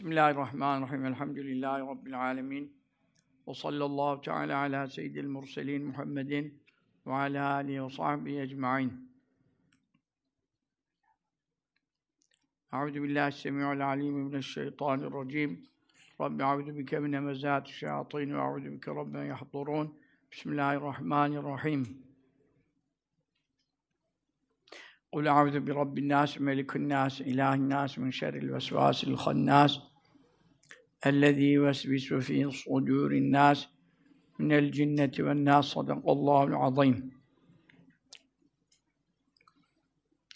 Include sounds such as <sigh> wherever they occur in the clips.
Bismillahirrahmanirrahim. Elhamdülillahi Rabbil alemin. Ve sallallahu teala ala seyyidil murselin Muhammedin ve ala alihi ve sahbihi ecma'in. Euzu billahi semiul alim mineşşeytanirracim. Rabbi euzu bike min hemezatiş şeyatin ve euzu bike rabben yahdurun. Bismillahirrahmanirrahim. قل أعوذ برب الناس ملك الناس إله الناس من شر الوسواس الخناس الذي يوسوس في صدور الناس من الجنة والناس صدق الله العظيم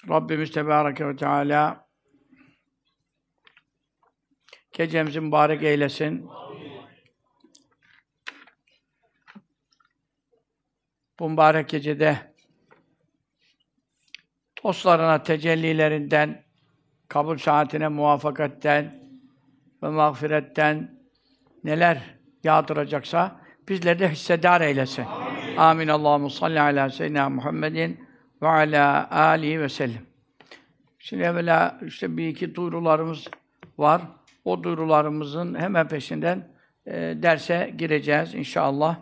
Rabbimiz Tebareke ve Teala gecemizi mübarek eylesin. Bu mübarek gecede dostlarına tecellilerinden, kabul saatine muvaffakatten ve mağfiretten neler yağdıracaksa bizleri de hissedar eylesin. Amin. Amin. Allahu salli ala seyyidina Muhammedin ve ala alihi ve sellem. Şimdi evvela işte bir iki duyurularımız var. O duyurularımızın hemen peşinden e, derse gireceğiz inşallah.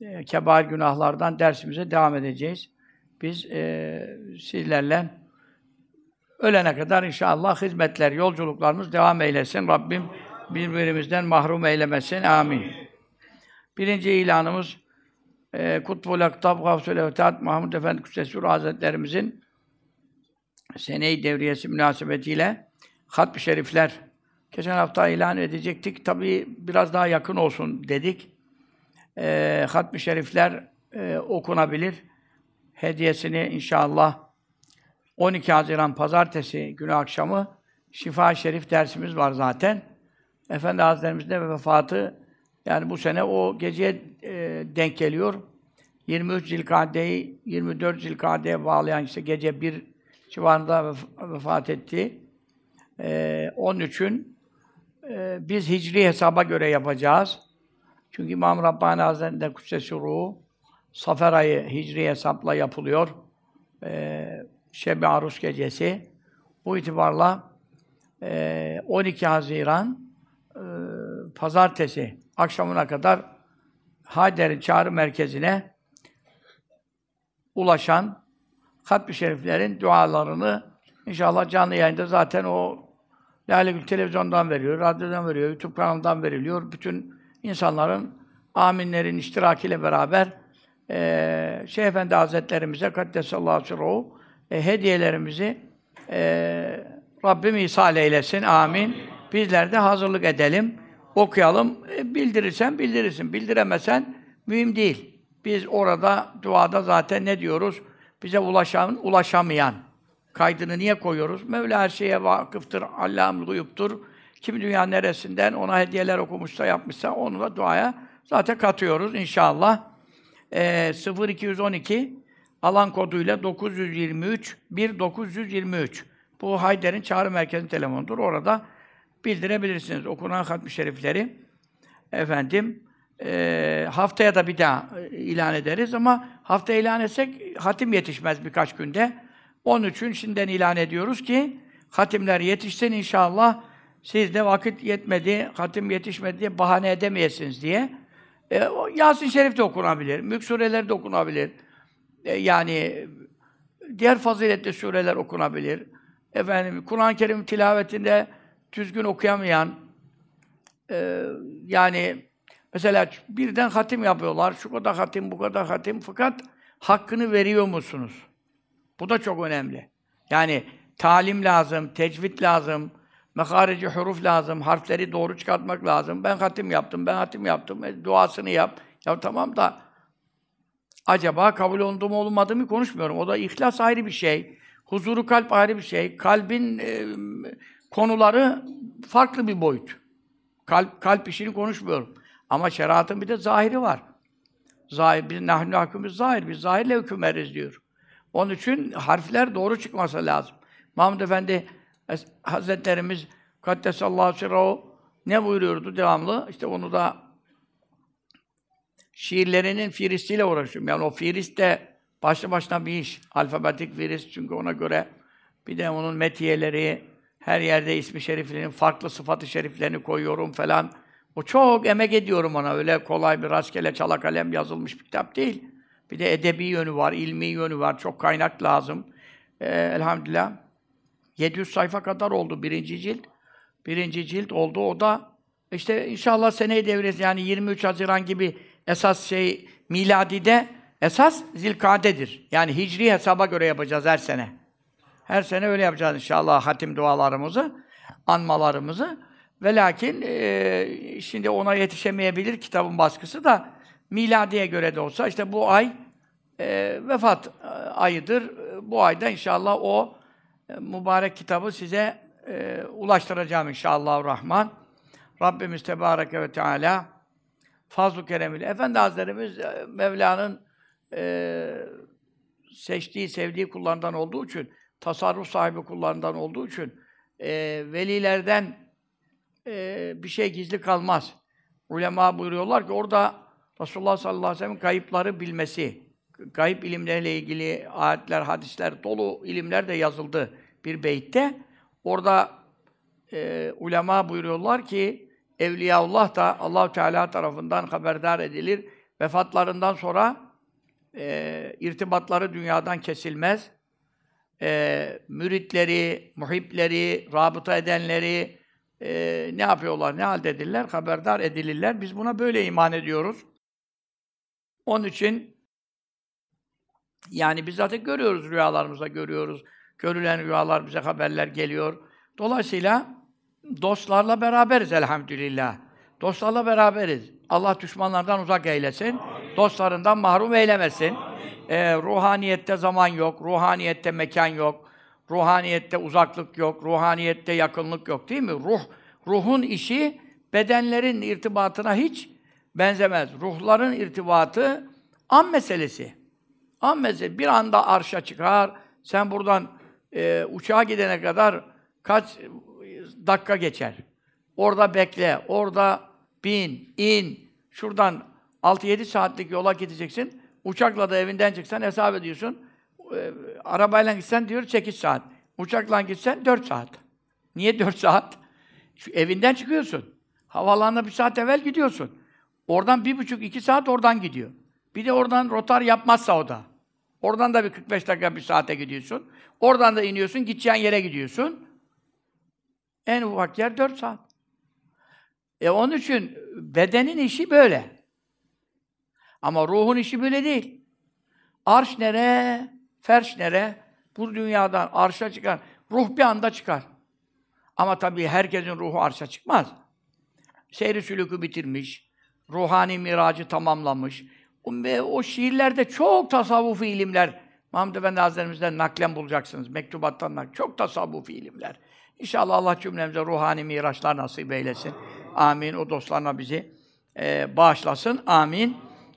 E, kebair günahlardan dersimize devam edeceğiz biz e, sizlerle ölene kadar inşallah hizmetler, yolculuklarımız devam eylesin. Rabbim birbirimizden mahrum eylemesin. Amin. Birinci ilanımız e, Kutbul Aktab Gavsul Evtat Mahmud Efendi Kudsesur Hazretlerimizin seneyi devriyesi münasebetiyle hatm-ı şerifler geçen hafta ilan edecektik. Tabii biraz daha yakın olsun dedik. E, hatm-ı şerifler e, okunabilir hediyesini inşallah 12 Haziran Pazartesi günü akşamı Şifa Şerif dersimiz var zaten. Efendi Hazretlerimizin de vefatı yani bu sene o geceye e, denk geliyor. 23 Zilkade'yi 24 Zilkade'ye bağlayan işte gece bir civarında vefat etti. E, onun için e, biz hicri hesaba göre yapacağız. Çünkü İmam Rabbani Hazretleri'nde Kudsesi Ruhu Safer ayı hicri hesapla yapılıyor. Ee, Şeb-i Arus gecesi. Bu itibarla e, 12 Haziran e, pazartesi akşamına kadar Hayder'in çağrı merkezine ulaşan Hatmi Şeriflerin dualarını inşallah canlı yayında zaten o Lale Gül televizyondan veriyor, radyodan veriyor, YouTube kanalından veriliyor. Bütün insanların, aminlerin iştirakiyle beraber e, Şeyh Efendi Hazretlerimize Kaddesallahu sirruhu e, hediyelerimizi e, Rabbim ihsal eylesin. Amin. Bizler de hazırlık edelim. Okuyalım. E, bildirirsen bildirirsin. Bildiremesen mühim değil. Biz orada duada zaten ne diyoruz? Bize ulaşan, ulaşamayan kaydını niye koyuyoruz? Mevla her şeye vakıftır, Allah'ım guyuptur. Kim dünya neresinden ona hediyeler okumuşsa, yapmışsa onu da duaya zaten katıyoruz inşallah e, 0212 alan koduyla 923 1923. Bu Hayder'in çağrı merkezi telefonudur. Orada bildirebilirsiniz okunan hatmi şerifleri. Efendim e, haftaya da bir daha e, ilan ederiz ama hafta ilan etsek hatim yetişmez birkaç günde. Onun için şimdiden ilan ediyoruz ki hatimler yetişsin inşallah. Siz de vakit yetmedi, hatim yetişmedi diye bahane edemeyesiniz diye. E, Yasin Şerif de okunabilir, Mülk sureleri de okunabilir. E, yani diğer faziletli sureler okunabilir. Efendim Kur'an-ı Kerim tilavetinde düzgün okuyamayan e, yani mesela birden hatim yapıyorlar. Şu kadar hatim, bu kadar hatim fakat hakkını veriyor musunuz? Bu da çok önemli. Yani talim lazım, tecvid lazım, Meharici huruf lazım, harfleri doğru çıkartmak lazım. Ben hatim yaptım, ben hatim yaptım. E, duasını yap. Ya tamam da acaba kabul oldu mu olmadı mı konuşmuyorum. O da ihlas ayrı bir şey. Huzuru kalp ayrı bir şey. Kalbin e, konuları farklı bir boyut. Kalp, kalp işini konuşmuyorum. Ama şeriatın bir de zahiri var. Zahir, biz nahnu hakkımız zahir, biz zahirle hükümeriz diyor. Onun için harfler doğru çıkması lazım. Mahmud Efendi Hazretlerimiz Kaddesallahu sirrahu ne buyuruyordu devamlı? İşte onu da şiirlerinin firistiyle uğraşıyorum. Yani o firist de başlı başına bir iş. Alfabetik firist çünkü ona göre bir de onun metiyeleri, Her yerde ismi şeriflerinin farklı sıfatı şeriflerini koyuyorum falan. O çok emek ediyorum ona. Öyle kolay bir rastgele çala kalem yazılmış bir kitap değil. Bir de edebi yönü var, ilmi yönü var. Çok kaynak lazım. Ee, elhamdülillah. 700 sayfa kadar oldu birinci cilt. Birinci cilt oldu. O da işte inşallah seneyi devresi yani 23 Haziran gibi esas şey miladide esas zilkadedir. Yani hicri hesaba göre yapacağız her sene. Her sene öyle yapacağız inşallah hatim dualarımızı, anmalarımızı. Ve lakin e, şimdi ona yetişemeyebilir kitabın baskısı da miladiye göre de olsa işte bu ay e, vefat e, ayıdır. Bu ayda inşallah o e, mübarek kitabı size e, ulaştıracağım inşallah Rahman. Rabbimiz Tebareke ve Teala fazl-ı keremiyle. Efendi Hazretlerimiz e, Mevla'nın e, seçtiği, sevdiği kullarından olduğu için, tasarruf sahibi kullarından olduğu için e, velilerden e, bir şey gizli kalmaz. Ulema buyuruyorlar ki orada Resulullah sallallahu aleyhi ve sellem'in kayıpları bilmesi, kayıp ilimlerle ilgili ayetler, hadisler, dolu ilimler de yazıldı bir beytte. Orada e, ulema buyuruyorlar ki Evliyaullah da allah Teala tarafından haberdar edilir. Vefatlarından sonra e, irtibatları dünyadan kesilmez. E, müritleri, muhipleri, rabıta edenleri e, ne yapıyorlar, ne haldedirler? Haberdar edilirler. Biz buna böyle iman ediyoruz. Onun için yani biz zaten görüyoruz rüyalarımızda görüyoruz. Görülen rüyalar bize haberler geliyor. Dolayısıyla dostlarla beraberiz elhamdülillah. Dostlarla beraberiz. Allah düşmanlardan uzak eylesin. Dostlarından mahrum eylemesin. Ee, ruhaniyette zaman yok, ruhaniyette mekan yok, ruhaniyette uzaklık yok, ruhaniyette yakınlık yok değil mi? Ruh, ruhun işi bedenlerin irtibatına hiç benzemez. Ruhların irtibatı an meselesi. An meselesi. Bir anda arşa çıkar, sen buradan e, uçağa gidene kadar kaç dakika geçer. Orada bekle, orada bin, in, şuradan 6-7 saatlik yola gideceksin. Uçakla da evinden çıksan hesap ediyorsun. E, arabayla gitsen diyor 8 saat. Uçakla gitsen 4 saat. Niye 4 saat? Şu evinden çıkıyorsun. Havalanına bir saat evvel gidiyorsun. Oradan bir buçuk, iki saat oradan gidiyor. Bir de oradan rotar yapmazsa o da. Oradan da bir 45 dakika, bir saate gidiyorsun. Oradan da iniyorsun, gideceğin yere gidiyorsun. En ufak yer 4 saat. E onun için bedenin işi böyle. Ama ruhun işi böyle değil. Arş nere, ferş nere? Bu dünyadan arşa çıkar. Ruh bir anda çıkar. Ama tabii herkesin ruhu arşa çıkmaz. Seyri sülükü bitirmiş, ruhani miracı tamamlamış. O, o şiirlerde çok tasavvufi ilimler, Mahmud Efendi Hazretlerimizden naklen bulacaksınız. Mektubattan naklen. Çok tasavvufi ilimler. İnşallah Allah cümlemize ruhani miraçlar nasip eylesin. Amin. O dostlarına bizi e, bağışlasın. Amin.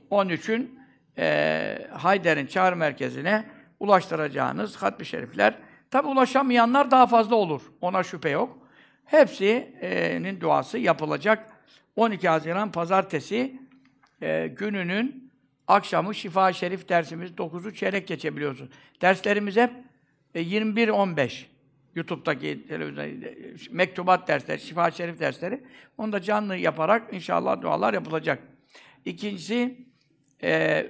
Onun için e, Hayder'in çağrı merkezine ulaştıracağınız hatmi şerifler. Tabi ulaşamayanlar daha fazla olur. Ona şüphe yok. Hepsinin duası yapılacak. 12 Haziran Pazartesi e, gününün akşamı Şifa Şerif dersimiz 9'u çeyrek geçebiliyorsun. Derslerimiz hep e, 21-15. YouTube'daki televizyon, mektubat dersleri, şifa şerif dersleri. Onu da canlı yaparak inşallah dualar yapılacak. İkincisi, e,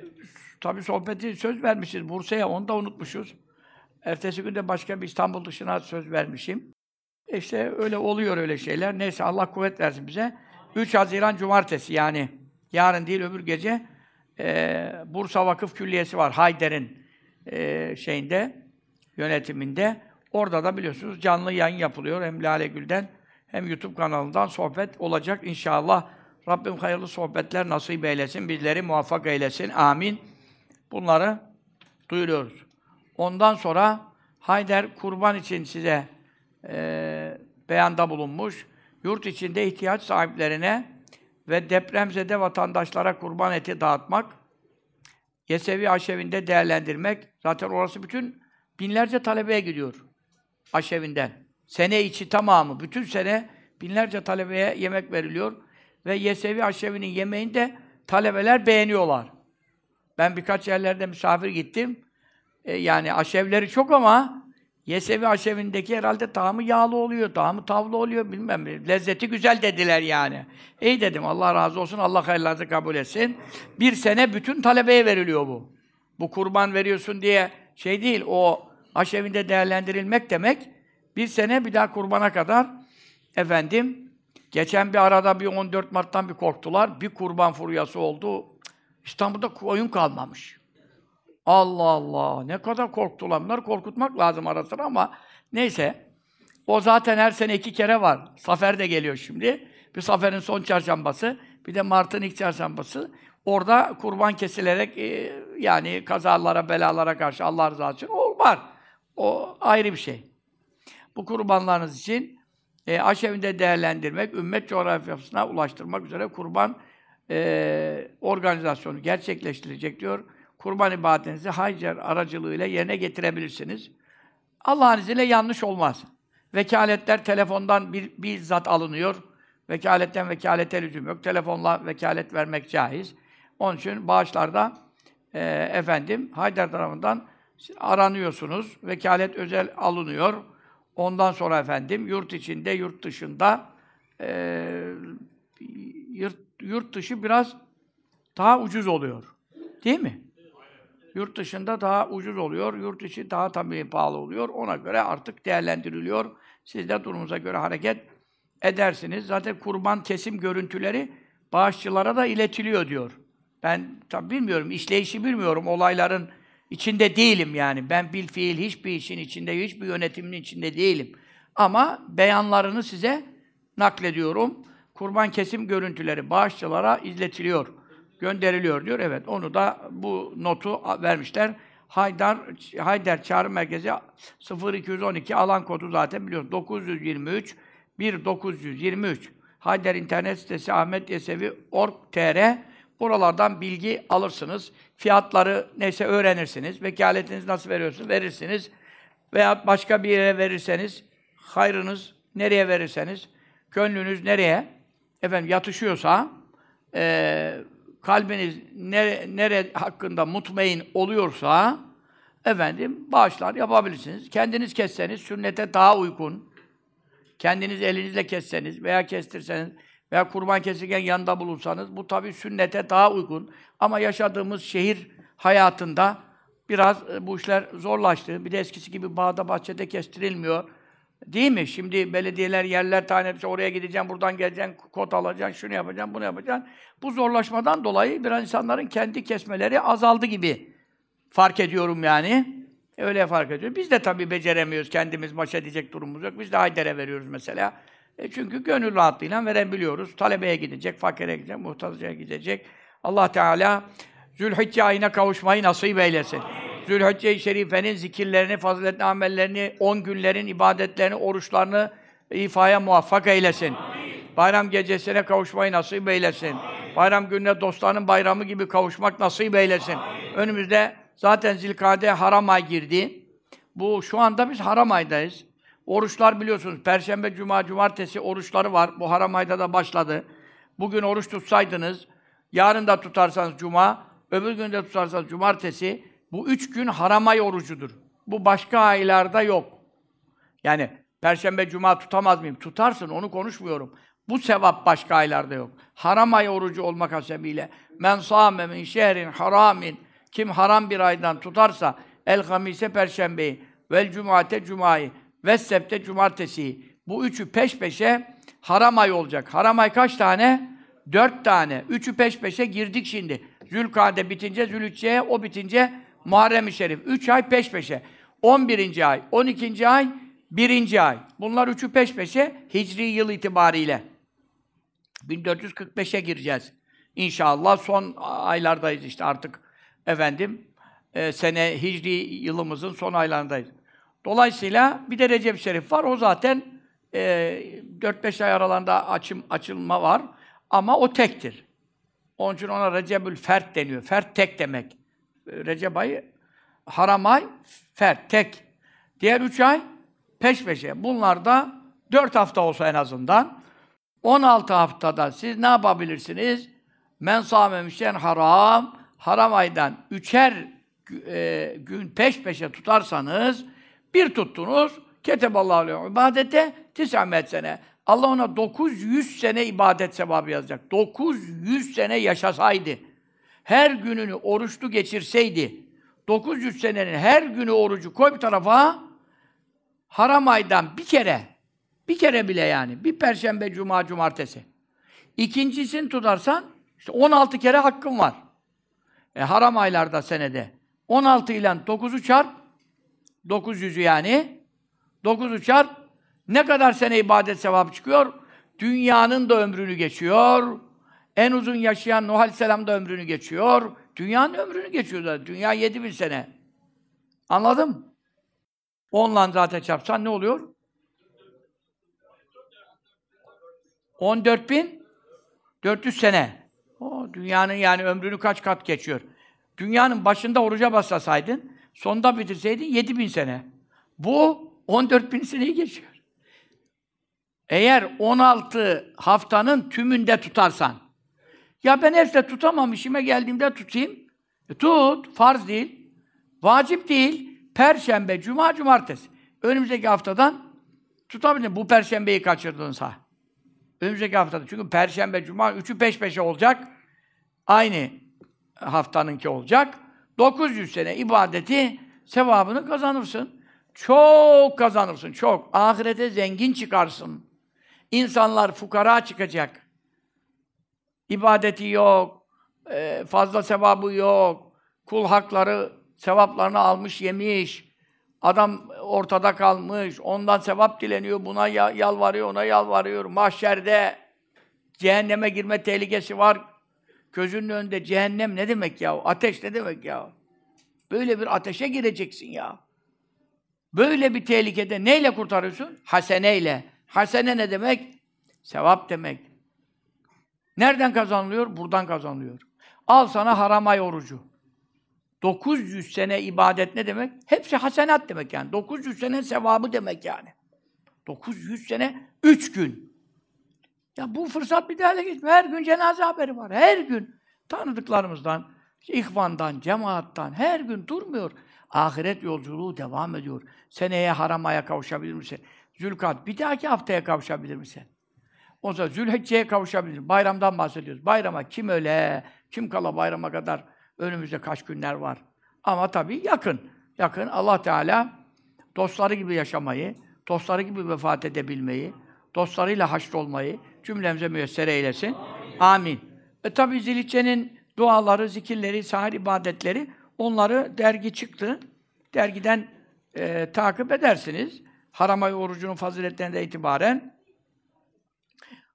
tabii sohbeti söz vermişiz Bursa'ya, onu da unutmuşuz. Ertesi gün de başka bir İstanbul dışına söz vermişim. İşte öyle oluyor öyle şeyler. Neyse Allah kuvvet versin bize. 3 Haziran Cumartesi yani. Yarın değil öbür gece e, Bursa Vakıf Külliyesi var. Hayder'in e, şeyinde, yönetiminde. Orada da biliyorsunuz canlı yayın yapılıyor. Hem Lale Gül'den hem YouTube kanalından sohbet olacak inşallah. Rabbim hayırlı sohbetler nasip eylesin. Bizleri muvaffak eylesin. Amin. Bunları duyuruyoruz. Ondan sonra Hayder kurban için size e, beyanda bulunmuş. Yurt içinde ihtiyaç sahiplerine ve depremzede vatandaşlara kurban eti dağıtmak, Yesevi Aşevi'nde değerlendirmek. Zaten orası bütün binlerce talebeye gidiyor. Aşevinden. Sene içi tamamı, bütün sene binlerce talebeye yemek veriliyor. Ve Yesevi Aşevi'nin yemeğini de talebeler beğeniyorlar. Ben birkaç yerlerde misafir gittim. E, yani aşevleri çok ama Yesevi aşevindeki herhalde tamı yağlı oluyor, tamı tavlı oluyor bilmem. Lezzeti güzel dediler yani. İyi dedim Allah razı olsun, Allah hayırlarınızı kabul etsin. Bir sene bütün talebeye veriliyor bu. Bu kurban veriyorsun diye şey değil, o aşevinde değerlendirilmek demek. Bir sene bir daha kurbana kadar efendim geçen bir arada bir 14 Mart'tan bir korktular. Bir kurban furyası oldu. İstanbul'da koyun kalmamış. Allah Allah! Ne kadar korktular. Korkutmak lazım ara ama neyse. O zaten her sene iki kere var. Safer de geliyor şimdi. Bir Safer'in son çarşambası, bir de Mart'ın ilk çarşambası. Orada kurban kesilerek e, yani kazalara, belalara karşı Allah rızası için o var. O ayrı bir şey. Bu kurbanlarınız için e, aşevinde değerlendirmek, ümmet coğrafyasına ulaştırmak üzere kurban e, organizasyonu gerçekleştirecek diyor kurban ibadetinizi Haycer aracılığıyla yerine getirebilirsiniz. Allah'ın izniyle yanlış olmaz. Vekaletler telefondan bir, bizzat alınıyor. Vekaletten vekalete lüzum yok. Telefonla vekalet vermek caiz. Onun için bağışlarda e, efendim Haydar tarafından aranıyorsunuz. Vekalet özel alınıyor. Ondan sonra efendim yurt içinde, yurt dışında e, yurt, yurt dışı biraz daha ucuz oluyor. Değil mi? Yurt dışında daha ucuz oluyor, yurt içi daha tabii pahalı oluyor. Ona göre artık değerlendiriliyor. Siz de durumunuza göre hareket edersiniz. Zaten kurban kesim görüntüleri bağışçılara da iletiliyor diyor. Ben tabi bilmiyorum, işleyişi bilmiyorum, olayların içinde değilim yani. Ben bil fiil hiçbir işin içinde, hiçbir yönetimin içinde değilim. Ama beyanlarını size naklediyorum. Kurban kesim görüntüleri bağışçılara izletiliyor gönderiliyor diyor. Evet, onu da bu notu vermişler. Haydar Haydar Çağrı Merkezi 0212 alan kodu zaten biliyorsunuz. 923 1923 Haydar internet sitesi Ahmet Yesevi org.tr Buralardan bilgi alırsınız. Fiyatları neyse öğrenirsiniz. Vekaletinizi nasıl veriyorsunuz? Verirsiniz. Veya başka bir yere verirseniz, hayrınız nereye verirseniz, gönlünüz nereye efendim yatışıyorsa, e, kalbiniz nere, nere hakkında mutmain oluyorsa efendim bağışlar yapabilirsiniz. Kendiniz kesseniz sünnete daha uygun. Kendiniz elinizle kesseniz veya kestirseniz veya kurban kesirken yanında bulunsanız bu tabi sünnete daha uygun. Ama yaşadığımız şehir hayatında biraz e, bu işler zorlaştı. Bir de eskisi gibi bağda bahçede kestirilmiyor. Değil mi? Şimdi belediyeler yerler tayin etmiş, oraya gideceksin, buradan geleceksin, kod alacaksın, şunu yapacaksın, bunu yapacaksın. Bu zorlaşmadan dolayı biraz insanların kendi kesmeleri azaldı gibi fark ediyorum yani. Öyle fark ediyor. Biz de tabii beceremiyoruz, kendimiz baş edecek durumumuz yok. Biz de Hayder'e veriyoruz mesela. E çünkü gönül rahatlığıyla verebiliyoruz. Talebeye gidecek, fakire gidecek, muhtacaya gidecek. Allah Teala Zülhicce ayına kavuşmayı nasip eylesin. Zülhicce-i Şerife'nin zikirlerini, faziletli amellerini, on günlerin ibadetlerini, oruçlarını ifaya muvaffak eylesin. Bayram gecesine kavuşmayı nasip eylesin. Bayram gününe dostlarının bayramı gibi kavuşmak nasip eylesin. Önümüzde zaten Zilkade haram ay girdi. Bu şu anda biz haram aydayız. Oruçlar biliyorsunuz perşembe, cuma, cumartesi oruçları var. Bu haram ayda da başladı. Bugün oruç tutsaydınız, yarın da tutarsanız cuma, öbür gün de tutarsanız cumartesi, bu üç gün haram ay orucudur. Bu başka aylarda yok. Yani Perşembe, Cuma tutamaz mıyım? Tutarsın, onu konuşmuyorum. Bu sevap başka aylarda yok. Haram ay orucu olmak hasebiyle men sâme min şehrin haramin kim haram bir aydan tutarsa el hamise perşembeyi vel cumate cumayı ve septe cumartesi bu üçü peş peşe haram ay olacak. Haram ay kaç tane? Dört tane. Üçü peş peşe girdik şimdi. Zülkade bitince, Zülücce'ye, o bitince Muharrem-i Şerif. Üç ay peş peşe. 11. ay, 12. ay, 1. ay. Bunlar üçü peş peşe Hicri yıl itibariyle. 1445'e gireceğiz. İnşallah son aylardayız işte artık efendim. E, sene Hicri yılımızın son aylarındayız. Dolayısıyla bir de Recep Şerif var. O zaten e, 4-5 ay aralarında açım, açılma var. Ama o tektir. Onun için ona Recepül Fert deniyor. Fert tek demek. Recep ayı haram ay, fert, tek. Diğer üç ay peş peşe. Bunlar da dört hafta olsa en azından 16 haftada siz ne yapabilirsiniz? Men sâmemişen haram, haram aydan üçer e, gün peş peşe tutarsanız Bir tuttunuz, keteballahu aleyhi ibadete tis'amet sene. Allah ona 900 sene ibadet sevabı yazacak. 900 sene yaşasaydı, her gününü oruçlu geçirseydi, 900 senenin her günü orucu koy bir tarafa, haram aydan bir kere, bir kere bile yani, bir perşembe, cuma, cumartesi. İkincisini tutarsan, işte 16 kere hakkın var. E, haram aylarda senede. 16 ile 9'u çarp, 900'ü yani. 9'u çarp, ne kadar sene ibadet sevabı çıkıyor? Dünyanın da ömrünü geçiyor. En uzun yaşayan Nuh Aleyhisselam da ömrünü geçiyor. Dünyanın ömrünü geçiyor da. Dünya 7000 sene. Anladın mı? Onunla zaten çarpsan ne oluyor? 14.400 sene. O dünyanın yani ömrünü kaç kat geçiyor. Dünyanın başında oruca basasaydın, sonunda bitirseydin 7000 sene. Bu 14.000 seneyi geçiyor. Eğer 16 haftanın tümünde tutarsan, ya ben hepsinde tutamam, işime geldiğimde tutayım. E tut, farz değil, vacip değil, perşembe, cuma, cumartesi. Önümüzdeki haftadan tutabilirsin. Bu perşembeyi kaçırdınsa. Önümüzdeki haftada. Çünkü perşembe, cuma, üçü peş peşe olacak. Aynı haftanınki olacak. 900 sene ibadeti, sevabını kazanırsın. Çok kazanırsın, çok. Ahirete zengin çıkarsın. İnsanlar fukara çıkacak. İbadeti yok, e, fazla sevabı yok. Kul hakları, sevaplarını almış, yemiş. Adam ortada kalmış, ondan sevap dileniyor, buna yalvarıyor, ona yalvarıyor. Mahşerde cehenneme girme tehlikesi var. Gözünün önünde cehennem ne demek ya? Ateş ne demek ya? Böyle bir ateşe gireceksin ya. Böyle bir tehlikede neyle kurtarıyorsun? Haseneyle. Hasene ne demek? Sevap demek. Nereden kazanılıyor? Buradan kazanılıyor. Al sana haram ay orucu. 900 sene ibadet ne demek? Hepsi hasenat demek yani. 900 sene sevabı demek yani. 900 sene 3 gün. Ya bu fırsat bir daha geçmiyor. Her gün cenaze haberi var. Her gün tanıdıklarımızdan, ihvandan, cemaattan her gün durmuyor. Ahiret yolculuğu devam ediyor. Seneye haramaya kavuşabilir misin? Zülkat bir dahaki haftaya kavuşabilir misin? O zaman Zülhicce'ye kavuşabilir. Bayramdan bahsediyoruz. Bayrama kim öle, kim kala bayrama kadar önümüzde kaç günler var. Ama tabii yakın. Yakın Allah Teala dostları gibi yaşamayı, dostları gibi vefat edebilmeyi, dostlarıyla haşr olmayı cümlemize müyesser eylesin. Amin. E tabii Zilhicce'nin duaları, zikirleri, sahir ibadetleri onları dergi çıktı. Dergiden e, takip edersiniz. Haram ayı orucunun faziletlerinden itibaren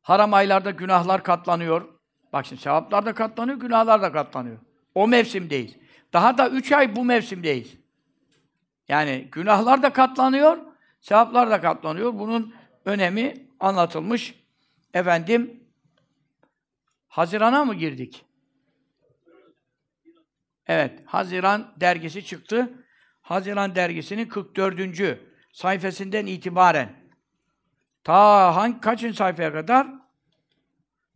haram aylarda günahlar katlanıyor. Bak şimdi sevaplar da katlanıyor, günahlar da katlanıyor. O mevsimdeyiz. Daha da üç ay bu mevsimdeyiz. Yani günahlar da katlanıyor, sevaplar da katlanıyor. Bunun önemi anlatılmış. Efendim, Haziran'a mı girdik? Evet, Haziran dergisi çıktı. Haziran dergisinin 44. sayfasından itibaren ta hangi kaçın sayfaya kadar?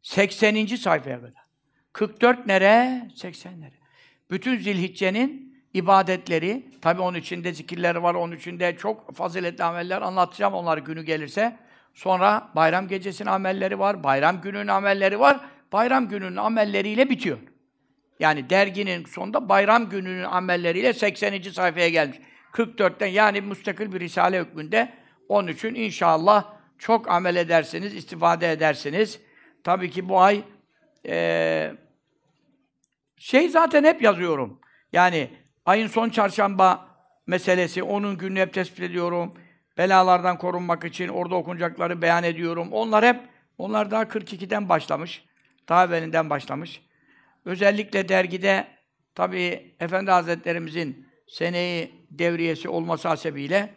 80. sayfaya kadar. 44 nere? 80 nere? Bütün zilhiccenin ibadetleri, tabi onun içinde zikirler var, onun içinde çok faziletli ameller anlatacağım onları günü gelirse. Sonra bayram gecesinin amelleri var, bayram gününün amelleri var. Bayram gününün amelleriyle bitiyor. Yani derginin sonunda bayram gününün amelleriyle 80. sayfaya gelmiş. 44'ten yani müstakil bir risale hükmünde. Onun için inşallah çok amel edersiniz, istifade edersiniz. Tabii ki bu ay e, şey zaten hep yazıyorum. Yani ayın son çarşamba meselesi, onun gününü hep tespit ediyorum. Belalardan korunmak için orada okunacakları beyan ediyorum. Onlar hep, onlar daha 42'den başlamış. Daha evvelinden başlamış. Özellikle dergide tabii Efendi Hazretlerimizin seneyi devriyesi olması hasebiyle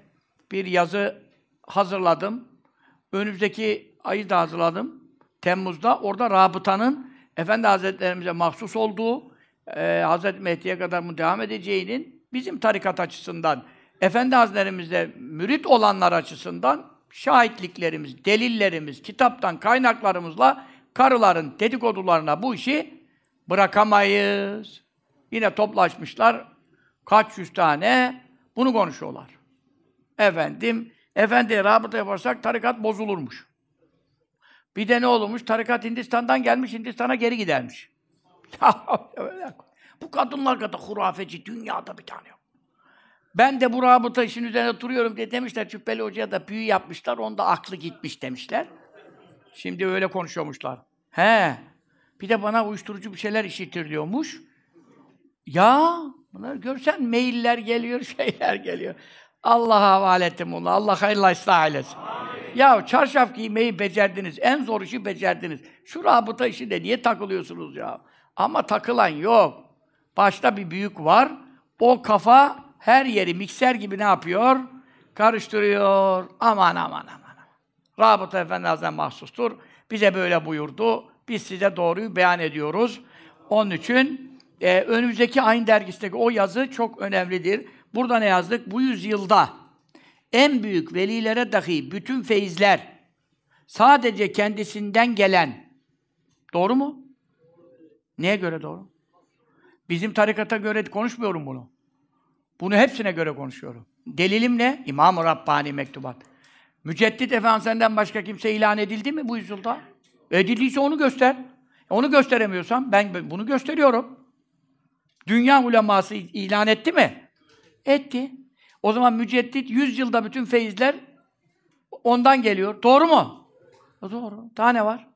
bir yazı hazırladım. Önümüzdeki ayı da hazırladım. Temmuz'da orada rabıtanın Efendi Hazretlerimize mahsus olduğu, e, Hazreti Mehdi'ye kadar mı devam edeceğinin bizim tarikat açısından, Efendi Hazretlerimizde mürit olanlar açısından şahitliklerimiz, delillerimiz, kitaptan kaynaklarımızla karıların dedikodularına bu işi bırakamayız. Yine toplaşmışlar, kaç yüz tane bunu konuşuyorlar. Efendim, efendiye rabıta yaparsak tarikat bozulurmuş. Bir de ne olmuş? Tarikat Hindistan'dan gelmiş, Hindistan'a geri gidermiş. <laughs> bu kadınlar kadar hurafeci dünyada bir tane. Ben de bu rabıta işin üzerine duruyorum diye demişler. Cübbeli Hoca'ya da büyü yapmışlar. Onda aklı gitmiş demişler. Şimdi öyle konuşuyormuşlar. He. Bir de bana uyuşturucu bir şeyler işitiriliyormuş. Ya bunlar görsen mailler geliyor, <laughs> şeyler geliyor. Allah'a havale ettim onu. Allah hayırlı ıslah eylesin. Ya çarşaf giymeyi becerdiniz. En zor işi becerdiniz. Şu rabıta işinde niye takılıyorsunuz ya? Ama takılan yok. Başta bir büyük var. O kafa her yeri mikser gibi ne yapıyor? Karıştırıyor. Aman aman aman. Rabıta Efendi Hazretleri mahsustur. Bize böyle buyurdu. Biz size doğruyu beyan ediyoruz. Onun için e, önümüzdeki ayın dergisindeki o yazı çok önemlidir. Burada ne yazdık? Bu yüzyılda en büyük velilere dahi bütün feyizler sadece kendisinden gelen. Doğru mu? Neye göre doğru? Bizim tarikata göre konuşmuyorum bunu. Bunu hepsine göre konuşuyorum. Delilim ne? İmam-ı Rabbani mektubat. Müceddit Efendimiz'den başka kimse ilan edildi mi bu yüzyılda? Edildiyse onu göster. Onu gösteremiyorsam ben bunu gösteriyorum. Dünya uleması ilan etti mi? Etti. O zaman müceddit 100 yılda bütün feyizler ondan geliyor. Doğru mu? Doğru. Daha ne var?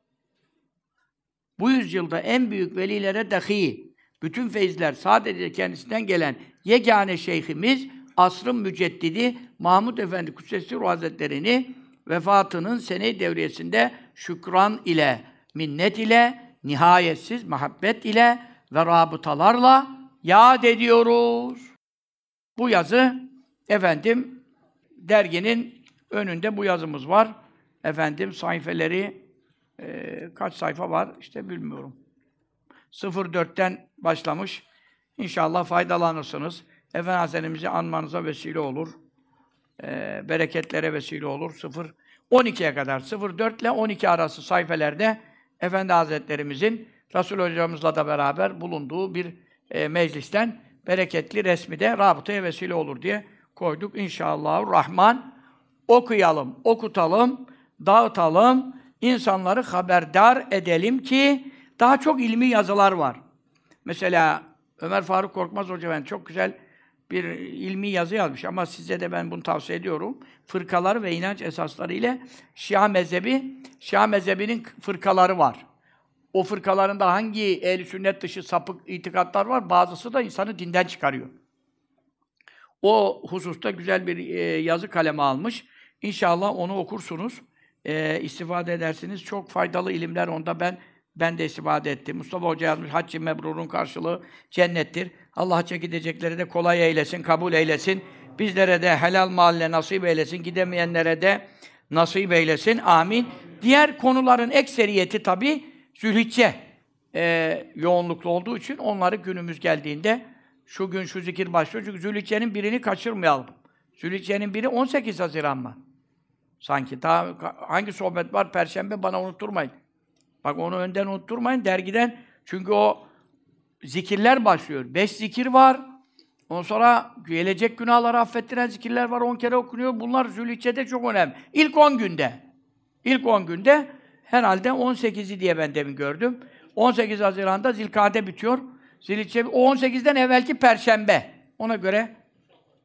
Bu yüzyılda en büyük velilere dahi bütün feyizler sadece kendisinden gelen yegane şeyhimiz asrın müceddidi Mahmud Efendi Kudsesi Ruh Hazretleri'ni vefatının sene devriyesinde şükran ile, minnet ile, nihayetsiz muhabbet ile ve rabıtalarla yad ediyoruz. Bu yazı efendim derginin önünde bu yazımız var. Efendim sayfeleri e, kaç sayfa var işte bilmiyorum. 04'ten başlamış. İnşallah faydalanırsınız. Efendi Hazretlerimizi anmanıza vesile olur. E, bereketlere vesile olur. 0 12'ye kadar 04 ile 12 arası sayfelerde Efendi Hazretlerimizin Resul hocamızla da beraber bulunduğu bir e, meclisten bereketli resmi de rabıtaya vesile olur diye koyduk. İnşallah Rahman okuyalım, okutalım, dağıtalım, insanları haberdar edelim ki daha çok ilmi yazılar var. Mesela Ömer Faruk Korkmaz Hoca ben çok güzel bir ilmi yazı yazmış ama size de ben bunu tavsiye ediyorum. Fırkalar ve inanç esasları ile Şia mezhebi, Şia mezhebinin fırkaları var. O fırkalarında hangi ehl sünnet dışı sapık itikatlar var, bazısı da insanı dinden çıkarıyor. O hususta güzel bir e, yazı kaleme almış. İnşallah onu okursunuz, e, istifade edersiniz. Çok faydalı ilimler onda ben ben de istifade ettim. Mustafa Hoca yazmış, Haccı Mebrur'un karşılığı cennettir. Allah çekidecekleri de kolay eylesin, kabul eylesin. Bizlere de helal mahalle nasip eylesin, gidemeyenlere de nasip eylesin. Amin. Diğer konuların ekseriyeti tabi Zülhicce e, yoğunluklu olduğu için onları günümüz geldiğinde şu gün şu zikir başlıyor. Çünkü Zülhicce'nin birini kaçırmayalım. Zülhicce'nin biri 18 Haziran mı? Sanki. Daha hangi sohbet var? Perşembe bana unutturmayın. Bak onu önden unutturmayın dergiden. Çünkü o zikirler başlıyor. Beş zikir var. Ondan sonra gelecek günahları affettiren zikirler var. On kere okunuyor. Bunlar Zülhicce'de çok önemli. İlk on günde. İlk on günde herhalde 18'i diye ben demin gördüm. 18 Haziran'da Zilkade bitiyor. Zilhicce, o 18'den evvelki Perşembe. Ona göre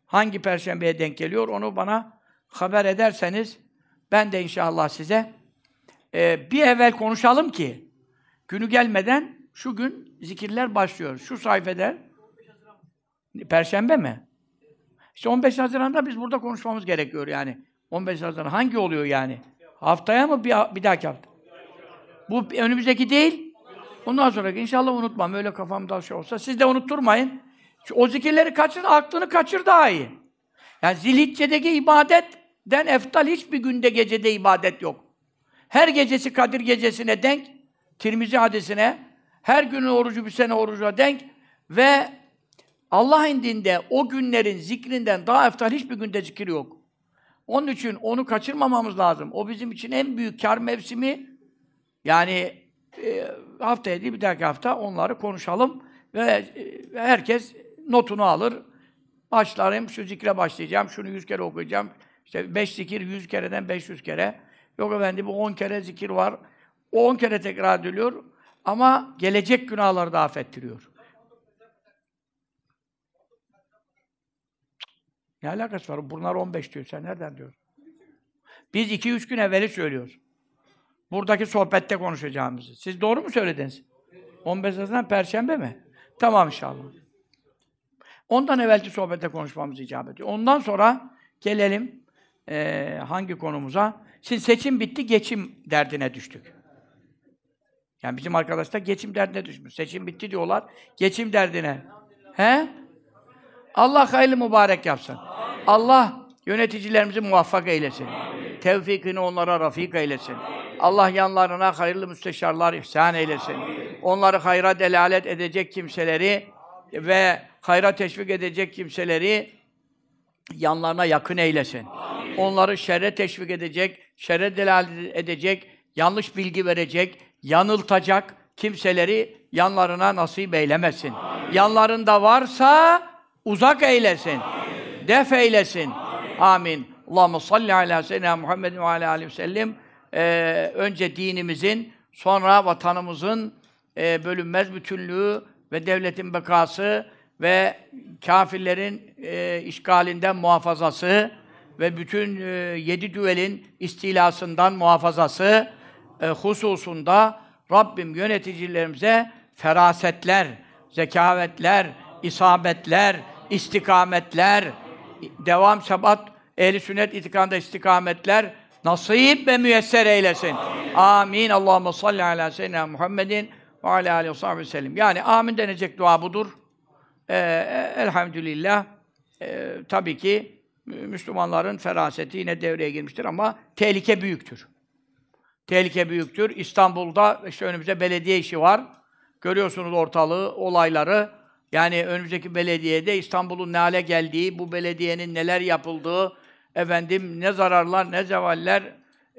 hangi Perşembeye denk geliyor onu bana haber ederseniz ben de inşallah size e, bir evvel konuşalım ki günü gelmeden şu gün zikirler başlıyor. Şu sayfede Perşembe mi? İşte 15 Haziran'da biz burada konuşmamız gerekiyor yani. 15 Haziran hangi oluyor yani? Haftaya mı bir, bir dahaki hafta? Bu önümüzdeki değil. Ondan sonra inşallah unutmam. Öyle kafamda şey olsa. Siz de unutturmayın. O zikirleri kaçır, aklını kaçır daha iyi. Yani zilhicce'deki ibadetten eftal hiçbir günde gecede ibadet yok. Her gecesi Kadir gecesine denk, Tirmizi hadisine, her günün orucu bir sene orucuna denk ve Allah indinde o günlerin zikrinden daha eftal hiçbir günde zikir yok. Onun için onu kaçırmamamız lazım. O bizim için en büyük kar mevsimi. Yani e, haftaya değil bir dahaki hafta onları konuşalım ve e, herkes notunu alır. Başlarım, şu zikre başlayacağım, şunu yüz kere okuyacağım, İşte beş zikir yüz kereden 500 kere. Yok efendim bu 10 kere zikir var. O 10 kere tekrar ediliyor. Ama gelecek günahları da affettiriyor. Ne alakası var? Bunlar 15 diyor. Sen nereden diyorsun? Biz 2-3 gün evveli söylüyoruz. Buradaki sohbette konuşacağımızı. Siz doğru mu söylediniz? 15 Haziran Perşembe mi? Tamam inşallah. Ondan evvelki sohbette konuşmamız icap ediyor. Ondan sonra gelelim e, hangi konumuza? Şimdi seçim bitti, geçim derdine düştük. Yani bizim arkadaşlar geçim derdine düşmüş. Seçim bitti diyorlar, geçim derdine. He? Allah hayırlı mübarek yapsın. Allah yöneticilerimizi muvaffak eylesin. Amin. Tevfikini onlara rafik eylesin. Allah yanlarına hayırlı müsteşarlar ihsan eylesin. Onları hayra delalet edecek kimseleri ve hayra teşvik edecek kimseleri yanlarına yakın eylesin. Amin. Onları şerre teşvik edecek, şerre delalet edecek, yanlış bilgi verecek, yanıltacak kimseleri yanlarına nasip eylemesin. Amin. Yanlarında varsa uzak eylesin. Amin. Def eylesin. Amin. Amin. Allahu salli ala seyyidina Muhammedin ve ala aleyhi ve sellem. Ee, önce dinimizin, sonra vatanımızın e, bölünmez bütünlüğü ve devletin bekası ve kafirlerin e, işgalinden muhafazası ve bütün e, yedi düvelin istilasından muhafazası e, hususunda Rabbim yöneticilerimize ferasetler, zekavetler, isabetler, istikametler, devam sebat, ehli sünnet itikanda istikametler nasip ve müyesser eylesin. Amin. amin. Allahumme salli ala seyyidina Muhammedin ve ala aleyhi ve sellem. Yani amin denecek dua budur. Ee, elhamdülillah. Ee, tabii ki Müslümanların feraseti yine devreye girmiştir ama tehlike büyüktür. Tehlike büyüktür. İstanbul'da işte önümüzde belediye işi var. Görüyorsunuz ortalığı, olayları. Yani önümüzdeki belediyede İstanbul'un ne hale geldiği, bu belediyenin neler yapıldığı, efendim ne zararlar, ne zevaller,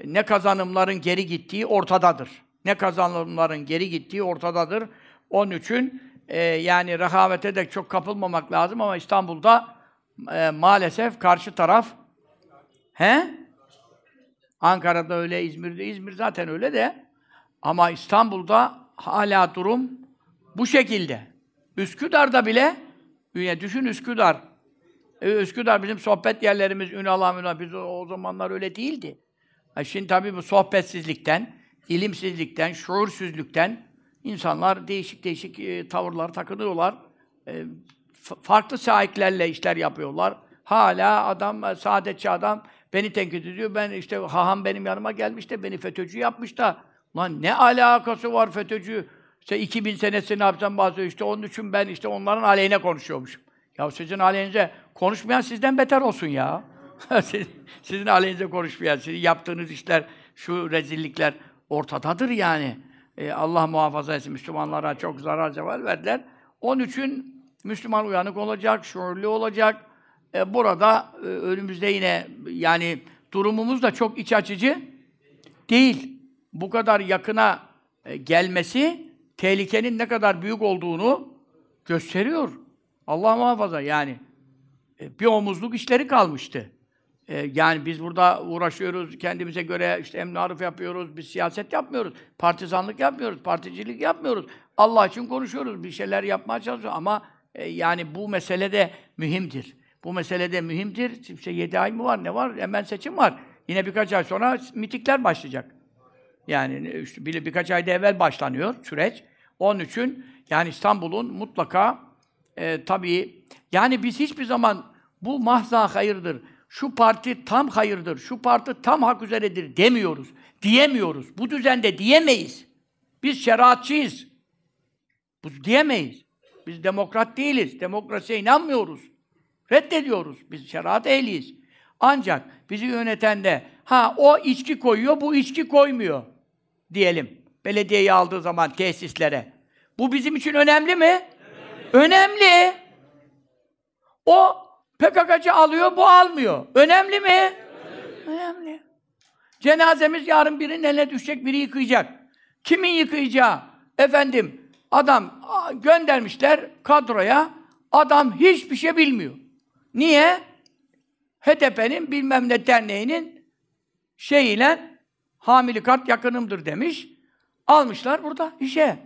ne kazanımların geri gittiği ortadadır. Ne kazanımların geri gittiği ortadadır. Onun için e, yani rehavete de çok kapılmamak lazım ama İstanbul'da e, maalesef karşı taraf he? Ankara'da öyle, İzmir'de, İzmir zaten öyle de ama İstanbul'da hala durum bu şekilde. Üsküdar'da bile, düşün Üsküdar. E, Üsküdar bizim sohbet yerlerimiz, Ünal Ünal, biz o, o zamanlar öyle değildi. E şimdi tabii bu sohbetsizlikten, ilimsizlikten, şuursuzluktan insanlar değişik değişik e, tavırlar takınıyorlar. E, farklı sahiplerle işler yapıyorlar. Hala adam, e, saadetçi adam beni tenkit ediyor. Ben işte haham benim yanıma gelmiş de beni FETÖ'cü yapmış da lan ne alakası var FETÖ'cü? İşte 2000 senesini yapsam bazı işte onun için ben işte onların aleyhine konuşuyormuşum. Ya sizin aleyhinize konuşmayan sizden beter olsun ya. <laughs> sizin aleyhinize konuşmayan, sizin yaptığınız işler, şu rezillikler ortadadır yani. Ee, Allah muhafaza etsin. Müslümanlara çok zarar zeval verdiler. Onun için Müslüman uyanık olacak, şuurlu olacak. Ee, burada e, önümüzde yine yani durumumuz da çok iç açıcı değil. Bu kadar yakına e, gelmesi tehlikenin ne kadar büyük olduğunu gösteriyor. Allah muhafaza yani. E, bir omuzluk işleri kalmıştı. E, yani biz burada uğraşıyoruz, kendimize göre işte emni yapıyoruz, biz siyaset yapmıyoruz, partizanlık yapmıyoruz, particilik yapmıyoruz. Allah için konuşuyoruz, bir şeyler yapmaya çalışıyoruz ama e, yani bu mesele de mühimdir. Bu mesele de mühimdir. İşte yedi ay mı var, ne var? Hemen seçim var. Yine birkaç ay sonra mitikler başlayacak. Yani işte bir, birkaç ayda evvel başlanıyor süreç. Onun için yani İstanbul'un mutlaka e, tabii yani biz hiçbir zaman bu mahza hayırdır, şu parti tam hayırdır, şu parti tam hak üzeredir demiyoruz. Diyemiyoruz. Bu düzende diyemeyiz. Biz şeriatçıyız. Bu diyemeyiz. Biz demokrat değiliz. Demokrasiye inanmıyoruz. Reddediyoruz. Biz şeriat ehliyiz. Ancak bizi yöneten de ha o içki koyuyor, bu içki koymuyor diyelim. Belediyeyi aldığı zaman tesislere. Bu bizim için önemli mi? Önemli. O PKK'cı alıyor, bu almıyor. Önemli mi? Önemli. Cenazemiz yarın birinin eline düşecek, biri yıkayacak. Kimin yıkayacağı? Efendim, adam göndermişler kadroya, adam hiçbir şey bilmiyor. Niye? HDP'nin bilmem ne derneğinin şeyiyle hamili kart yakınımdır demiş. Almışlar burada işe.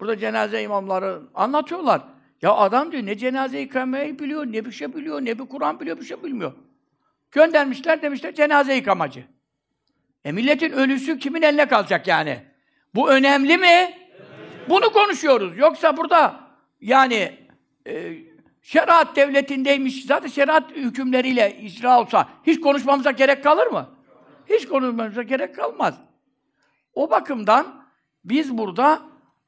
Burada cenaze imamları anlatıyorlar. Ya adam diyor ne cenaze yıkamayı biliyor, ne bir şey biliyor, ne bir Kur'an biliyor, bir şey bilmiyor. Göndermişler demişler cenaze yıkamacı. E milletin ölüsü kimin eline kalacak yani? Bu önemli mi? Bunu konuşuyoruz. Yoksa burada yani e, şeriat devletindeymiş, zaten şeriat hükümleriyle icra olsa hiç konuşmamıza gerek kalır mı? Hiç konuşmamıza gerek kalmaz. O bakımdan biz burada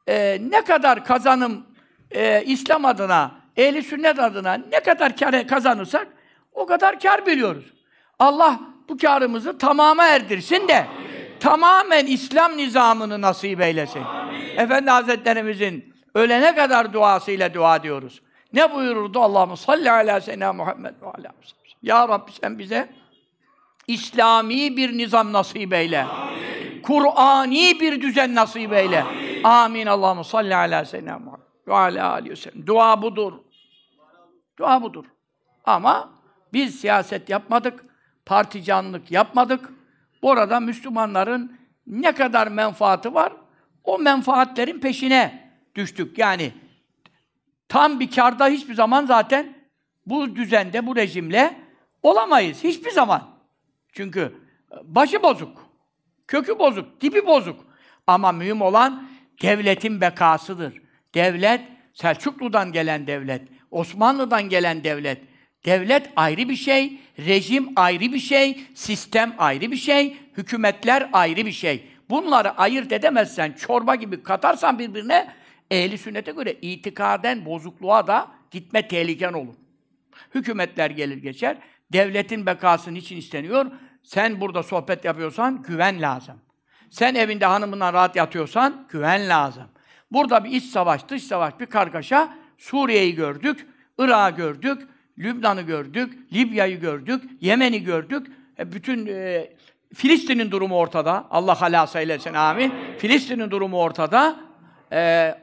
e, ne kadar kazanım e, İslam adına, ehli sünnet adına ne kadar kar kazanırsak o kadar kar biliyoruz. Allah bu karımızı tamama erdirsin de tamamen İslam nizamını nasip eylesin. Amin. Efendi Hazretlerimizin ölene kadar duasıyla dua diyoruz. Ne buyururdu Allah'ım salli ala seyyidina Muhammed ve ala Ya Rabbi sen bize İslami bir nizam nasip eyle. Kur'ani bir düzen nasip eyle. Amin. Amin. Allah'ım salli ala seyyidina Muhammed ve ala aleyhi ve sellem. Dua budur. Dua budur. Ama biz siyaset yapmadık, particanlık yapmadık. Burada Müslümanların ne kadar menfaati var, o menfaatlerin peşine düştük. Yani tam bir karda hiçbir zaman zaten bu düzende, bu rejimle olamayız. Hiçbir zaman. Çünkü başı bozuk, kökü bozuk, tipi bozuk. Ama mühim olan devletin bekasıdır. Devlet, Selçuklu'dan gelen devlet, Osmanlı'dan gelen devlet. Devlet ayrı bir şey, rejim ayrı bir şey, sistem ayrı bir şey, hükümetler ayrı bir şey. Bunları ayırt edemezsen, çorba gibi katarsan birbirine, ehli sünnete göre itikaden bozukluğa da gitme tehliken olur. Hükümetler gelir geçer, devletin bekası için isteniyor? Sen burada sohbet yapıyorsan güven lazım. Sen evinde hanımından rahat yatıyorsan güven lazım. Burada bir iç savaş, dış savaş, bir kargaşa. Suriye'yi gördük, Irak'ı gördük, Lübnan'ı gördük, Libya'yı gördük, Yemen'i gördük. E bütün e, Filistin'in durumu ortada. Allah halasa eylesin, amin. Filistin'in durumu ortada. E,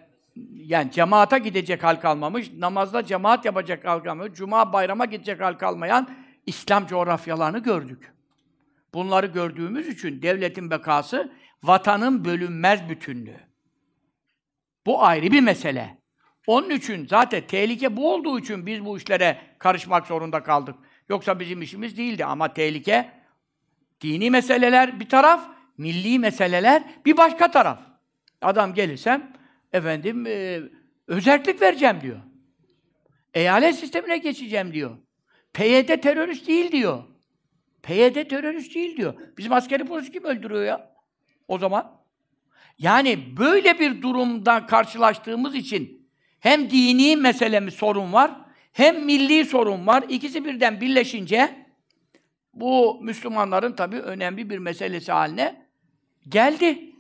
yani cemaata gidecek hal kalmamış, namazda cemaat yapacak hal kalmamış, cuma bayrama gidecek hal kalmayan İslam coğrafyalarını gördük. Bunları gördüğümüz için devletin bekası, vatanın bölünmez bütünlüğü. Bu ayrı bir mesele. Onun için zaten tehlike bu olduğu için biz bu işlere karışmak zorunda kaldık. Yoksa bizim işimiz değildi ama tehlike dini meseleler bir taraf, milli meseleler bir başka taraf. Adam gelirsem efendim e, özellik vereceğim diyor. Eyalet sistemine geçeceğim diyor. PYD terörist değil diyor. PYD terörist değil diyor. Bizim askeri polisi kim öldürüyor ya? O zaman. Yani böyle bir durumda karşılaştığımız için hem dini meselemiz sorun var, hem milli sorun var. İkisi birden birleşince bu Müslümanların tabii önemli bir meselesi haline geldi.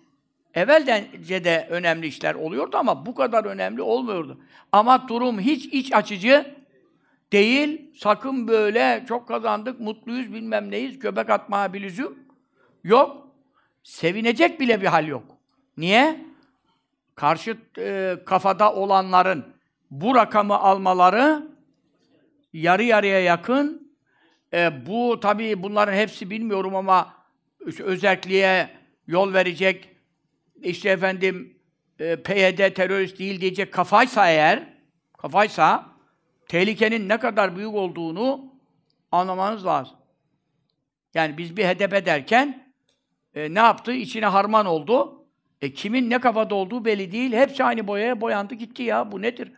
Evvelden de önemli işler oluyordu ama bu kadar önemli olmuyordu. Ama durum hiç iç açıcı değil. Sakın böyle çok kazandık, mutluyuz, bilmem neyiz, göbek atmaya bir lüzum yok. Sevinecek bile bir hal yok. Niye? Karşı e, kafada olanların bu rakamı almaları yarı yarıya yakın. E, bu tabii bunların hepsi bilmiyorum ama özelliğe yol verecek işte efendim e, PYD terörist değil diyecek kafaysa eğer kafaysa tehlikenin ne kadar büyük olduğunu anlamanız lazım. Yani biz bir hedef ederken e, ne yaptı? İçine harman oldu. E kimin ne kafada olduğu belli değil. Hepsi aynı boyaya boyandı gitti ya. Bu nedir?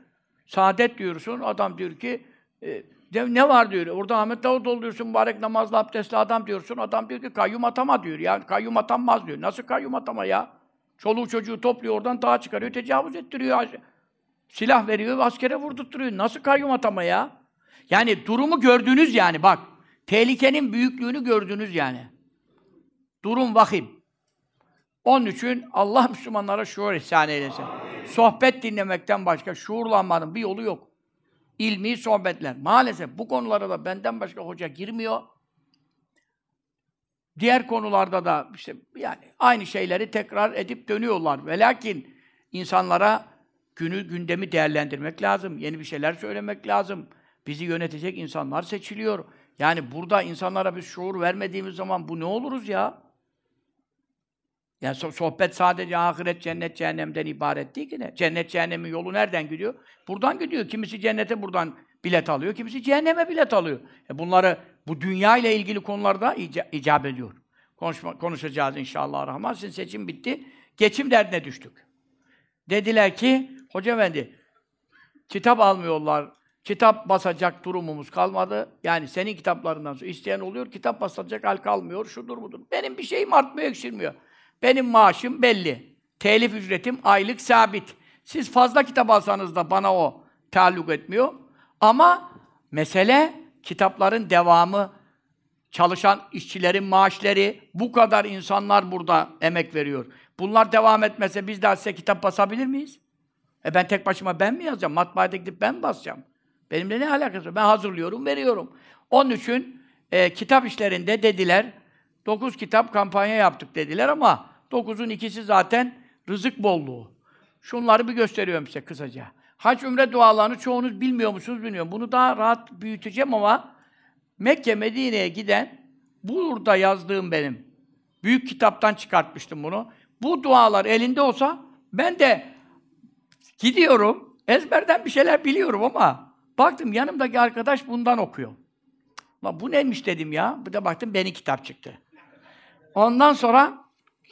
Saadet diyorsun. Adam diyor ki e, ne var diyor. Orada Ahmet Davutoğlu diyorsun. Mübarek namazlı abdestli adam diyorsun. Adam diyor ki kayyum atama diyor. Ya kayyum atanmaz diyor. Nasıl kayyum atama ya? Çoluğu çocuğu topluyor oradan dağa çıkarıyor. Tecavüz ettiriyor. Silah veriyor, askere vurdurtturuyor. Nasıl kayyum atama ya? Yani durumu gördünüz yani bak. Tehlikenin büyüklüğünü gördünüz yani. Durum vahim. Onun için Allah Müslümanlara şuur ihsan eylesin. Amin. Sohbet dinlemekten başka şuurlanmanın bir yolu yok. İlmi sohbetler. Maalesef bu konulara da benden başka hoca girmiyor. Diğer konularda da işte yani aynı şeyleri tekrar edip dönüyorlar. Ve lakin insanlara günü gündemi değerlendirmek lazım. Yeni bir şeyler söylemek lazım. Bizi yönetecek insanlar seçiliyor. Yani burada insanlara bir şuur vermediğimiz zaman bu ne oluruz ya? Yani sohbet sadece ahiret, cennet, cehennemden ibaret değil ki ne? Cennet, cehennemin yolu nereden gidiyor? Buradan gidiyor. Kimisi cennete buradan bilet alıyor, kimisi cehenneme bilet alıyor. E bunları, bu dünya ile ilgili konularda ica, icap ediyor. Konuşma, konuşacağız inşallah rahman. Sizin seçim bitti. Geçim derdine düştük. Dediler ki, Hoca Efendi, kitap almıyorlar, kitap basacak durumumuz kalmadı. Yani senin kitaplarından sonra isteyen oluyor, kitap basacak hal kalmıyor, şudur budur. Benim bir şeyim artmıyor, eksilmiyor. Benim maaşım belli. Telif ücretim aylık sabit. Siz fazla kitap alsanız da bana o taalluk etmiyor. Ama mesele kitapların devamı, çalışan işçilerin maaşları, bu kadar insanlar burada emek veriyor. Bunlar devam etmese biz de size kitap basabilir miyiz? E ben tek başıma ben mi yazacağım? Matbaada gidip ben mi basacağım? Benimle ne alakası var? Ben hazırlıyorum, veriyorum. Onun için e, kitap işlerinde dediler, dokuz kitap kampanya yaptık dediler ama dokuzun ikisi zaten rızık bolluğu. Şunları bir gösteriyorum size kısaca. Hac, ümre dualarını çoğunuz bilmiyor musunuz bilmiyorum. Bunu daha rahat büyüteceğim ama Mekke, Medine'ye giden burada yazdığım benim. Büyük kitaptan çıkartmıştım bunu. Bu dualar elinde olsa ben de gidiyorum. Ezberden bir şeyler biliyorum ama baktım yanımdaki arkadaş bundan okuyor. Lan bu neymiş dedim ya. Bir de baktım beni kitap çıktı. Ondan sonra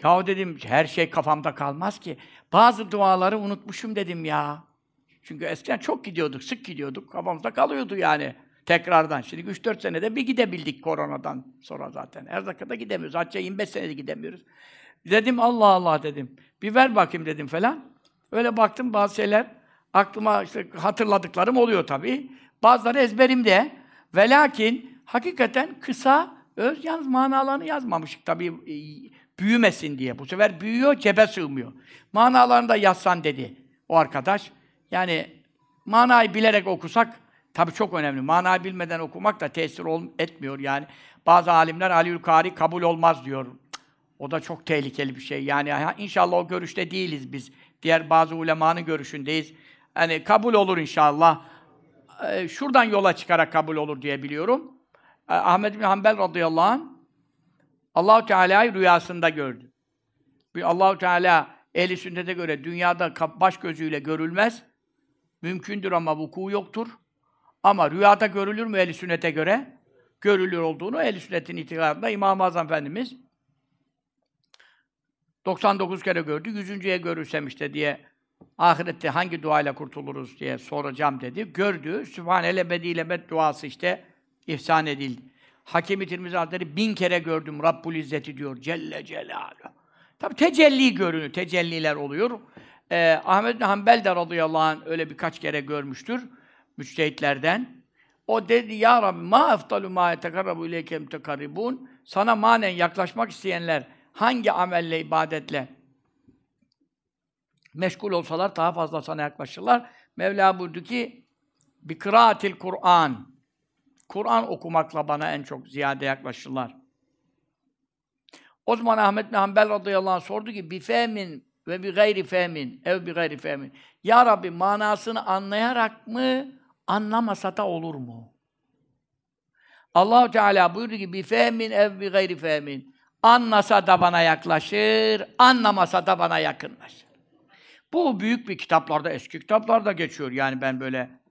ya dedim her şey kafamda kalmaz ki. Bazı duaları unutmuşum dedim ya. Çünkü eskiden çok gidiyorduk, sık gidiyorduk. Kafamızda kalıyordu yani tekrardan. Şimdi 3-4 senede bir gidebildik koronadan sonra zaten. Her dakikada gidemiyoruz. Hacca 25 senede gidemiyoruz. Dedim Allah Allah dedim. Bir ver bakayım dedim falan. Öyle baktım bazı şeyler aklıma işte hatırladıklarım oluyor tabii. Bazıları ezberimde. Ve lakin hakikaten kısa, öz yalnız manalarını yazmamışık tabii e, büyümesin diye. Bu sefer büyüyor, cebe sığmıyor. Manalarını da yazsan dedi o arkadaş. Yani manayı bilerek okusak tabii çok önemli. Manayı bilmeden okumak da tesir ol, etmiyor yani. Bazı alimler Aliül Kari kabul olmaz diyor. O da çok tehlikeli bir şey. Yani inşallah o görüşte değiliz biz. Diğer bazı ulemanın görüşündeyiz. Hani kabul olur inşallah. Ee, şuradan yola çıkarak kabul olur diye biliyorum. Ee, Ahmed bin Hanbel radıyallahu anh Allahu Teala'yı rüyasında gördü. Allahu Teala ehli sünnete göre dünyada baş gözüyle görülmez. Mümkündür ama vuku yoktur. Ama rüyada görülür mü ehli sünnete göre? Görülür olduğunu ehli sünnetin itikadında İmam-ı Azam Efendimiz 99 kere gördü, yüzüncüye görürsem işte diye ahirette hangi duayla kurtuluruz diye soracağım dedi. Gördü, Sübhanele bediyle bet duası işte ihsan edildi. Hakemi Tirmizi Hazretleri bin kere gördüm Rabbul İzzeti diyor Celle Celaluhu. Tabi tecelli görünür, tecelliler oluyor. Ee, Ahmet bin Hanbel de radıyallahu anh öyle birkaç kere görmüştür müçtehitlerden. O dedi ya Rabbi ma eftalu ma yetekarrabu ileyke mütekarribun. Sana manen yaklaşmak isteyenler hangi amelle, ibadetle meşgul olsalar daha fazla sana yaklaşırlar. Mevla buyurdu ki bir kıraatil Kur'an. Kur'an okumakla bana en çok ziyade yaklaşırlar. O zaman Ahmet bin Hanbel radıyallahu anh sordu ki bir fehmin ve bir gayri fehmin ev bir gayri fehmin. Ya Rabbi manasını anlayarak mı anlamasa da olur mu? Allahu Teala buyurdu ki bir fehmin ev bir gayri fehmin. Anlasa da bana yaklaşır, anlamasa da bana yakınlaşır. Bu büyük bir kitaplarda, eski kitaplarda geçiyor. Yani ben böyle,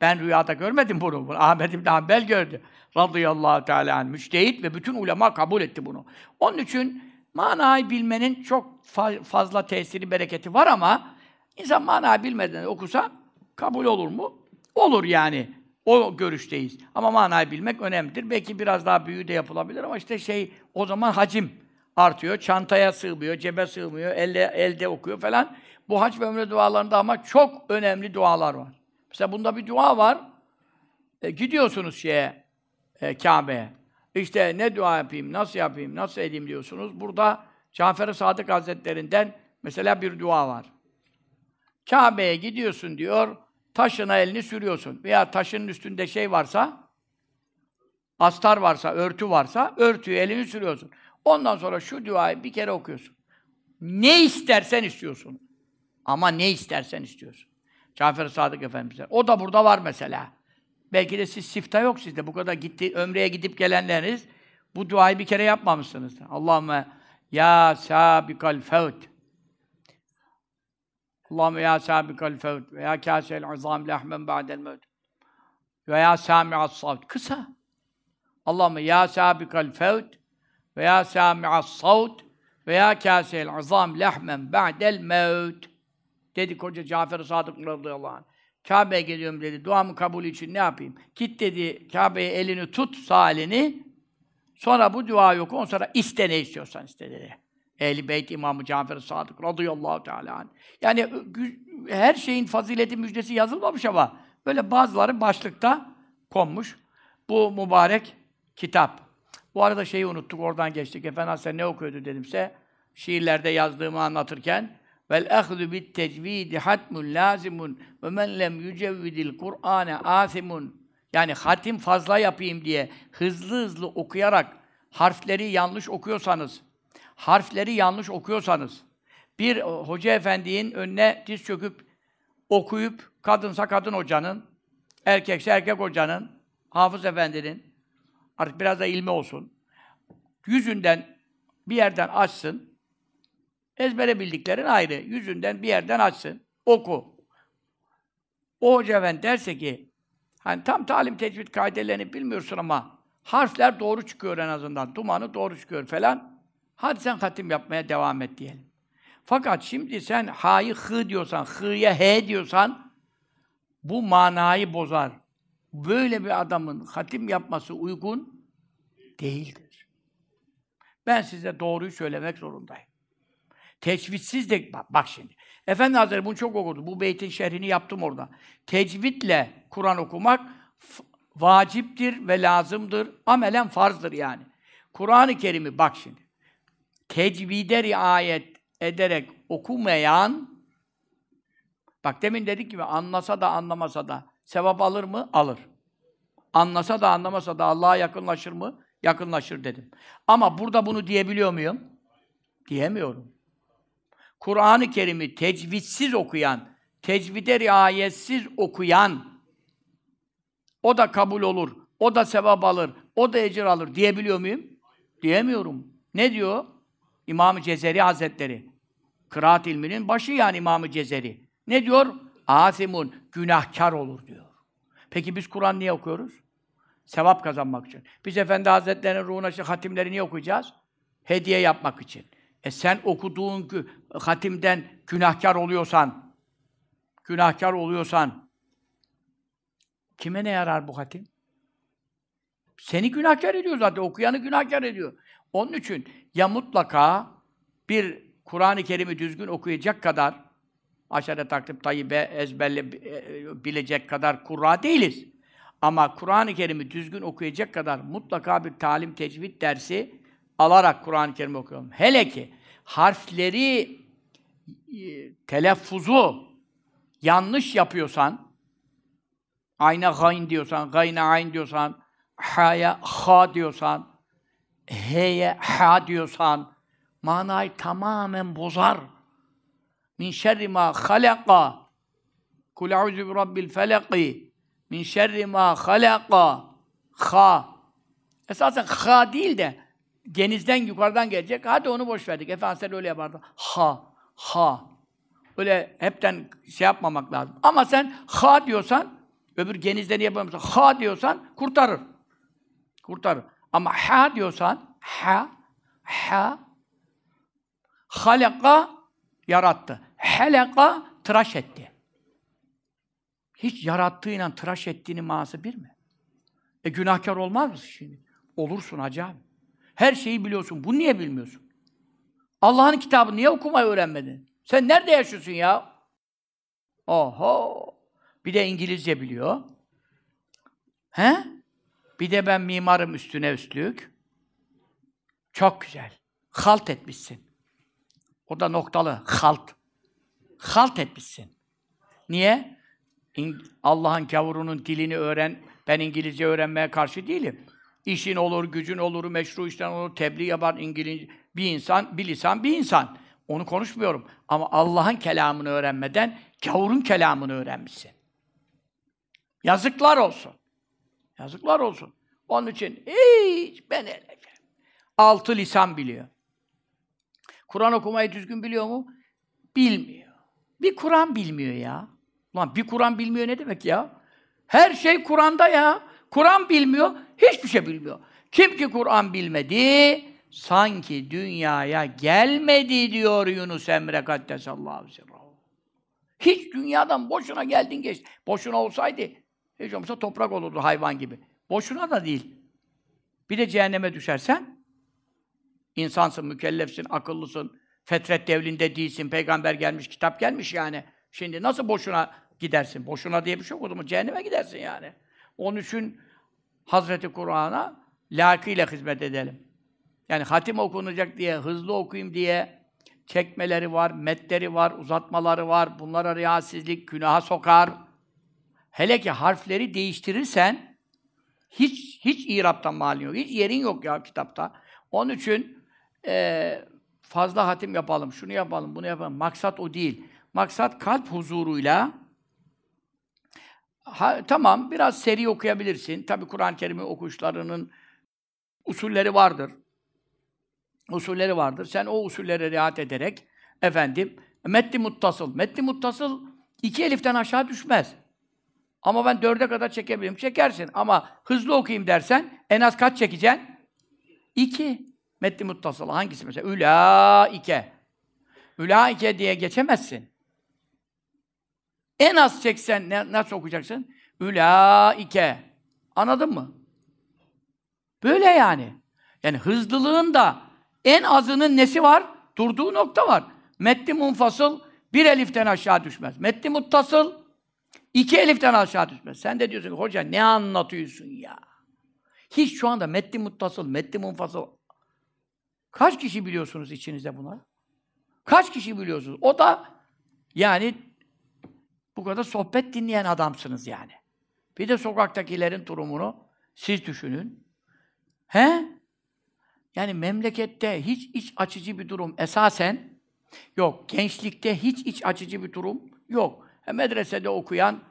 ben rüyada görmedim bunu. bunu Ahmet İbn Hanbel gördü. Radıyallahu Teala anh, müştehit ve bütün ulema kabul etti bunu. Onun için manayı bilmenin çok fa fazla tesiri, bereketi var ama insan manayı bilmeden okusa kabul olur mu? Olur yani. O görüşteyiz. Ama manayı bilmek önemlidir. Belki biraz daha büyüğü de yapılabilir ama işte şey o zaman hacim artıyor. Çantaya sığmıyor, cebe sığmıyor, elde, elde okuyor falan. Bu hac ve ömre dualarında ama çok önemli dualar var. Mesela bunda bir dua var. E, gidiyorsunuz şeye, e, Kabe'ye. İşte ne dua yapayım, nasıl yapayım, nasıl edeyim diyorsunuz. Burada Cafer-i Sadık Hazretlerinden mesela bir dua var. Kabe'ye gidiyorsun diyor, taşına elini sürüyorsun. Veya taşın üstünde şey varsa, astar varsa, örtü varsa, örtüyü elini sürüyorsun. Ondan sonra şu duayı bir kere okuyorsun. Ne istersen istiyorsun. Ama ne istersen istiyorsun. Cafer-i Sadık Efendimiz'e. O da burada var mesela. Belki de siz sifta yok sizde. Bu kadar gitti, ömreye gidip gelenleriniz bu duayı bir kere yapmamışsınız. Allahümme ya sabikal fevt. Allahümme ya sabikal fevt ve ya kâsel azam lehmen ba'del mevt. Ve ya sami'as savt. Kısa. Allahümme ya sabikal fevt ve ya sami'as savt ve ya kâsel azam lehmen ba'del mevt. Dedi koca Cafer-i Sadık radıyallahu anh. Kabe'ye geliyorum dedi. Duamın kabulü için ne yapayım? Git dedi Kabe'ye elini tut sağ. Sonra bu dua oku. Ondan sonra iste ne istiyorsan iste dedi. Ehl-i Beyt İmamı Cafer-i Sadık radıyallahu teala. Yani her şeyin fazileti müjdesi yazılmamış ama böyle bazıları başlıkta konmuş. Bu mübarek kitap. Bu arada şeyi unuttuk, oradan geçtik. Efendim sen ne okuyordu dedimse, şiirlerde yazdığımı anlatırken vel ahzu bit tecvidi hatmun lazimun ve men lem yücevvidil Kur'ane asimun. Yani hatim fazla yapayım diye hızlı hızlı okuyarak harfleri yanlış okuyorsanız harfleri yanlış okuyorsanız bir hoca efendinin önüne diz çöküp okuyup kadınsa kadın hocanın erkekse erkek hocanın hafız efendinin artık biraz da ilmi olsun yüzünden bir yerden açsın Ezbere bildiklerin ayrı. Yüzünden bir yerden açsın. Oku. O hoca efendi derse ki hani tam talim tecvid kaidelerini bilmiyorsun ama harfler doğru çıkıyor en azından. Dumanı doğru çıkıyor falan. Hadi sen hatim yapmaya devam et diyelim. Fakat şimdi sen ha'yı hı diyorsan, h'ya he diyorsan bu manayı bozar. Böyle bir adamın hatim yapması uygun değildir. Ben size doğruyu söylemek zorundayım. Tecvidsiz de, bak, bak şimdi. Efendi Hazretleri bunu çok okudu. Bu beytin şerhini yaptım orada. Tecvidle Kur'an okumak vaciptir ve lazımdır. Amelen farzdır yani. Kur'an-ı Kerim'i bak şimdi. Tecvide riayet ederek okumayan bak demin dedik gibi anlasa da anlamasa da sevap alır mı? Alır. Anlasa da anlamasa da Allah'a yakınlaşır mı? Yakınlaşır dedim. Ama burada bunu diyebiliyor muyum? Diyemiyorum. Kur'an-ı Kerim'i tecvidsiz okuyan, tecvide riayetsiz okuyan, o da kabul olur, o da sevap alır, o da ecir alır diyebiliyor muyum? Diyemiyorum. Ne diyor? İmam-ı Cezeri Hazretleri. Kıraat ilminin başı yani İmam-ı Cezeri. Ne diyor? Asimun, günahkar olur diyor. Peki biz Kur'an niye okuyoruz? Sevap kazanmak için. Biz Efendi Hazretleri'nin ruhuna işte hatimleri niye okuyacağız? Hediye yapmak için. E sen okuduğun hatimden günahkar oluyorsan, günahkar oluyorsan, kime ne yarar bu hatim? Seni günahkar ediyor zaten, okuyanı günahkar ediyor. Onun için ya mutlaka bir Kur'an-ı Kerim'i düzgün okuyacak kadar, aşere takdim tayyibe ezberle e, bilecek kadar kurra değiliz. Ama Kur'an-ı Kerim'i düzgün okuyacak kadar mutlaka bir talim tecvid dersi alarak Kur'an-ı Kerim okuyorum. Hele ki harfleri e, telaffuzu yanlış yapıyorsan ayna gayn diyorsan, gayna ayn diyorsan, ha'ya ha diyorsan, he'ye ha diyorsan manayı tamamen bozar. Min şerri ma halaka Kul a'udhu bi rabbil felaki min şerri ma halaka ha Esasen ha değil de genizden yukarıdan gelecek. Hadi onu boş verdik. Efendimiz öyle yapardı. Ha, ha. Öyle hepten şey yapmamak lazım. Ama sen ha diyorsan, öbür genizden yapamıyorsan, ha diyorsan kurtarır. Kurtarır. Ama ha diyorsan, ha, ha, halaka yarattı. Helaka tıraş etti. Hiç yarattığıyla tıraş ettiğinin manası bir mi? E günahkar olmaz mısın şimdi? Olursun acaba. Her şeyi biliyorsun. Bunu niye bilmiyorsun? Allah'ın kitabını niye okumayı öğrenmedin? Sen nerede yaşıyorsun ya? Oho! Bir de İngilizce biliyor. He? Bir de ben mimarım üstüne üstlük. Çok güzel. Halt etmişsin. O da noktalı. Halt. Halt etmişsin. Niye? Allah'ın gavurunun dilini öğren. Ben İngilizce öğrenmeye karşı değilim. İşin olur, gücün olur, meşru işten olur, tebliğ yapar İngiliz bir insan, bir lisan bir insan. Onu konuşmuyorum. Ama Allah'ın kelamını öğrenmeden gavurun kelamını öğrenmişsin. Yazıklar olsun. Yazıklar olsun. Onun için hiç ben altı lisan biliyor. Kur'an okumayı düzgün biliyor mu? Bilmiyor. Bir Kur'an bilmiyor ya. Ulan bir Kur'an bilmiyor ne demek ya? Her şey Kur'an'da ya. Kur'an bilmiyor, hiçbir şey bilmiyor. Kim ki Kur'an bilmedi, sanki dünyaya gelmedi diyor Yunus Emre Kaddesallahu aleyhi ve. Hiç dünyadan boşuna geldin geçtin. Boşuna olsaydı, hiç olmazsa toprak olurdu hayvan gibi. Boşuna da değil. Bir de cehenneme düşersen, insansın, mükellefsin, akıllısın, fetret devrinde değilsin, peygamber gelmiş, kitap gelmiş yani. Şimdi nasıl boşuna gidersin? Boşuna diye bir şey yok o zaman. Cehenneme gidersin yani. Onun için Hazreti Kur'an'a layıkıyla hizmet edelim. Yani hatim okunacak diye, hızlı okuyayım diye çekmeleri var, metleri var, uzatmaları var. Bunlara riyasizlik günaha sokar. Hele ki harfleri değiştirirsen hiç hiç İrab'tan malin yok. Hiç yerin yok ya kitapta. Onun için e, fazla hatim yapalım, şunu yapalım, bunu yapalım. Maksat o değil. Maksat kalp huzuruyla ha, tamam biraz seri okuyabilirsin. Tabi Kur'an-ı Kerim'in okuyuşlarının usulleri vardır. Usulleri vardır. Sen o usullere riayet ederek efendim metni muttasıl. Metni muttasıl iki eliften aşağı düşmez. Ama ben dörde kadar çekebilirim. Çekersin. Ama hızlı okuyayım dersen en az kaç çekeceksin? İki. Metni muttasıl. Hangisi mesela? Ülaike. Ülaike diye geçemezsin. En az çeksen ne, nasıl okuyacaksın? Ülaike. Anladın mı? Böyle yani. Yani hızlılığın da en azının nesi var? Durduğu nokta var. Metni munfasıl bir eliften aşağı düşmez. Metni muttasıl iki eliften aşağı düşmez. Sen de diyorsun ki hoca ne anlatıyorsun ya? Hiç şu anda metni muttasıl, metni munfasıl kaç kişi biliyorsunuz içinizde bunları? Kaç kişi biliyorsunuz? O da yani bu kadar sohbet dinleyen adamsınız yani. Bir de sokaktakilerin durumunu siz düşünün. He? Yani memlekette hiç iç açıcı bir durum esasen yok. Gençlikte hiç iç açıcı bir durum yok. E, medresede okuyan,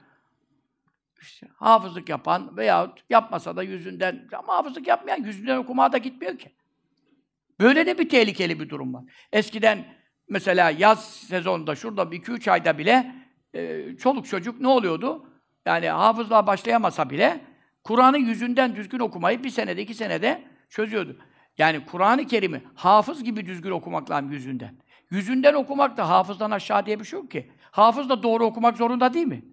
işte, hafızlık yapan veyahut yapmasa da yüzünden, ama hafızlık yapmayan yüzünden okumaya da gitmiyor ki. Böyle de bir tehlikeli bir durum var. Eskiden mesela yaz sezonunda şurada bir iki üç ayda bile e, çoluk çocuk ne oluyordu? Yani hafızlığa başlayamasa bile Kur'an'ı yüzünden düzgün okumayı bir senede, iki senede çözüyordu. Yani Kur'an-ı Kerim'i hafız gibi düzgün okumak lazım yüzünden. Yüzünden okumak da hafızdan aşağı diye bir şey yok ki. Hafız da doğru okumak zorunda değil mi?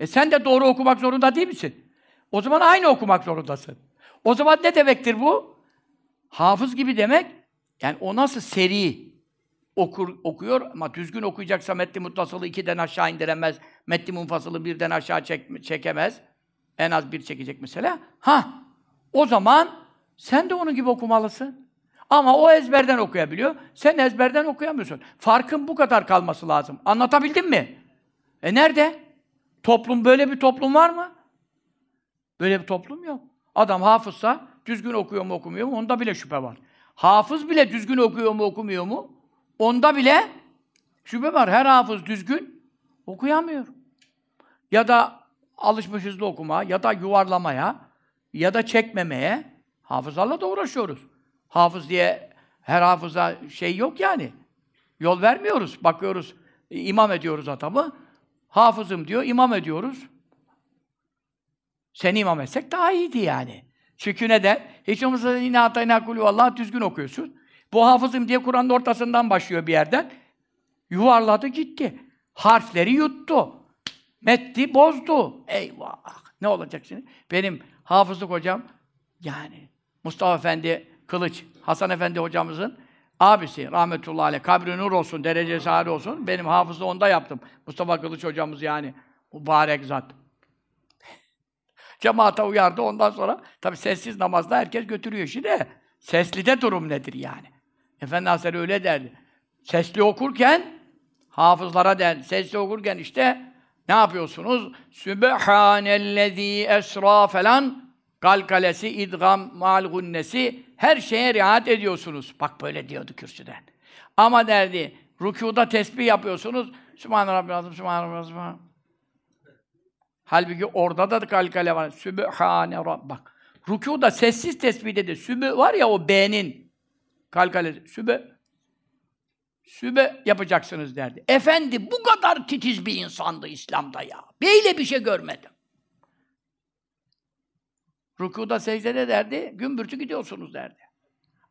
E sen de doğru okumak zorunda değil misin? O zaman aynı okumak zorundasın. O zaman ne demektir bu? Hafız gibi demek, yani o nasıl seri okur, okuyor ama düzgün okuyacaksa metni muttasılı ikiden aşağı indiremez, metni munfasılı birden aşağı çek, çekemez. En az bir çekecek mesela. Ha, o zaman sen de onun gibi okumalısın. Ama o ezberden okuyabiliyor, sen ezberden okuyamıyorsun. Farkın bu kadar kalması lazım. Anlatabildim mi? E nerede? Toplum, böyle bir toplum var mı? Böyle bir toplum yok. Adam hafızsa, düzgün okuyor mu okumuyor mu, onda bile şüphe var. Hafız bile düzgün okuyor mu okumuyor mu, onda bile şüphe var. Her hafız düzgün okuyamıyor. Ya da alışmış hızlı okuma, ya da yuvarlamaya, ya da çekmemeye, hafızlarla da uğraşıyoruz. Hafız diye her hafıza şey yok yani. Yol vermiyoruz. Bakıyoruz, imam ediyoruz adamı. Hafızım diyor, imam ediyoruz. Seni imam etsek daha iyiydi yani. Çünkü neden? Hiç olmazsa yine hatayna kulü Allah düzgün okuyorsun. Bu hafızım diye Kur'an'ın ortasından başlıyor bir yerden. Yuvarladı gitti. Harfleri yuttu. Metti bozdu. Eyvah! Ne olacak şimdi? Benim hafızlık hocam yani Mustafa Efendi Kılıç, Hasan Efendi hocamızın abisi rahmetullahi aleyh. Kabri nur olsun, derece saadet olsun. Benim hafızlığı onda yaptım. Mustafa Kılıç hocamız yani. Mübarek zat. Cemaate uyardı ondan sonra. Tabi sessiz namazda herkes götürüyor şimdi. Seslide durum nedir yani? Efendi Hazretleri öyle derdi. Sesli okurken hafızlara der. Sesli okurken işte ne yapıyorsunuz? Sübhanellezî esra falan kalkalesi, idgam, mal gunnesi her şeye riayet ediyorsunuz. Bak böyle diyordu kürsüden. Ama derdi, rükuda tesbih yapıyorsunuz. Sübhane Rabbil Azim, Sübhane Rabbil Azim. Halbuki orada da kalkale var. Sübhane Rabb. Bak. Rükûda sessiz tesbih dedi. Sübü var ya o B'nin kalkalesi. Sübü Sübe yapacaksınız derdi. Efendi bu kadar titiz bir insandı İslam'da ya. Böyle bir şey görmedim. Rükuda secdede derdi, gümbürtü gidiyorsunuz derdi.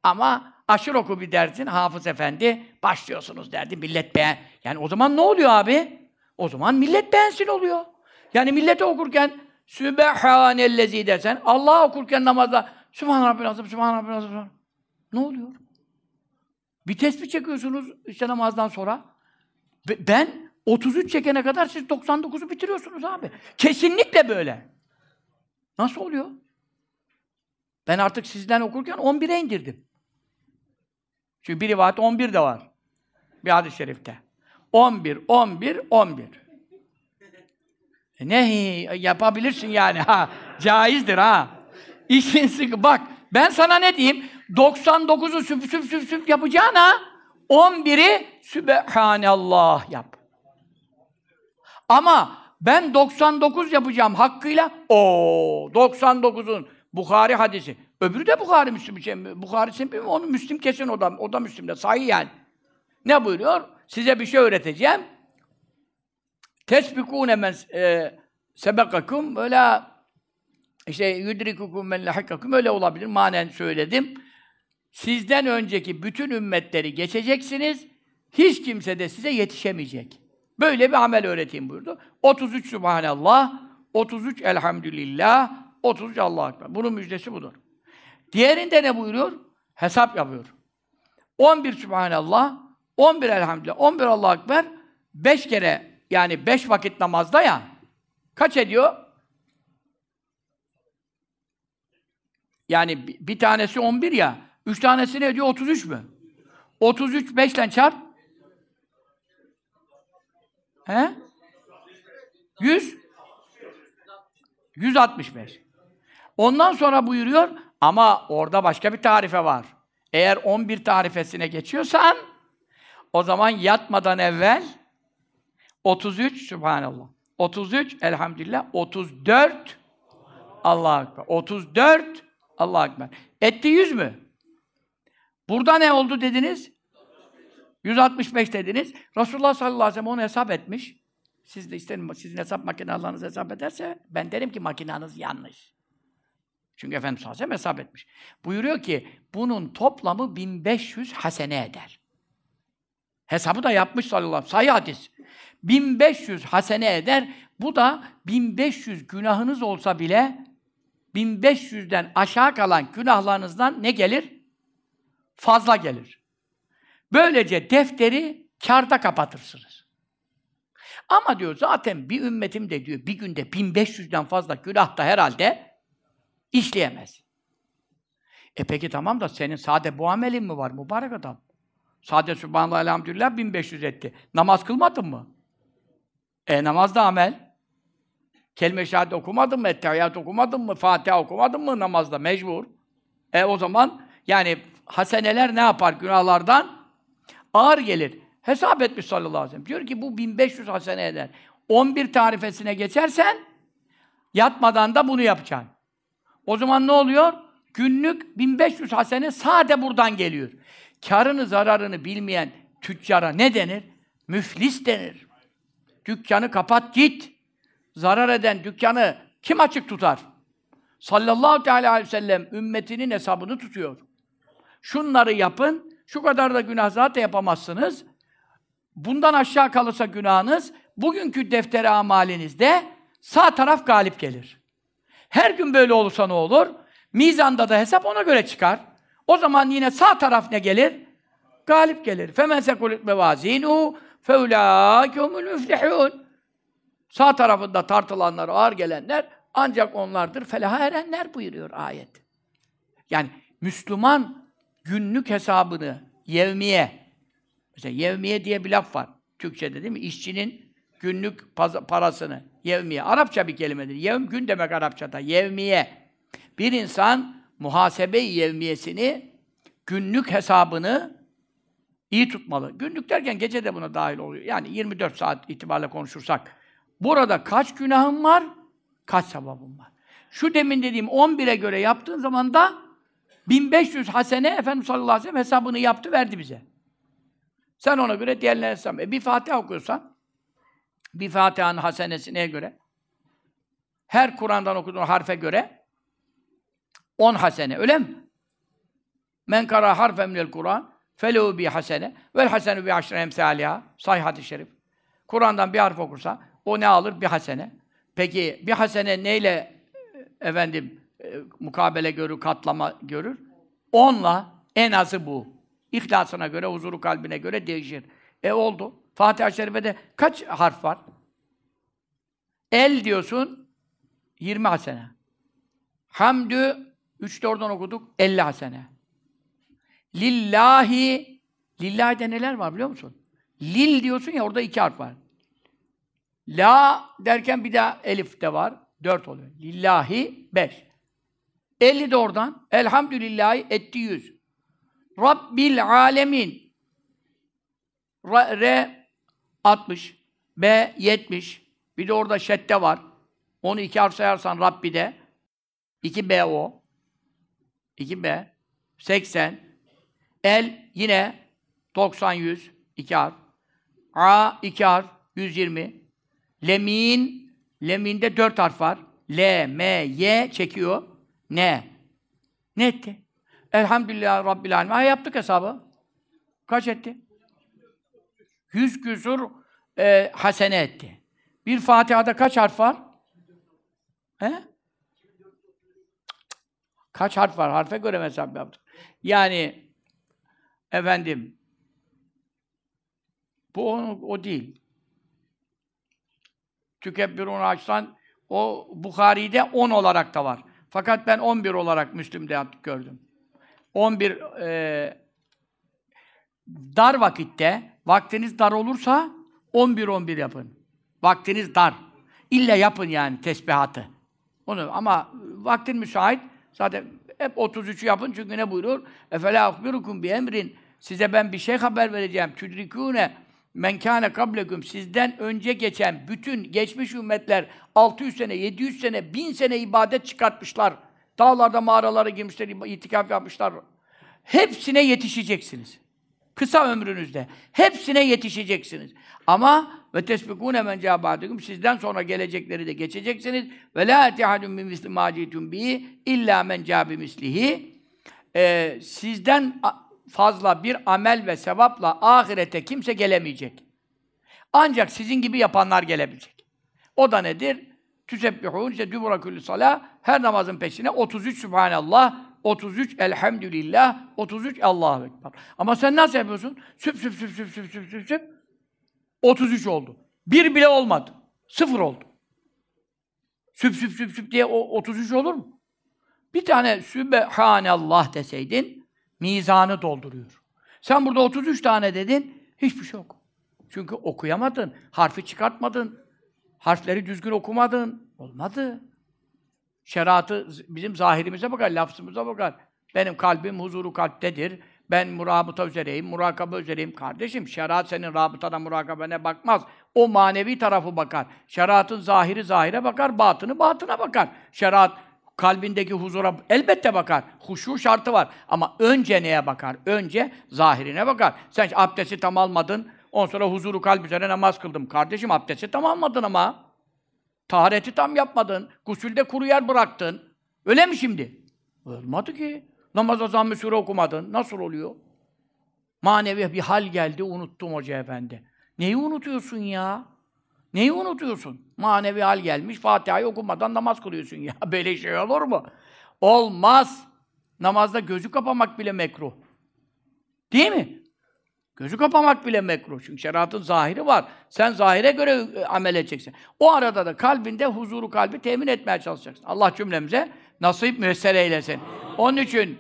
Ama aşırı oku bir dersin, Hafız Efendi, başlıyorsunuz derdi, millet beğen... Yani o zaman ne oluyor abi? O zaman millet beğensin oluyor. Yani millete okurken Sübhanellezi dersen, Allah okurken namazda Sübhan Rabbil Azim, Sübhan Rabbil Azim. Ne oluyor? Bir tesbih çekiyorsunuz işte namazdan sonra. Ben 33 çekene kadar siz 99'u bitiriyorsunuz abi. Kesinlikle böyle. Nasıl oluyor? Ben artık sizden okurken 11'e indirdim. Çünkü bir rivayet 11 de var. Bir hadis-i şerifte. 11, 11, 11. E ne yapabilirsin yani ha. Caizdir ha. İşin sıkı. Bak ben sana ne diyeyim? 99'u süp süp süp süp yapacağına 11'i Sübhanallah yap. Ama ben 99 yapacağım hakkıyla o 99'un Bukhari hadisi. Öbürü de Bukhari Müslim şey. Bukhari Müslim onu Müslim kesin o da o da Müslim'de sahih yani. Ne buyuruyor? Size bir şey öğreteceğim. Tesbikune men e, sebekakum böyle işte yudrikukum men lehakakum öyle olabilir. Manen söyledim. Sizden önceki bütün ümmetleri geçeceksiniz. Hiç kimse de size yetişemeyecek. Böyle bir amel öğreteyim buyurdu. 33 Subhanallah, 33 Elhamdülillah, 33 Allah Ekber. Bunun müjdesi budur. Diğerinde ne buyuruyor? Hesap yapıyor. 11 Subhanallah, 11 Elhamdülillah, 11 Allah Ekber, 5 kere yani 5 vakit namazda ya kaç ediyor? Yani bir tanesi 11 ya. Üç tanesi ne ediyor? 33 mü? 33 5 ile çarp. He? 100 165. Ondan sonra buyuruyor ama orada başka bir tarife var. Eğer 11 tarifesine geçiyorsan o zaman yatmadan evvel 33 Subhanallah. 33 Elhamdülillah. 34 Allah Ekber. 34 Allah Ekber. Etti 100 mü? Burada ne oldu dediniz? 165 dediniz. Resulullah sallallahu aleyhi ve sellem onu hesap etmiş. Siz de isterim, sizin hesap makineleriniz hesap ederse ben derim ki makinanız yanlış. Çünkü Efendimiz sallallahu aleyhi ve sellem hesap etmiş. Buyuruyor ki bunun toplamı 1500 hasene eder. Hesabı da yapmış sallallahu aleyhi ve sellem. Sayı hadis. 1500 hasene eder. Bu da 1500 günahınız olsa bile 1500'den aşağı kalan günahlarınızdan ne gelir? Fazla gelir. Böylece defteri karda kapatırsınız. Ama diyor zaten bir ümmetim de diyor bir günde 1500'den fazla günah da herhalde işleyemez. E peki tamam da senin sade bu amelin mi var mübarek adam? Sade Sübhanallah elhamdülillah 1500 etti. Namaz kılmadın mı? E namaz da amel. Kelime-i şehadet okumadın mı? Ettehiyyat okumadın mı? Fatiha okumadın mı namazda? Mecbur. E o zaman yani haseneler ne yapar günahlardan? Ağır gelir. Hesap etmiş sallallahu aleyhi ve sellem. Diyor ki bu 1500 hasene eder. 11 tarifesine geçersen yatmadan da bunu yapacaksın. O zaman ne oluyor? Günlük 1500 hasene sade buradan geliyor. Karını zararını bilmeyen tüccara ne denir? Müflis denir. Dükkanı kapat git. Zarar eden dükkanı kim açık tutar? Sallallahu teala aleyhi ve sellem ümmetinin hesabını tutuyor Şunları yapın, şu kadar da günah zaten yapamazsınız. Bundan aşağı kalırsa günahınız, bugünkü deftere amalinizde sağ taraf galip gelir. Her gün böyle olursa ne olur? Mizanda da hesap ona göre çıkar. O zaman yine sağ taraf ne gelir? Galip gelir. فَمَنْ سَكُلُتْ مَوَازِينُهُ فَاُولَٰئِكَ هُمُ الْمُفْلِحُونَ Sağ tarafında tartılanlar, ağır gelenler ancak onlardır. Felaha erenler buyuruyor ayet. Yani Müslüman günlük hesabını yevmiye mesela yevmiye diye bir laf var Türkçe'de değil mi? İşçinin günlük parasını yevmiye. Arapça bir kelimedir. Yevm gün demek Arapçada. Yevmiye. Bir insan muhasebe-i yevmiyesini günlük hesabını iyi tutmalı. Günlük derken gece de buna dahil oluyor. Yani 24 saat itibariyle konuşursak Burada kaç günahım var? Kaç sevabın var? Şu demin dediğim 11'e göre yaptığın zaman da 1500 hasene Efendimiz sallallahu aleyhi ve sellem hesabını yaptı, verdi bize. Sen ona göre diğerlerine hesap. E bir Fatiha okuyorsan, bir Fatiha'nın hasenesi neye göre? Her Kur'an'dan okuduğun harfe göre 10 hasene, öyle mi? Men kara harfen minel Kur'an felehu bi hasene vel hasenu bi aşre emsaliha. Sahih hadis-i şerif. Kur'an'dan bir harf okursa o ne alır? Bir hasene. Peki bir hasene neyle efendim e, mukabele görür, katlama görür? Onla en azı bu. İhlasına göre, huzuru kalbine göre değişir. E oldu. Fatiha-i Şerife'de kaç harf var? El diyorsun 20 hasene. Hamdü 3 oradan okuduk 50 hasene. Lillahi Lillahi'de neler var biliyor musun? Lil diyorsun ya orada iki harf var. La derken bir daha elif de var. Dört oluyor. Lillahi beş. Elli de oradan. Elhamdülillahi etti yüz. Rabbil alemin. Ra, re 60. B 70. Bir de orada şedde var. Onu iki harf sayarsan Rabbi'de. 2 B o. 2 B. 80. El yine 90 100 iki harf. A iki harf 120. Lemin leminde dört harf var. L, M, Y çekiyor. Ne? Ne etti? Elhamdülillah Rabbil Alemin. Ha yaptık hesabı. Kaç etti? Yüz küsur e, hasene etti. Bir Fatiha'da kaç harf var? He? Kaç harf var? Harfe göre hesap yaptık. Yani efendim bu o, o değil. Tükebbirun açsan o Bukhari'de 10 olarak da var. Fakat ben 11 olarak Müslüm'de gördüm. 11 e, dar vakitte vaktiniz dar olursa 11 11 yapın. Vaktiniz dar. İlle yapın yani tesbihatı. Onu ama vaktin müsait zaten hep 33'ü yapın çünkü ne buyuruyor? Efela akbirukum bi emrin size ben bir şey haber vereceğim. Tüdrikûne men kâne kablekum sizden önce geçen bütün geçmiş ümmetler 600 sene, 700 sene, 1000 sene ibadet çıkartmışlar. Dağlarda mağaralara girmişler, itikaf yapmışlar. Hepsine yetişeceksiniz. Kısa ömrünüzde. Hepsine yetişeceksiniz. Ama ve tesbikûne men câbâdüküm sizden sonra gelecekleri de geçeceksiniz. Ve lâ etihadun min misli mâcîtun bihi illâ men câbi mislihi. Ee, sizden fazla bir amel ve sevapla ahirete kimse gelemeyecek. Ancak sizin gibi yapanlar gelebilecek. O da nedir? Tüsebbihûn, işte dübura küllü salâ, her namazın peşine 33 Sübhanallah, 33 Elhamdülillah, 33 Allahu Ekber. Ama sen nasıl yapıyorsun? Süp süp süp süp süp süp süp süp. 33 oldu. Bir bile olmadı. Sıfır oldu. Süp süp süp süp diye o 33 olur mu? Bir tane Sübhanallah deseydin, mizanı dolduruyor. Sen burada 33 tane dedin, hiçbir şey yok. Çünkü okuyamadın, harfi çıkartmadın, harfleri düzgün okumadın. Olmadı. Şeriatı bizim zahirimize bakar, lafzımıza bakar. Benim kalbim huzuru kalptedir. Ben murabıta üzereyim, murakabe üzereyim. Kardeşim, şeriat senin rabıtana, murakabene bakmaz. O manevi tarafı bakar. Şeriatın zahiri zahire bakar, batını batına bakar. Şeriat kalbindeki huzura elbette bakar. Huşu şartı var. Ama önce neye bakar? Önce zahirine bakar. Sen abdesti tam almadın, ondan sonra huzuru kalp üzere namaz kıldım. Kardeşim abdesti tam almadın ama. Tahareti tam yapmadın. Gusülde kuru yer bıraktın. Öyle mi şimdi? Olmadı ki. Namaza zamm-ı sure okumadın. Nasıl oluyor? Manevi bir hal geldi, unuttum Hoca Efendi. Neyi unutuyorsun ya? Neyi unutuyorsun? Manevi hal gelmiş, Fatiha'yı okumadan namaz kılıyorsun <laughs> ya. Böyle şey olur mu? Olmaz. Namazda gözü kapamak bile mekruh. Değil mi? Gözü kapamak bile mekruh. Çünkü şeriatın zahiri var. Sen zahire göre e, amel edeceksin. O arada da kalbinde huzuru kalbi temin etmeye çalışacaksın. Allah cümlemize nasip müessere eylesin. Onun için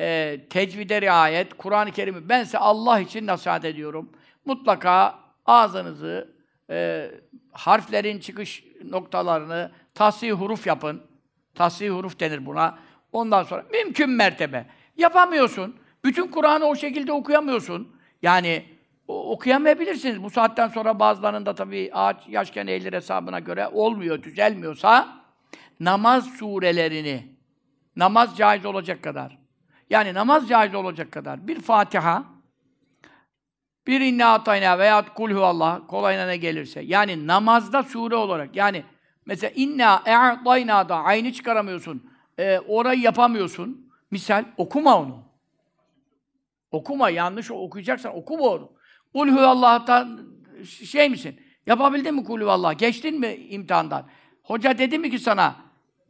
e, tecvide riayet, Kur'an-ı Kerim'i bense Allah için nasihat ediyorum. Mutlaka ağzınızı, e, harflerin çıkış noktalarını tasih huruf yapın. Tasih huruf denir buna. Ondan sonra mümkün mertebe. Yapamıyorsun. Bütün Kur'an'ı o şekilde okuyamıyorsun. Yani okuyamayabilirsiniz. Bu saatten sonra bazılarında tabii ağaç yaşken eğilir hesabına göre olmuyor, düzelmiyorsa namaz surelerini, namaz caiz olacak kadar, yani namaz caiz olacak kadar bir Fatiha, bir inna atayna veya kul Allah kolayına ne gelirse. Yani namazda sure olarak. Yani mesela inna e'atayna da aynı çıkaramıyorsun. E, orayı yapamıyorsun. Misal okuma onu. Okuma yanlış okuyacaksan okuma onu. Kul Allah'tan şey misin? Yapabildin mi kulü Allah? Geçtin mi imtihandan? Hoca dedi mi ki sana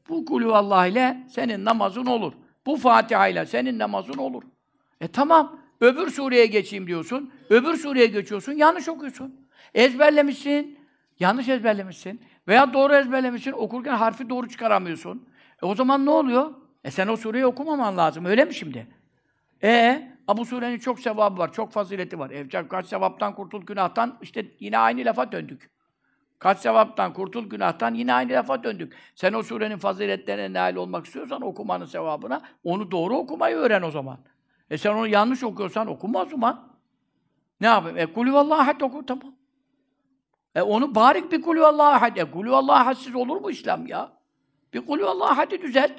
bu kulü Allah ile senin namazın olur. Bu Fatiha ile senin namazın olur. E tamam. Öbür sureye geçeyim diyorsun. Öbür sureye geçiyorsun. Yanlış okuyorsun. Ezberlemişsin. Yanlış ezberlemişsin. Veya doğru ezberlemişsin. Okurken harfi doğru çıkaramıyorsun. E o zaman ne oluyor? E sen o sureyi okumaman lazım. Öyle mi şimdi? E bu surenin çok sevabı var, çok fazileti var. E, kaç sevaptan kurtul günahtan, işte yine aynı lafa döndük. Kaç sevaptan kurtul günahtan yine aynı lafa döndük. Sen o surenin faziletlerine nail olmak istiyorsan okumanın sevabına, onu doğru okumayı öğren o zaman. E sen onu yanlış okuyorsan okuma o zaman. Ne yapayım? E kulü vallahi ahad oku tamam. E onu barik bir kulü vallahi ahad. E kulü vallahi olur mu İslam ya? Bir kulü vallahi ahadi düzelt.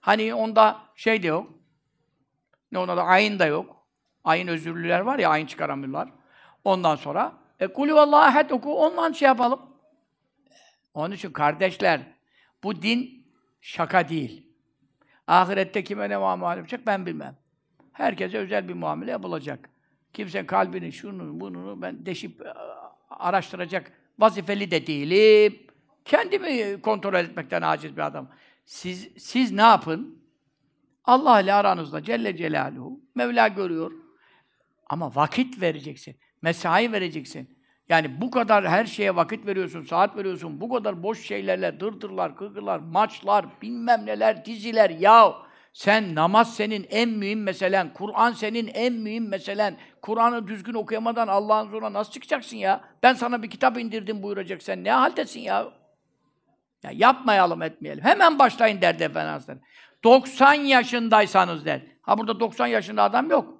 Hani onda şey de yok. Ne ona da ayın da yok. Ayın özürlüler var ya, ayın çıkaramıyorlar. Ondan sonra e kulü vallahi ahad oku, ondan şey yapalım. Onun için kardeşler, bu din şaka değil. Ahirette kime ne muamele yapacak ben bilmem. Herkese özel bir muamele yapılacak. Kimsenin kalbini, şunu, bunu ben deşip e, araştıracak vazifeli de değilim. Kendimi kontrol etmekten aciz bir adam. Siz, siz ne yapın? Allah ile aranızda Celle Celaluhu, Mevla görüyor. Ama vakit vereceksin. Mesai vereceksin. Yani bu kadar her şeye vakit veriyorsun, saat veriyorsun. Bu kadar boş şeylerle dırdırlar, kıkırlar, maçlar, bilmem neler, diziler. Ya sen namaz senin en mühim meselen, Kur'an senin en mühim meselen. Kur'an'ı düzgün okuyamadan Allah'ın zoruna nasıl çıkacaksın ya? Ben sana bir kitap indirdim buyuracak sen. Ne haldesin ya? Ya yapmayalım, etmeyelim. Hemen başlayın derdi Efendimiz 90 yaşındaysanız der. Ha burada 90 yaşında adam yok.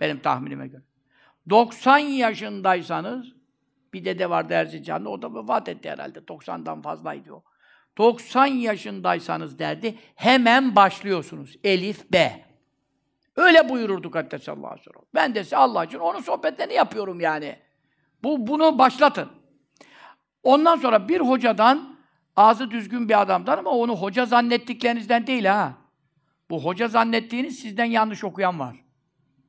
Benim tahminime göre. 90 yaşındaysanız bir dede vardı Erzincan'da, o da vefat etti herhalde. 90'dan fazlaydı o. 90 yaşındaysanız derdi, hemen başlıyorsunuz. Elif, B. Öyle buyururduk hatta sallallahu aleyhi. Ben de size Allah için onun sohbetlerini yapıyorum yani. Bu, bunu başlatın. Ondan sonra bir hocadan, ağzı düzgün bir adamdan ama onu hoca zannettiklerinizden değil ha. Bu hoca zannettiğiniz sizden yanlış okuyan var.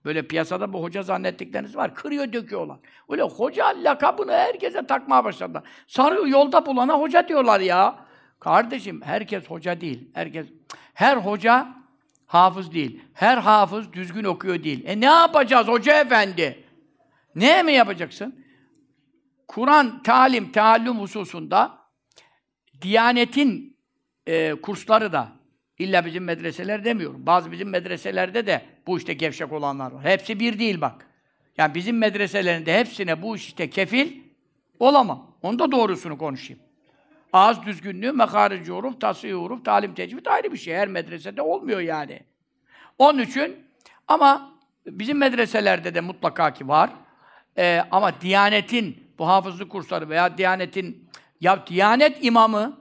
Böyle piyasada bu hoca zannettikleriniz var. Kırıyor, döküyorlar. Öyle hoca lakabını herkese takmaya başladılar. Sarı yolda bulana hoca diyorlar ya. Kardeşim herkes hoca değil. Herkes her hoca hafız değil. Her hafız düzgün okuyor değil. E ne yapacağız hoca efendi? Ne mi yapacaksın? Kur'an talim, taallüm hususunda Diyanetin e, kursları da illa bizim medreseler demiyorum. Bazı bizim medreselerde de bu işte gevşek olanlar var. Hepsi bir değil bak. Yani bizim medreselerinde hepsine bu işte kefil olamam. Onu da doğrusunu konuşayım. Ağız düzgünlüğü, mekarici huruf, tasih huruf, talim tecvid ayrı bir şey. Her medresede olmuyor yani. Onun için ama bizim medreselerde de mutlaka ki var. Ee, ama Diyanet'in bu hafızlık kursları veya Diyanet'in ya Diyanet imamı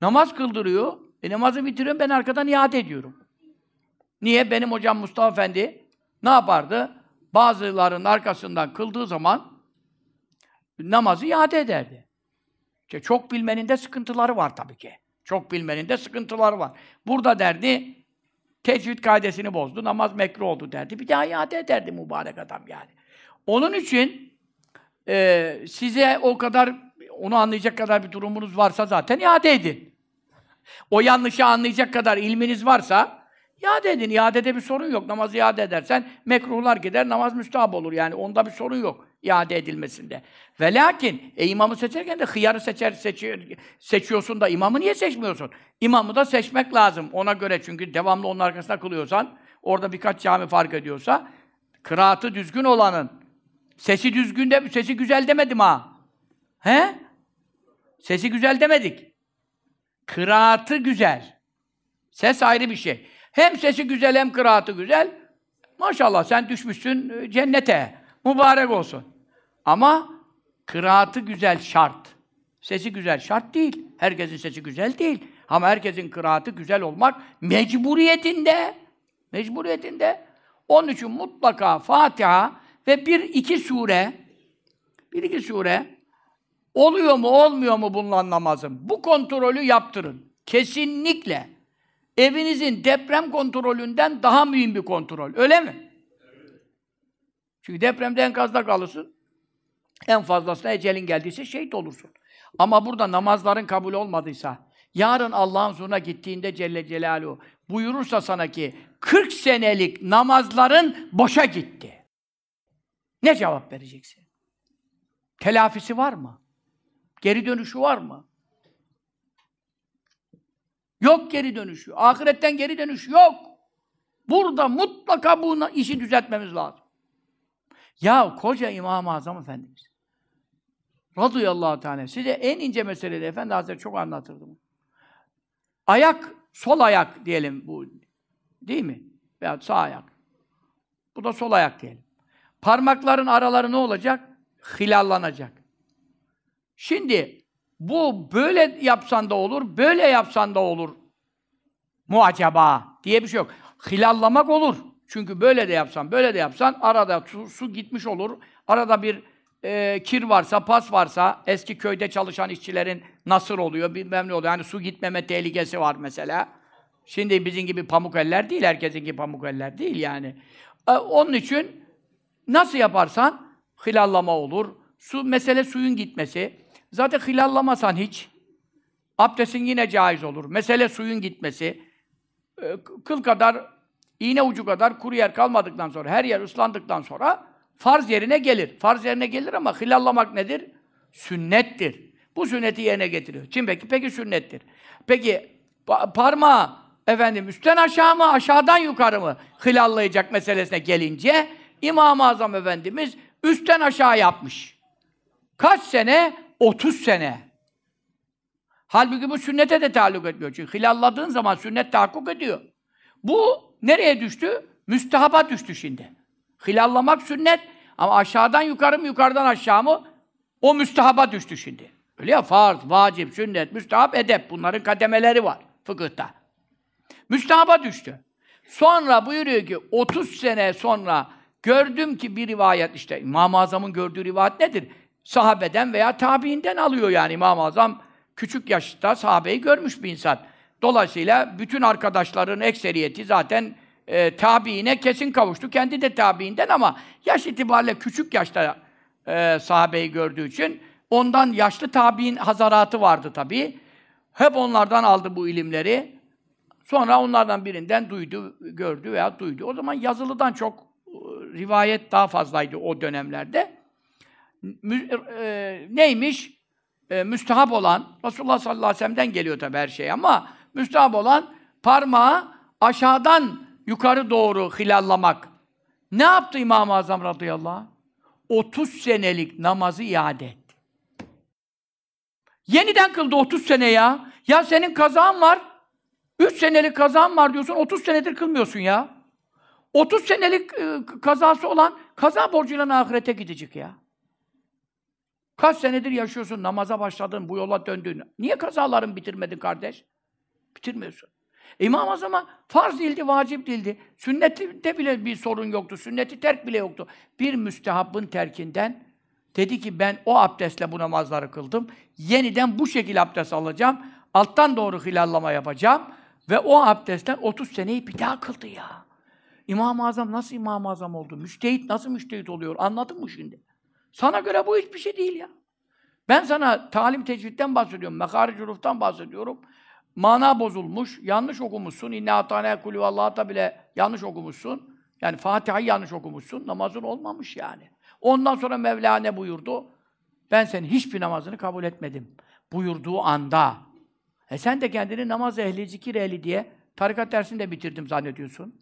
namaz kıldırıyor. E namazı bitiriyorum ben arkadan iade ediyorum. Niye? Benim hocam Mustafa Efendi ne yapardı? Bazılarının arkasından kıldığı zaman namazı iade ederdi. Çok bilmenin de sıkıntıları var tabii ki. Çok bilmenin de sıkıntıları var. Burada derdi, tecvid kaidesini bozdu, namaz mekruh oldu derdi. Bir daha iade ederdi mübarek adam yani. Onun için e, size o kadar, onu anlayacak kadar bir durumunuz varsa zaten iade edin. O yanlışı anlayacak kadar ilminiz varsa iade edin. İadede bir sorun yok. Namazı iade edersen mekruhlar gider, namaz müstahap olur. Yani onda bir sorun yok iade edilmesinde. Ve lakin e, imamı seçerken de hıyarı seçer, seçiyor, seçiyorsun da imamı niye seçmiyorsun? İmamı da seçmek lazım. Ona göre çünkü devamlı onun arkasında kılıyorsan, orada birkaç cami fark ediyorsa, kıraatı düzgün olanın, sesi düzgün de, sesi güzel demedim ha. He? Sesi güzel demedik. Kıraatı güzel. Ses ayrı bir şey. Hem sesi güzel hem kıraatı güzel. Maşallah sen düşmüşsün e, cennete. Mübarek olsun. Ama kıraatı güzel şart. Sesi güzel şart değil. Herkesin sesi güzel değil. Ama herkesin kıraatı güzel olmak mecburiyetinde. Mecburiyetinde. Onun için mutlaka Fatiha ve bir iki sure bir iki sure oluyor mu olmuyor mu bunun namazım? Bu kontrolü yaptırın. Kesinlikle. Evinizin deprem kontrolünden daha mühim bir kontrol. Öyle mi? Çünkü depremde enkazda kalırsın. En fazlasına ecelin geldiyse şehit olursun. Ama burada namazların kabul olmadıysa, yarın Allah'ın huzuruna gittiğinde Celle Celaluhu buyurursa sana ki 40 senelik namazların boşa gitti. Ne cevap vereceksin? Telafisi var mı? Geri dönüşü var mı? Yok geri dönüşü. Ahiretten geri dönüş yok. Burada mutlaka bu işi düzeltmemiz lazım. Ya koca İmam-ı Azam Efendimiz radıyallahu teala size en ince meselede Efendi Hazretleri çok anlatırdım. Ayak, sol ayak diyelim bu. Değil mi? Veya sağ ayak. Bu da sol ayak diyelim. Parmakların araları ne olacak? Hilallanacak. Şimdi bu böyle yapsan da olur, böyle yapsan da olur. Mu acaba diye bir şey yok. Hilallamak olur. Çünkü böyle de yapsan, böyle de yapsan arada su, su gitmiş olur. Arada bir e, kir varsa, pas varsa, eski köyde çalışan işçilerin nasır oluyor, bilmem ne oluyor. Yani su gitmeme tehlikesi var mesela. Şimdi bizim gibi pamuk eller değil, herkesin gibi pamuk eller değil yani. E, onun için nasıl yaparsan hilallama olur. Su, mesele suyun gitmesi. Zaten hilallamasan hiç, abdestin yine caiz olur. Mesele suyun gitmesi. E, kıl kadar, iğne ucu kadar kuru yer kalmadıktan sonra, her yer ıslandıktan sonra farz yerine gelir. Farz yerine gelir ama hilallamak nedir? Sünnettir. Bu sünneti yerine getiriyor. Kim peki? Peki sünnettir. Peki pa parmağı efendim üstten aşağı mı, aşağıdan yukarı mı hilallayacak meselesine gelince İmam-ı Azam Efendimiz üstten aşağı yapmış. Kaç sene? 30 sene. Halbuki bu sünnete de taalluk etmiyor. Çünkü hilalladığın zaman sünnet tahakkuk ediyor. Bu nereye düştü? Müstehaba düştü şimdi. Hilallamak sünnet ama aşağıdan yukarı mı, yukarıdan aşağı mı? O müstehaba düştü şimdi. Öyle ya farz, vacip, sünnet, müstehap, edep. Bunların kademeleri var fıkıhta. Müstehaba düştü. Sonra buyuruyor ki 30 sene sonra gördüm ki bir rivayet işte İmam-ı Azam'ın gördüğü rivayet nedir? Sahabeden veya tabiinden alıyor yani İmam-ı Azam küçük yaşta sahabeyi görmüş bir insan. Dolayısıyla bütün arkadaşların ekseriyeti zaten e, tabiine kesin kavuştu. Kendi de tabiinden ama yaş itibariyle küçük yaşta e, sahabeyi gördüğü için ondan yaşlı tabiin hazaratı vardı tabii. Hep onlardan aldı bu ilimleri. Sonra onlardan birinden duydu, gördü veya duydu. O zaman yazılıdan çok e, rivayet daha fazlaydı o dönemlerde. Mü, e, neymiş? E, müstehap olan, Resulullah sallallahu aleyhi ve sellem'den geliyor tabii her şey ama müstehap olan parmağı aşağıdan yukarı doğru hilallamak. Ne yaptı İmam-ı Azam radıyallahu anh? 30 senelik namazı iade etti. Yeniden kıldı 30 sene ya. Ya senin kazan var. 3 senelik kazan var diyorsun, 30 senedir kılmıyorsun ya. 30 senelik e, kazası olan kaza borcuyla ahirete gidecek ya. Kaç senedir yaşıyorsun, namaza başladın, bu yola döndün. Niye kazaların bitirmedin kardeş? Bitirmiyorsun. İmam Azam'a farz değildi, vacip değildi. Sünnette bile bir sorun yoktu. Sünneti terk bile yoktu. Bir müstehabbın terkinden dedi ki ben o abdestle bu namazları kıldım. Yeniden bu şekilde abdest alacağım. Alttan doğru hilallama yapacağım. Ve o abdestten 30 seneyi bir daha kıldı ya. İmam-ı Azam nasıl İmam-ı Azam oldu? Müştehit nasıl müştehit oluyor? Anladın mı şimdi? Sana göre bu hiçbir şey değil ya. Ben sana talim tecvitten bahsediyorum, mekaric bahsediyorum. Mana bozulmuş, yanlış okumuşsun. İnne atane kulü Allah'ta bile yanlış okumuşsun. Yani Fatiha'yı yanlış okumuşsun. Namazın olmamış yani. Ondan sonra Mevla ne buyurdu? Ben senin hiçbir namazını kabul etmedim. Buyurduğu anda. E sen de kendini namaz ehli, zikir ehli diye tarikat dersini de bitirdim zannediyorsun.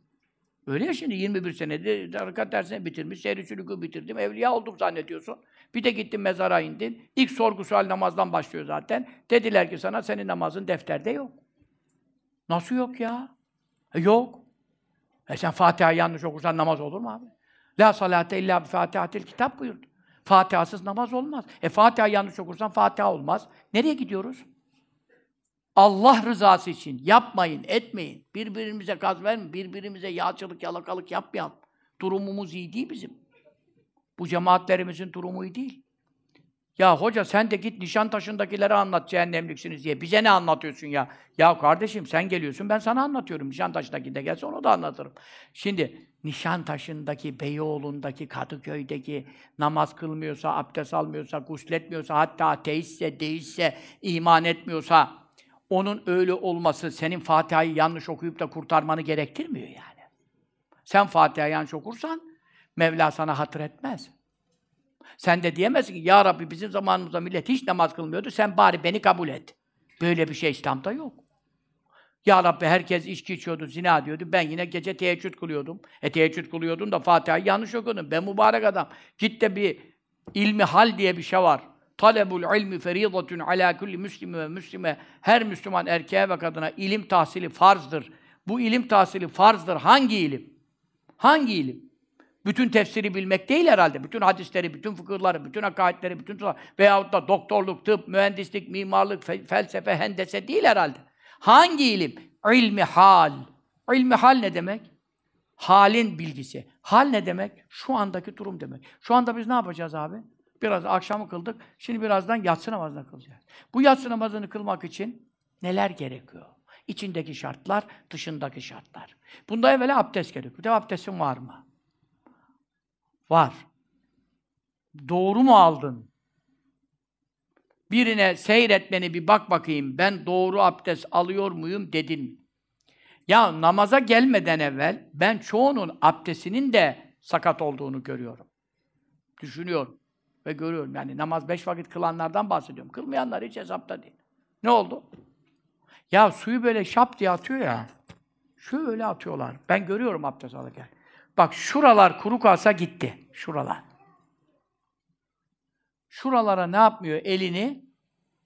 Öyle ya şimdi 21 senede tarikat dersini bitirmiş, seyri sülükü bitirdim, evliya oldum zannediyorsun. Bir de gittin mezara indin. İlk sorgu sual namazdan başlıyor zaten. Dediler ki sana senin namazın defterde yok. Nasıl yok ya? E yok. E sen Fatiha yanlış okursan namaz olur mu abi? La salate illa bi fatihatil kitap buyurdu. Fatihasız namaz olmaz. E Fatiha yanlış okursan Fatiha olmaz. Nereye gidiyoruz? Allah rızası için yapmayın, etmeyin. Birbirimize gaz vermeyin, birbirimize yağcılık, yalakalık yapmayalım. Durumumuz iyi değil bizim. Bu cemaatlerimizin durumu değil. Ya hoca sen de git Nişantaşı'ndakilere anlat cehennemliksiniz diye. Bize ne anlatıyorsun ya? Ya kardeşim sen geliyorsun ben sana anlatıyorum. Nişantaşı'ndaki de gelse onu da anlatırım. Şimdi Nişantaşı'ndaki, Beyoğlu'ndaki, Kadıköy'deki namaz kılmıyorsa, abdest almıyorsa, gusletmiyorsa, hatta ateistse, değilse, iman etmiyorsa onun öyle olması senin Fatiha'yı yanlış okuyup da kurtarmanı gerektirmiyor yani. Sen Fatiha'yı yanlış okursan Mevla sana hatır etmez. Sen de diyemezsin ki ya Rabbi bizim zamanımızda millet hiç namaz kılmıyordu. Sen bari beni kabul et. Böyle bir şey İslam'da yok. Ya Rabbi herkes içki içiyordu, zina diyordu. Ben yine gece teheccüd kılıyordum. E teheccüd kılıyordun da Fatiha'yı yanlış okudun. Ben mübarek adam. Git de bir ilmi hal diye bir şey var. Talebul ilmi feridatun ala kulli müslimi ve müslime. Her Müslüman erkeğe ve kadına ilim tahsili farzdır. Bu ilim tahsili farzdır. Hangi ilim? Hangi ilim? Bütün tefsiri bilmek değil herhalde. Bütün hadisleri, bütün fıkıhları, bütün akaidleri, bütün veyahut da doktorluk, tıp, mühendislik, mimarlık, fe- felsefe, hendese değil herhalde. Hangi ilim? İlmi hal. İlmi hal ne demek? Halin bilgisi. Hal ne demek? Şu andaki durum demek. Şu anda biz ne yapacağız abi? Biraz akşamı kıldık. Şimdi birazdan yatsı namazını kılacağız. Bu yatsı namazını kılmak için neler gerekiyor? İçindeki şartlar, dışındaki şartlar. Bunda evvela abdest gerekiyor. De abdestin var mı? Var. Doğru mu aldın? Birine seyretmeni bir bak bakayım, ben doğru abdest alıyor muyum dedin? Ya namaza gelmeden evvel ben çoğunun abdestinin de sakat olduğunu görüyorum. Düşünüyorum ve görüyorum. Yani namaz beş vakit kılanlardan bahsediyorum. Kılmayanlar hiç hesapta değil. Ne oldu? Ya suyu böyle şap diye atıyor ya. Şöyle atıyorlar. Ben görüyorum abdest alırken. Bak şuralar kuru kalsa gitti. Şuralar. Şuralara ne yapmıyor? Elini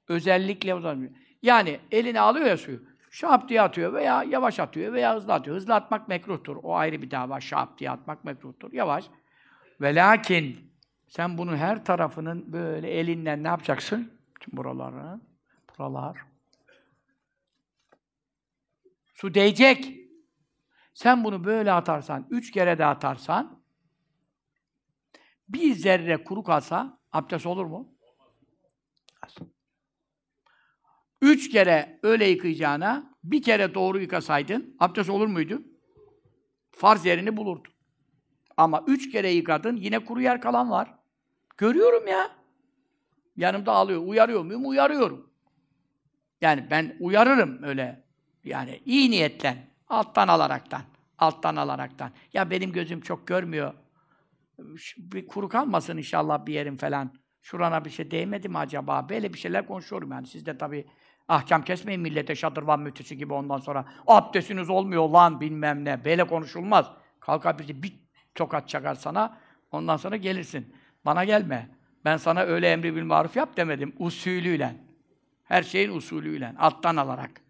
özellikle uzatmıyor. Yani elini alıyor ya suyu. Şap diye atıyor veya yavaş atıyor veya hızlı atıyor. Hızlı atmak mekruhtur. O ayrı bir dava. Şap diye atmak mekruhtur. Yavaş. Ve lakin sen bunun her tarafının böyle elinden ne yapacaksın? Tüm buraları, buralar. Su değecek. Sen bunu böyle atarsan, üç kere de atarsan, bir zerre kuru kalsa abdest olur mu? Üç kere öyle yıkayacağına, bir kere doğru yıkasaydın, abdest olur muydu? Farz yerini bulurdu. Ama üç kere yıkadın, yine kuru yer kalan var. Görüyorum ya. Yanımda ağlıyor. Uyarıyor muyum? Uyarıyorum. Yani ben uyarırım öyle. Yani iyi niyetten, alttan alaraktan, alttan alaraktan. Ya benim gözüm çok görmüyor. Bir kuru kalmasın inşallah bir yerim falan. Şurana bir şey değmedi mi acaba? Böyle bir şeyler konuşuyorum yani. Siz de tabii ahkam kesmeyin millete şadırvan mütisi gibi ondan sonra. Abdestiniz olmuyor lan bilmem ne. Böyle konuşulmaz. Kalkar birisi bir tokat çakar sana. Ondan sonra gelirsin. Bana gelme. Ben sana öyle emri bil maruf yap demedim. Usulüyle. Her şeyin usulüyle. Alttan alarak.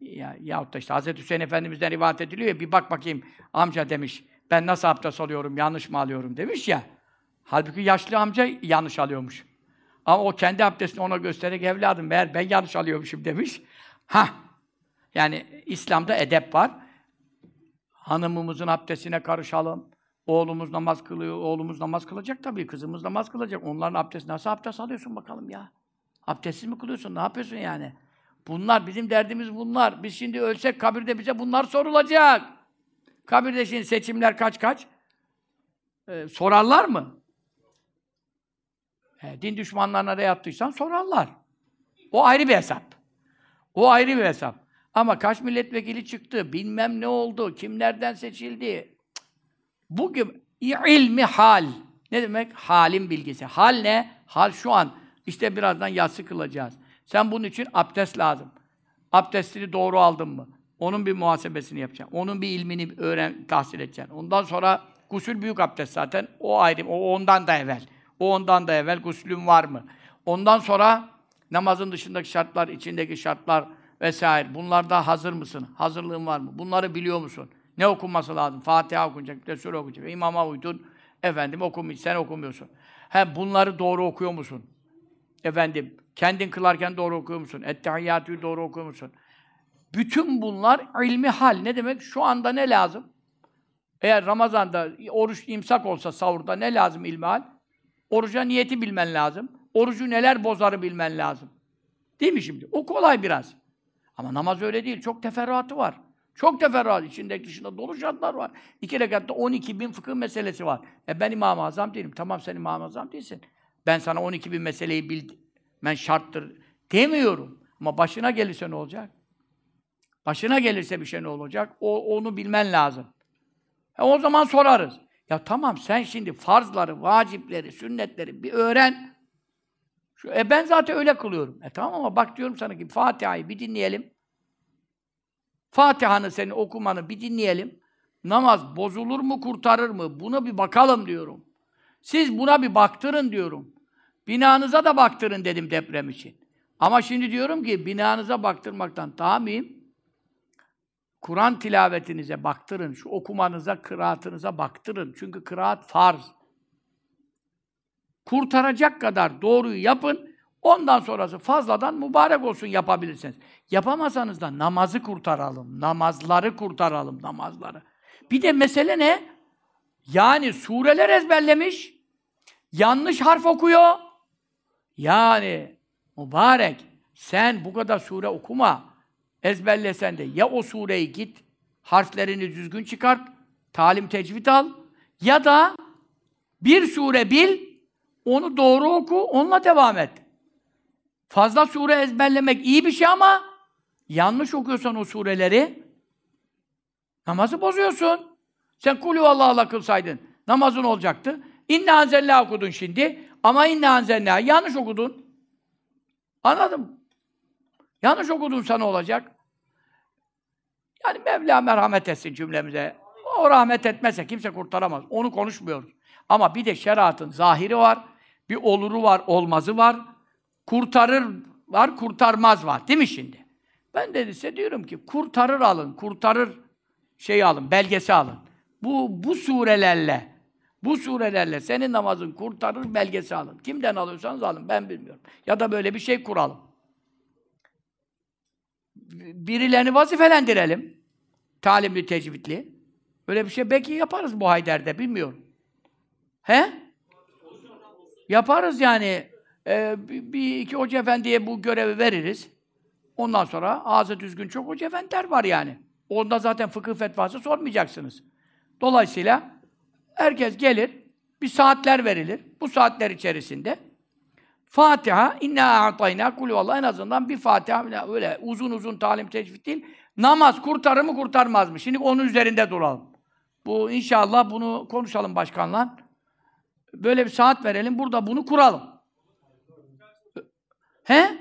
Ya, yahut da işte Hz. Hüseyin Efendimiz'den rivayet ediliyor ya, bir bak bakayım amca demiş, ben nasıl abdest alıyorum, yanlış mı alıyorum demiş ya. Halbuki yaşlı amca yanlış alıyormuş. Ama o kendi abdestini ona göstererek evladım meğer ben yanlış alıyormuşum demiş. Ha, Yani İslam'da edep var. Hanımımızın abdestine karışalım. Oğlumuz namaz kılıyor, oğlumuz namaz kılacak tabii, kızımız namaz kılacak. Onların abdesti nasıl abdest alıyorsun bakalım ya? Abdestsiz mi kılıyorsun? Ne yapıyorsun yani? Bunlar, bizim derdimiz bunlar. Biz şimdi ölsek kabirde bize bunlar sorulacak. Kabirde şimdi seçimler kaç kaç? Ee, sorarlar mı? E, din düşmanlarına ne yaptıysan sorarlar. O ayrı bir hesap. O ayrı bir hesap. Ama kaç milletvekili çıktı, bilmem ne oldu, kimlerden seçildi. Bugün ilmi hal. Ne demek? Halin bilgisi. Hal ne? Hal şu an. İşte birazdan yatsı kılacağız. Sen bunun için abdest lazım. Abdestini doğru aldın mı? Onun bir muhasebesini yapacaksın. Onun bir ilmini öğren, tahsil edeceksin. Ondan sonra gusül büyük abdest zaten. O ayrı, o ondan da evvel. O ondan da evvel guslün var mı? Ondan sonra namazın dışındaki şartlar, içindeki şartlar vesaire. Bunlarda hazır mısın? Hazırlığın var mı? Bunları biliyor musun? Ne okunması lazım? Fatiha okunacak, sure okunacak. İmama uydun, efendim okumuş, sen okumuyorsun. He bunları doğru okuyor musun? Efendim, kendin kılarken doğru okuyor musun? Ettehiyyatü doğru okuyor musun? Bütün bunlar ilmi hal. Ne demek? Şu anda ne lazım? Eğer Ramazan'da oruç imsak olsa sahurda ne lazım ilmi hal? Oruca niyeti bilmen lazım. Orucu neler bozarı bilmen lazım. Değil mi şimdi? O kolay biraz. Ama namaz öyle değil. Çok teferruatı var. Çok teferruat. içinde dışında dolu şartlar var. İki rekatta 12 bin fıkıh meselesi var. E ben İmam-ı Azam değilim. Tamam sen İmam-ı Azam değilsin. Ben sana 12 bin meseleyi bil, ben şarttır demiyorum. Ama başına gelirse ne olacak? Başına gelirse bir şey ne olacak? O, onu bilmen lazım. E o zaman sorarız. Ya tamam sen şimdi farzları, vacipleri, sünnetleri bir öğren. Şu, e ben zaten öyle kılıyorum. E tamam ama bak diyorum sana ki Fatiha'yı bir dinleyelim. Fatiha'nı senin okumanı bir dinleyelim. Namaz bozulur mu, kurtarır mı? Buna bir bakalım diyorum. Siz buna bir baktırın diyorum. Binanıza da baktırın dedim deprem için. Ama şimdi diyorum ki binanıza baktırmaktan daha mühim. Kur'an tilavetinize baktırın, şu okumanıza, kıraatınıza baktırın. Çünkü kıraat farz. Kurtaracak kadar doğruyu yapın, ondan sonrası fazladan mübarek olsun yapabilirsiniz. Yapamasanız da namazı kurtaralım, namazları kurtaralım, namazları. Bir de mesele ne? Yani sureler ezberlemiş, yanlış harf okuyor. Yani mübarek, sen bu kadar sure okuma ezberlesen de ya o sureyi git, harflerini düzgün çıkart, talim tecvid al ya da bir sure bil, onu doğru oku, onunla devam et. Fazla sure ezberlemek iyi bir şey ama yanlış okuyorsan o sureleri namazı bozuyorsun. Sen kulü Allah'la kılsaydın namazın olacaktı. İnne anzella okudun şimdi ama inne anzella yanlış okudun. Anladım. Yanlış okudun sana olacak. Yani Mevla merhamet etsin cümlemize. O rahmet etmezse kimse kurtaramaz. Onu konuşmuyoruz. Ama bir de şeriatın zahiri var. Bir oluru var, olmazı var. Kurtarır var, kurtarmaz var. Değil mi şimdi? Ben de size diyorum ki kurtarır alın, kurtarır şeyi alın, belgesi alın. Bu, bu surelerle, bu surelerle senin namazın kurtarır belgesi alın. Kimden alıyorsanız alın, ben bilmiyorum. Ya da böyle bir şey kuralım birilerini vazifelendirelim. Talimli, tecvidli. Öyle bir şey belki yaparız bu Hayder'de, bilmiyorum. He? Yaparız yani. Ee, bir iki hoca efendiye bu görevi veririz. Ondan sonra ağzı düzgün çok hoca efendiler var yani. Onda zaten fıkıh fetvası sormayacaksınız. Dolayısıyla herkes gelir, bir saatler verilir. Bu saatler içerisinde Fatiha, inna a'tayna kulü Allah en azından bir Fatiha öyle uzun uzun talim tecvid değil. Namaz kurtarır mı kurtarmaz mı? Şimdi onun üzerinde duralım. Bu inşallah bunu konuşalım başkanla. Böyle bir saat verelim. Burada bunu kuralım. He?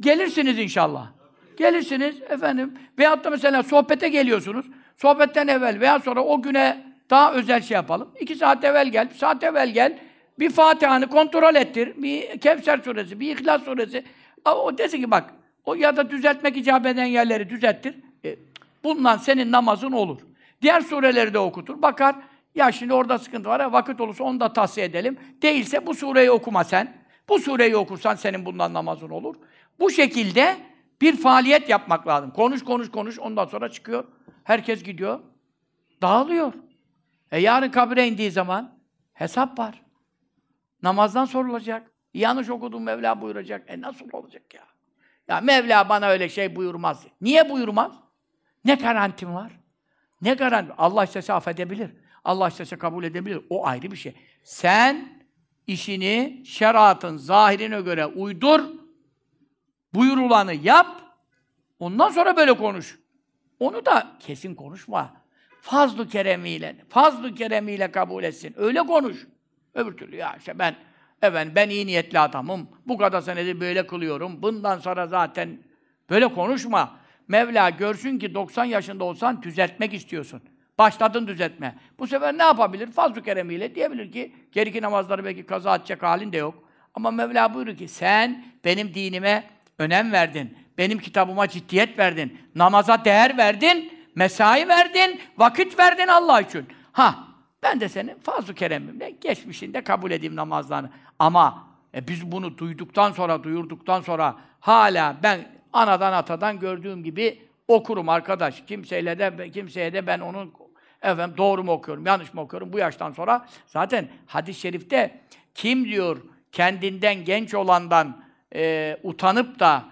Gelirsiniz inşallah. Gelirsiniz efendim. Veyahut da mesela sohbete geliyorsunuz. Sohbetten evvel veya sonra o güne daha özel şey yapalım. İki saat evvel gel, bir saat evvel gel. Bir Fatiha'nı kontrol ettir. Bir Kevser suresi, bir İhlas suresi. O desin ki bak, o ya da düzeltmek icap eden yerleri düzelttir. E, bundan senin namazın olur. Diğer sureleri de okutur. Bakar, ya şimdi orada sıkıntı var ya, vakit olursa onu da tavsiye edelim. Değilse bu sureyi okuma sen. Bu sureyi okursan senin bundan namazın olur. Bu şekilde bir faaliyet yapmak lazım. Konuş, konuş, konuş. Ondan sonra çıkıyor. Herkes gidiyor. Dağılıyor. E yarın kabire indiği zaman hesap var. Namazdan sorulacak. Yanlış okudum Mevla buyuracak. E nasıl olacak ya? Ya Mevla bana öyle şey buyurmaz. Niye buyurmaz? Ne garantim var? Ne garanti? Allah istese affedebilir. Allah istese kabul edebilir. O ayrı bir şey. Sen işini şeriatın zahirine göre uydur. Buyurulanı yap. Ondan sonra böyle konuş. Onu da kesin konuşma. Fazlu keremiyle, fazlu keremiyle kabul etsin. Öyle konuş. Öbür türlü ya işte ben efendim ben iyi niyetli adamım. Bu kadar senedir böyle kılıyorum. Bundan sonra zaten böyle konuşma. Mevla görsün ki 90 yaşında olsan düzeltmek istiyorsun. Başladın düzeltme. Bu sefer ne yapabilir? Fazl-ı keremiyle diyebilir ki geriki namazları belki kaza edecek halin de yok. Ama Mevla buyuruyor ki sen benim dinime önem verdin. Benim kitabıma ciddiyet verdin. Namaza değer verdin. Mesai verdin. Vakit verdin Allah için. Ha Ben de senin fazl-ı keremimle geçmişinde kabul edeyim namazlarını. Ama e, biz bunu duyduktan sonra, duyurduktan sonra hala ben anadan atadan gördüğüm gibi okurum arkadaş. Kimseyle de kimseye de ben onun efendim doğru mu okuyorum, yanlış mı okuyorum bu yaştan sonra zaten hadis-i şerifte kim diyor kendinden genç olandan e, utanıp da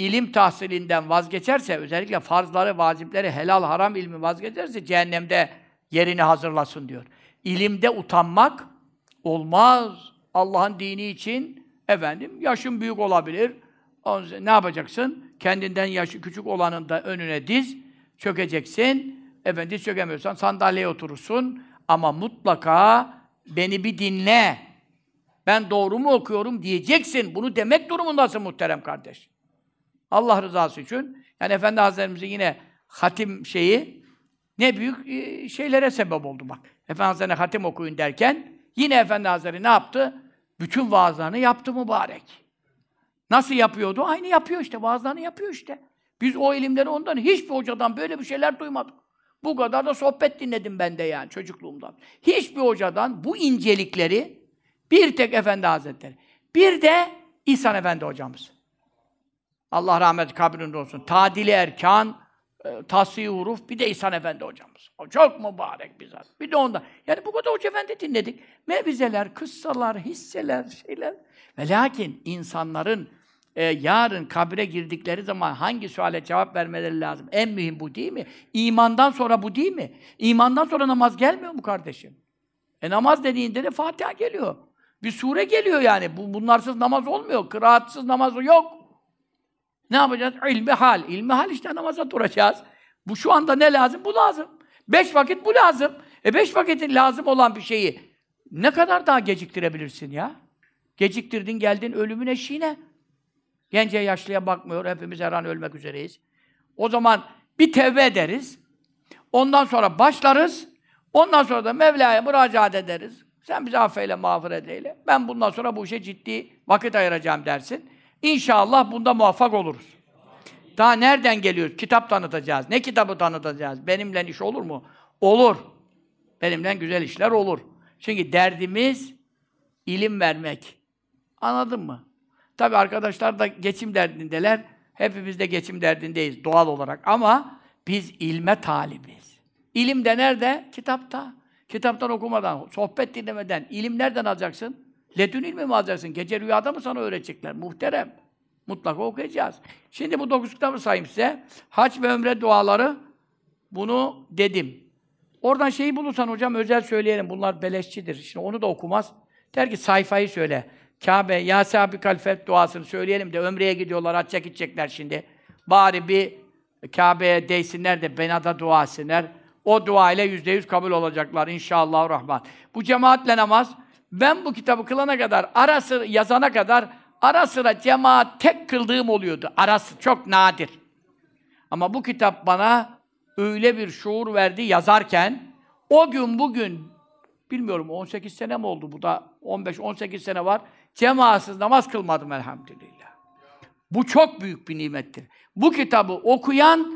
ilim tahsilinden vazgeçerse, özellikle farzları, vacipleri, helal, haram ilmi vazgeçerse cehennemde yerini hazırlasın diyor. İlimde utanmak olmaz. Allah'ın dini için efendim yaşın büyük olabilir. Ne yapacaksın? Kendinden yaşı küçük olanın da önüne diz, çökeceksin. Efendim diz çökemiyorsan sandalyeye oturursun. Ama mutlaka beni bir dinle. Ben doğru mu okuyorum diyeceksin. Bunu demek durumundasın muhterem kardeş. Allah rızası için. Yani Efendi Hazretlerimizin yine hatim şeyi ne büyük e, şeylere sebep oldu bak. Efendi Hazretleri hatim okuyun derken yine Efendi Hazretleri ne yaptı? Bütün vaazlarını yaptı mübarek. Nasıl yapıyordu? Aynı yapıyor işte. Vaazlarını yapıyor işte. Biz o ilimleri ondan hiçbir hocadan böyle bir şeyler duymadık. Bu kadar da sohbet dinledim ben de yani çocukluğumdan. Hiçbir hocadan bu incelikleri bir tek Efendi Hazretleri. Bir de İhsan Efendi hocamız. Allah rahmet kabrinde olsun. Tadili erkan, e, tasih huruf, bir de İhsan Efendi hocamız. O çok mübarek bir zat. Bir de onda. Yani bu kadar Hoca Efendi dinledik. Mevizeler, kıssalar, hisseler, şeyler. Ve lakin insanların e, yarın kabre girdikleri zaman hangi suale cevap vermeleri lazım? En mühim bu değil mi? İmandan sonra bu değil mi? İmandan sonra namaz gelmiyor mu kardeşim? E namaz dediğinde de Fatiha geliyor. Bir sure geliyor yani. Bu, bunlarsız namaz olmuyor. Kıraatsız namazı yok. Ne yapacağız? İlmi hal. İlmi hal işte namaza duracağız. Bu şu anda ne lazım? Bu lazım. Beş vakit bu lazım. E beş vakitin lazım olan bir şeyi ne kadar daha geciktirebilirsin ya? Geciktirdin geldin ölümün eşiğine. Gence yaşlıya bakmıyor. Hepimiz her an ölmek üzereyiz. O zaman bir tevbe ederiz. Ondan sonra başlarız. Ondan sonra da Mevla'ya müracaat ederiz. Sen bizi affeyle, mağfiret eyle. Ben bundan sonra bu işe ciddi vakit ayıracağım dersin. İnşallah bunda muvaffak oluruz. Daha nereden geliyoruz? Kitap tanıtacağız. Ne kitabı tanıtacağız? Benimle iş olur mu? Olur. Benimle güzel işler olur. Çünkü derdimiz ilim vermek. Anladın mı? Tabi arkadaşlar da geçim derdindeler. Hepimiz de geçim derdindeyiz doğal olarak. Ama biz ilme talibiz. İlim de nerede? Kitapta. Kitaptan okumadan, sohbet dinlemeden, ilim nereden alacaksın? Ledün ilmi mi alacaksın? Gece rüyada mı sana öğretecekler? Muhterem. Mutlaka okuyacağız. Şimdi bu dokuz kitabı sayayım size. Hac ve ömre duaları. Bunu dedim. Oradan şeyi bulursan hocam özel söyleyelim. Bunlar beleşçidir. Şimdi onu da okumaz. Der ki sayfayı söyle. Kabe, Ya Sabi Kalfet duasını söyleyelim de ömreye gidiyorlar, hacca gidecekler şimdi. Bari bir Kabe'ye değsinler de benada dua. O dua ile yüzde yüz kabul olacaklar inşallah rahman. Bu cemaatle namaz, ben bu kitabı kılana kadar, arası yazana kadar ara sıra cemaat tek kıldığım oluyordu. Arası çok nadir. Ama bu kitap bana öyle bir şuur verdi yazarken, o gün bugün, bilmiyorum 18 sene mi oldu bu da, 15-18 sene var, cemaatsız namaz kılmadım elhamdülillah. Bu çok büyük bir nimettir. Bu kitabı okuyan,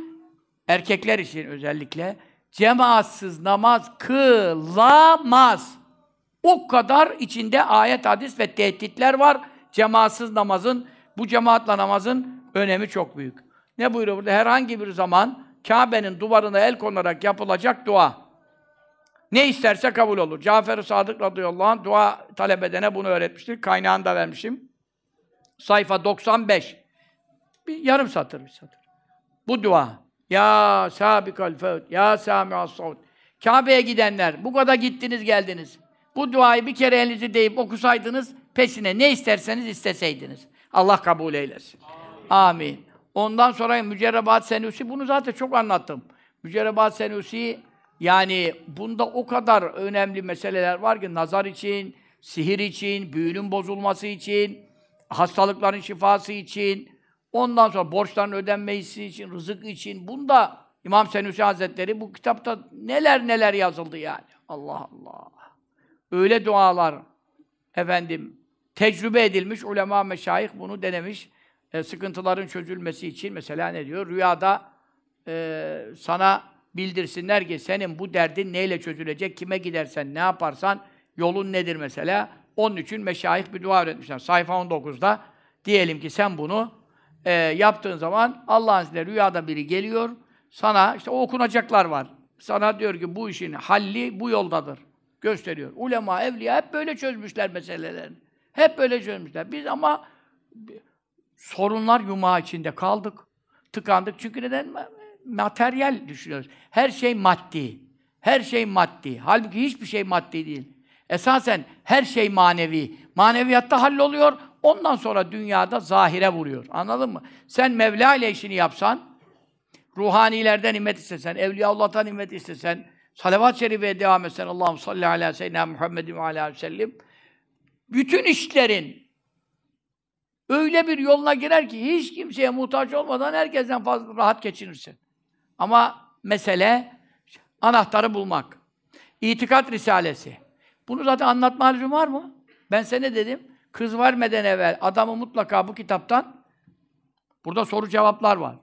erkekler için özellikle, cemaatsız namaz kılamaz. O kadar içinde ayet, hadis ve tehditler var. Cemaatsız namazın, bu cemaatla namazın önemi çok büyük. Ne buyuruyor burada? Herhangi bir zaman Kabe'nin duvarına el konarak yapılacak dua. Ne isterse kabul olur. Cafer-i Sadık radıyallahu anh dua talep edene bunu öğretmiştir. Kaynağını da vermişim. Sayfa 95. Bir yarım satır bir satır. Bu dua. Ya sabikal fevt, ya sami'as savut. Kabe'ye gidenler, bu kadar gittiniz geldiniz. Bu duayı bir kere elinizi deyip okusaydınız, peşine ne isterseniz isteseydiniz. Allah kabul eylesin. Amin. Amin. Ondan sonra Mücerrebat Senusi, bunu zaten çok anlattım. Mücerrebat Senusi, yani bunda o kadar önemli meseleler var ki, nazar için, sihir için, büyünün bozulması için, hastalıkların şifası için, ondan sonra borçların ödenmesi için, rızık için, bunda İmam Senusi Hazretleri bu kitapta neler neler yazıldı yani. Allah Allah öyle dualar efendim tecrübe edilmiş ulema meşayih bunu denemiş. E, sıkıntıların çözülmesi için mesela ne diyor? Rüyada e, sana bildirsinler ki senin bu derdin neyle çözülecek, kime gidersen, ne yaparsan, yolun nedir mesela. Onun için meşayih bir dua öğretmişler. Sayfa 19'da diyelim ki sen bunu e, yaptığın zaman Allah'ın izniyle rüyada biri geliyor, sana işte o okunacaklar var. Sana diyor ki bu işin halli bu yoldadır. Gösteriyor. Ulema, evliya hep böyle çözmüşler meselelerini. Hep böyle çözmüşler. Biz ama sorunlar yumağı içinde kaldık. Tıkandık. Çünkü neden? Materyal düşünüyoruz. Her şey maddi. Her şey maddi. Halbuki hiçbir şey maddi değil. Esasen her şey manevi. Maneviyatta halloluyor. Ondan sonra dünyada zahire vuruyor. Anladın mı? Sen Mevla ile işini yapsan, ruhanilerden nimet istesen, Evliyaullah'tan nimet istesen, salavat-ı şerifeye devam etsen, Allah'ım salli ala seyyidina Muhammedin ve ala sellem, bütün işlerin öyle bir yoluna girer ki hiç kimseye muhtaç olmadan herkesten fazla rahat geçinirsin. Ama mesele anahtarı bulmak. İtikat Risalesi. Bunu zaten anlatma lüzum var mı? Ben sana dedim. Kız vermeden evvel adamı mutlaka bu kitaptan burada soru cevaplar var.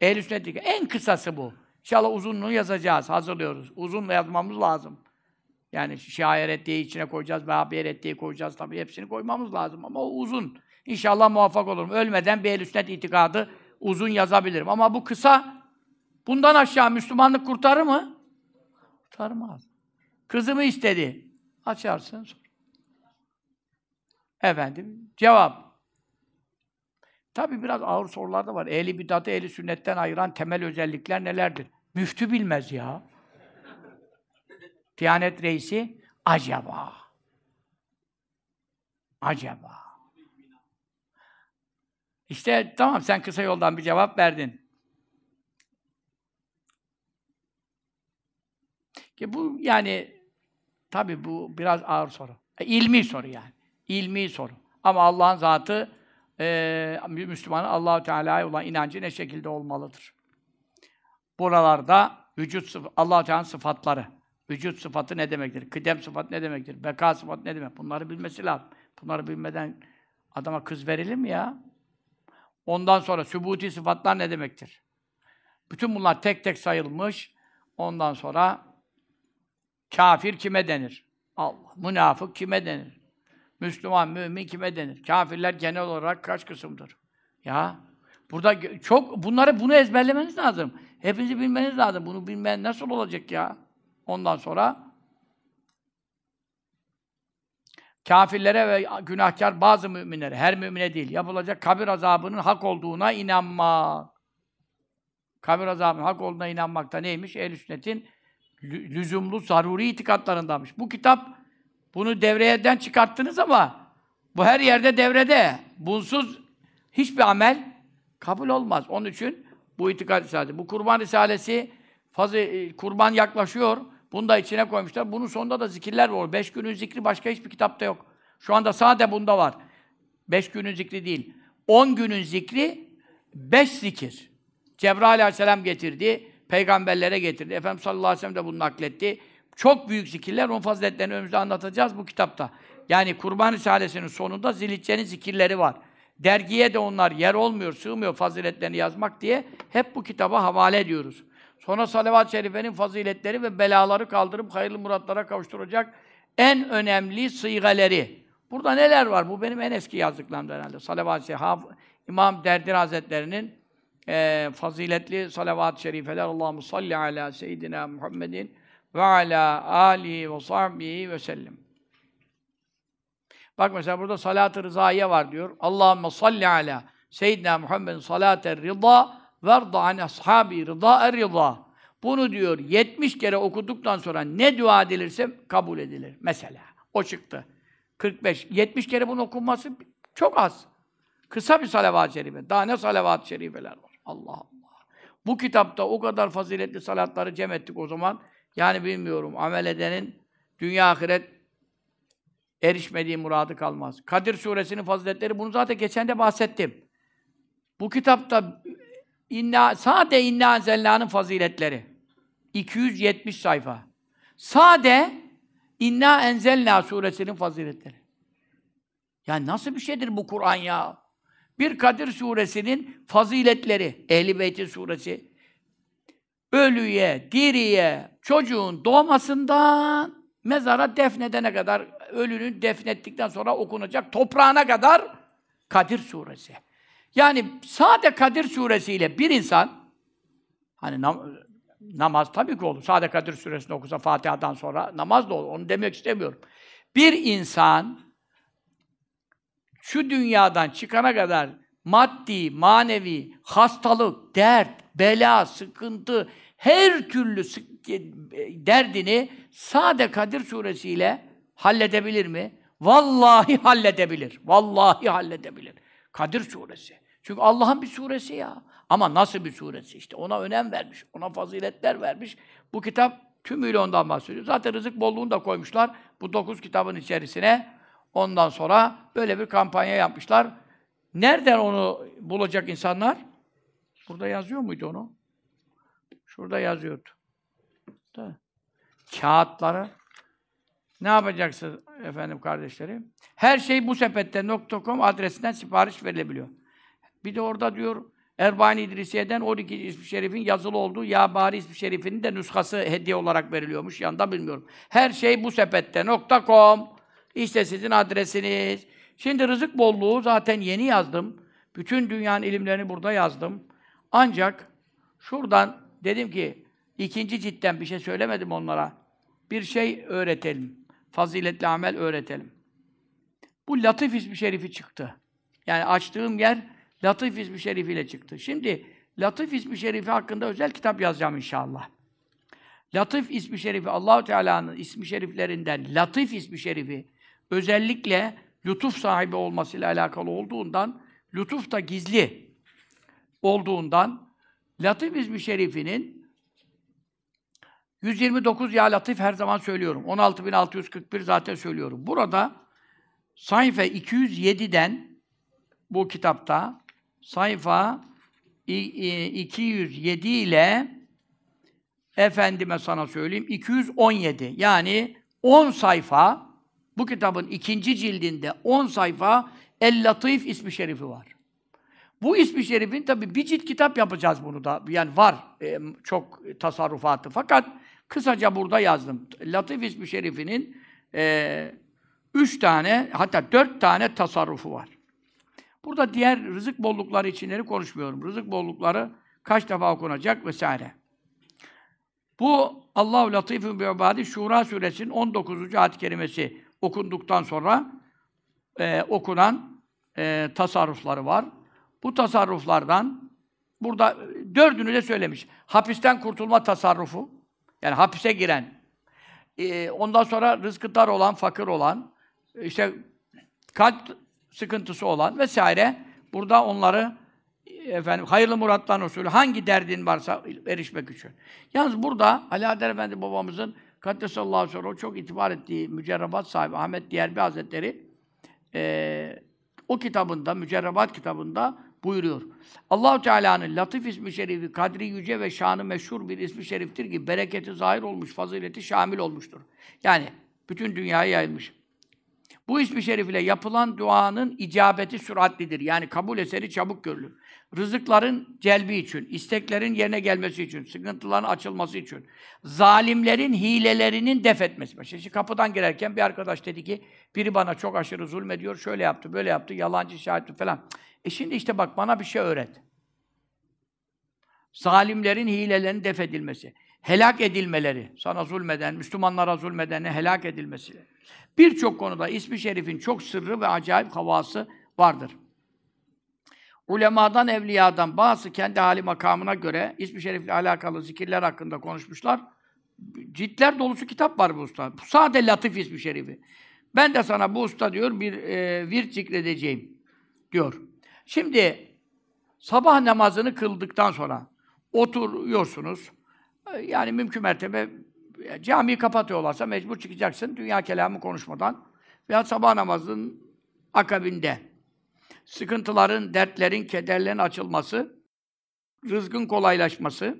Ehl-i en kısası bu. İnşallah uzunluğu yazacağız, hazırlıyoruz. Uzunla yazmamız lazım. Yani şair ettiği içine koyacağız, Vehhabi ettiği koyacağız tabii. Hepsini koymamız lazım ama o uzun. İnşallah muvaffak olurum. Ölmeden bir ehl sünnet itikadı uzun yazabilirim. Ama bu kısa, bundan aşağı Müslümanlık kurtarır mı? Kurtarmaz. Kızımı istedi. Açarsın. Sor. Efendim, cevap. Tabii biraz ağır sorular da var. Ehli bidatı, ehli sünnetten ayıran temel özellikler nelerdir? Müftü bilmez ya. Diyanet reisi, acaba. Acaba. İşte tamam sen kısa yoldan bir cevap verdin. Ki bu yani tabii bu biraz ağır soru. E, ilmi soru yani. İlmi soru. Ama Allah'ın zatı e, Müslümanın Allahu Teala'ya olan inancı ne şekilde olmalıdır? Buralarda vücut Allah Teala'nın sıfatları. Vücut sıfatı ne demektir? Kıdem sıfatı ne demektir? Beka sıfatı ne demek? Bunları bilmesi lazım. Bunları bilmeden adama kız verilir mi ya? Ondan sonra sübuti sıfatlar ne demektir? Bütün bunlar tek tek sayılmış. Ondan sonra kafir kime denir? Allah. Münafık kime denir? Müslüman, mümin kime denir? Kafirler genel olarak kaç kısımdır? Ya burada çok bunları bunu ezberlemeniz lazım. Hepinizi bilmeniz lazım. Bunu bilmeyen nasıl olacak ya? Ondan sonra kafirlere ve günahkar bazı müminlere, her mümine değil, yapılacak kabir azabının hak olduğuna inanmak. Kabir azabının hak olduğuna inanmak da neymiş? Ehl-i sünnetin lüzumlu, zaruri itikatlarındanmış. Bu kitap bunu devreyeden çıkarttınız ama bu her yerde devrede. Bunsuz hiçbir amel kabul olmaz. Onun için bu itikat risalesi. Bu kurban risalesi fazla e, kurban yaklaşıyor. Bunu da içine koymuşlar. Bunun sonunda da zikirler var. Beş günün zikri başka hiçbir kitapta yok. Şu anda sade bunda var. Beş günün zikri değil. On günün zikri beş zikir. Cebrail aleyhisselam getirdi. Peygamberlere getirdi. Efendimiz sallallahu aleyhi ve sellem de bunu nakletti. Çok büyük zikirler, onun faziletlerini önümüzde anlatacağız bu kitapta. Yani Kurban Risalesi'nin sonunda Zilhicce'nin zikirleri var. Dergiye de onlar yer olmuyor, sığmıyor faziletlerini yazmak diye hep bu kitaba havale ediyoruz. Sonra salavat-ı şerifenin faziletleri ve belaları kaldırıp hayırlı muratlara kavuşturacak en önemli sıygaleri. Burada neler var? Bu benim en eski yazdıklarımdan herhalde. Salavat-ı şerif, İmam Derdir Hazretleri'nin e, faziletli salavat-ı şerifeler. Allahu salli ala seyyidina Muhammedin ve ala alihi ve sahbihi ve sellem. Bak mesela burada salat-ı rızaiye var diyor. Allahumme salli ala seyyidina Muhammedin salat-ı rıza verda an ashabi rıza er rıza. Bunu diyor 70 kere okuduktan sonra ne dua edilirse kabul edilir. Mesela. O çıktı. 45. 70 kere bunun okunması çok az. Kısa bir salavat-ı şerife. Daha ne salavat-ı şerifeler var. Allah Allah. Bu kitapta o kadar faziletli salatları cem ettik o zaman. Yani bilmiyorum. Amel edenin dünya ahiret erişmediği muradı kalmaz. Kadir suresinin faziletleri bunu zaten geçen de bahsettim. Bu kitapta inna, sade inna enzelna'nın faziletleri. 270 sayfa. Sade inna enzelna suresinin faziletleri. Ya nasıl bir şeydir bu Kur'an ya? Bir Kadir suresinin faziletleri. Ehli Beyt'in suresi. ölüye, diriye, çocuğun doğmasından mezara defnedene kadar, ölünün defnettikten sonra okunacak toprağına kadar Kadir Suresi. Yani sade Kadir Suresiyle bir insan, hani nam namaz tabii ki olur. Sade Kadir Suresini okusa Fatiha'dan sonra namaz da olur. Onu demek istemiyorum. Bir insan şu dünyadan çıkana kadar maddi, manevi, hastalık, dert, bela, sıkıntı, her türlü sık derdini sade Kadir suresiyle halledebilir mi? Vallahi halledebilir. Vallahi halledebilir. Kadir suresi. Çünkü Allah'ın bir suresi ya. Ama nasıl bir suresi işte. Ona önem vermiş. Ona faziletler vermiş. Bu kitap tümüyle ondan bahsediyor. Zaten rızık bolluğunu da koymuşlar. Bu dokuz kitabın içerisine. Ondan sonra böyle bir kampanya yapmışlar. Nereden onu bulacak insanlar? Burada yazıyor muydu onu? Şurada yazıyordu. Da. Kağıtları. Ne yapacaksınız efendim kardeşlerim? Her şey bu sepette.com adresinden sipariş verilebiliyor. Bir de orada diyor Erbani İdrisiye'den 12 ismi şerifin yazılı olduğu Ya Bari ismi şerifinin de nüshası hediye olarak veriliyormuş. Yanında bilmiyorum. Her şey bu sepette.com İşte sizin adresiniz. Şimdi rızık bolluğu zaten yeni yazdım. Bütün dünyanın ilimlerini burada yazdım. Ancak şuradan dedim ki ikinci cidden bir şey söylemedim onlara. Bir şey öğretelim. Faziletli amel öğretelim. Bu Latif ismi şerifi çıktı. Yani açtığım yer Latif ismi şerifiyle çıktı. Şimdi Latif ismi şerifi hakkında özel kitap yazacağım inşallah. Latif ismi şerifi Allahu Teala'nın ismi şeriflerinden Latif ismi şerifi özellikle lütuf sahibi olmasıyla alakalı olduğundan lütuf da gizli olduğundan Latif ismi şerifinin 129 ya Latif her zaman söylüyorum. 16641 zaten söylüyorum. Burada sayfa 207'den bu kitapta sayfa 207 ile efendime sana söyleyeyim 217 yani 10 sayfa bu kitabın ikinci cildinde 10 sayfa El-Latif ismi şerifi var. Bu ismi şerifin tabi bir cilt kitap yapacağız bunu da. Yani var e, çok tasarrufatı. Fakat kısaca burada yazdım. Latif ismi şerifinin e, üç tane hatta dört tane tasarrufu var. Burada diğer rızık bollukları içinleri konuşmuyorum. Rızık bollukları kaç defa okunacak vesaire. Bu Allahu Latifun bi ibadi Şura suresinin 19. ayet-i kerimesi okunduktan sonra e, okunan e, tasarrufları var. Bu tasarruflardan burada dördünü de söylemiş. Hapisten kurtulma tasarrufu, yani hapise giren, e, ondan sonra rızkı dar olan, fakir olan, işte kalp sıkıntısı olan vesaire. Burada onları efendim hayırlı murattan usulü hangi derdin varsa erişmek için. Yalnız burada Ali Adel Efendi babamızın Kaddesallahu sonra o çok itibar ettiği mücerrebat sahibi Ahmet Diyerbi Hazretleri e, o kitabında, mücerrebat kitabında buyuruyor. Allahu Teala'nın Latif ismi şerifi, kadri yüce ve şanı meşhur bir ismi şeriftir ki bereketi zahir olmuş, fazileti şamil olmuştur. Yani bütün dünyaya yayılmış. Bu ismi şerif ile yapılan duanın icabeti süratlidir. Yani kabul eseri çabuk görülür. Rızıkların celbi için, isteklerin yerine gelmesi için, sıkıntıların açılması için, zalimlerin hilelerinin def etmesi. Şimdi kapıdan girerken bir arkadaş dedi ki, biri bana çok aşırı zulmediyor, şöyle yaptı, böyle yaptı, yalancı şahitli falan. E şimdi işte bak bana bir şey öğret. Zalimlerin hilelerinin def edilmesi. Helak edilmeleri, sana zulmeden, Müslümanlara zulmedene helak edilmesi. Birçok konuda ismi şerifin çok sırrı ve acayip havası vardır. Ulemadan, evliyadan bazı kendi hali makamına göre ismi şerifle alakalı zikirler hakkında konuşmuşlar. Ciltler dolusu kitap var bu usta. Sade latif ismi şerifi. Ben de sana bu usta diyor bir e, virt zikredeceğim diyor. Şimdi sabah namazını kıldıktan sonra oturuyorsunuz. Yani mümkün mertebe camiyi kapatıyorlarsa mecbur çıkacaksın dünya kelamı konuşmadan. Veya sabah namazının akabinde sıkıntıların, dertlerin, kederlerin açılması, rızkın kolaylaşması,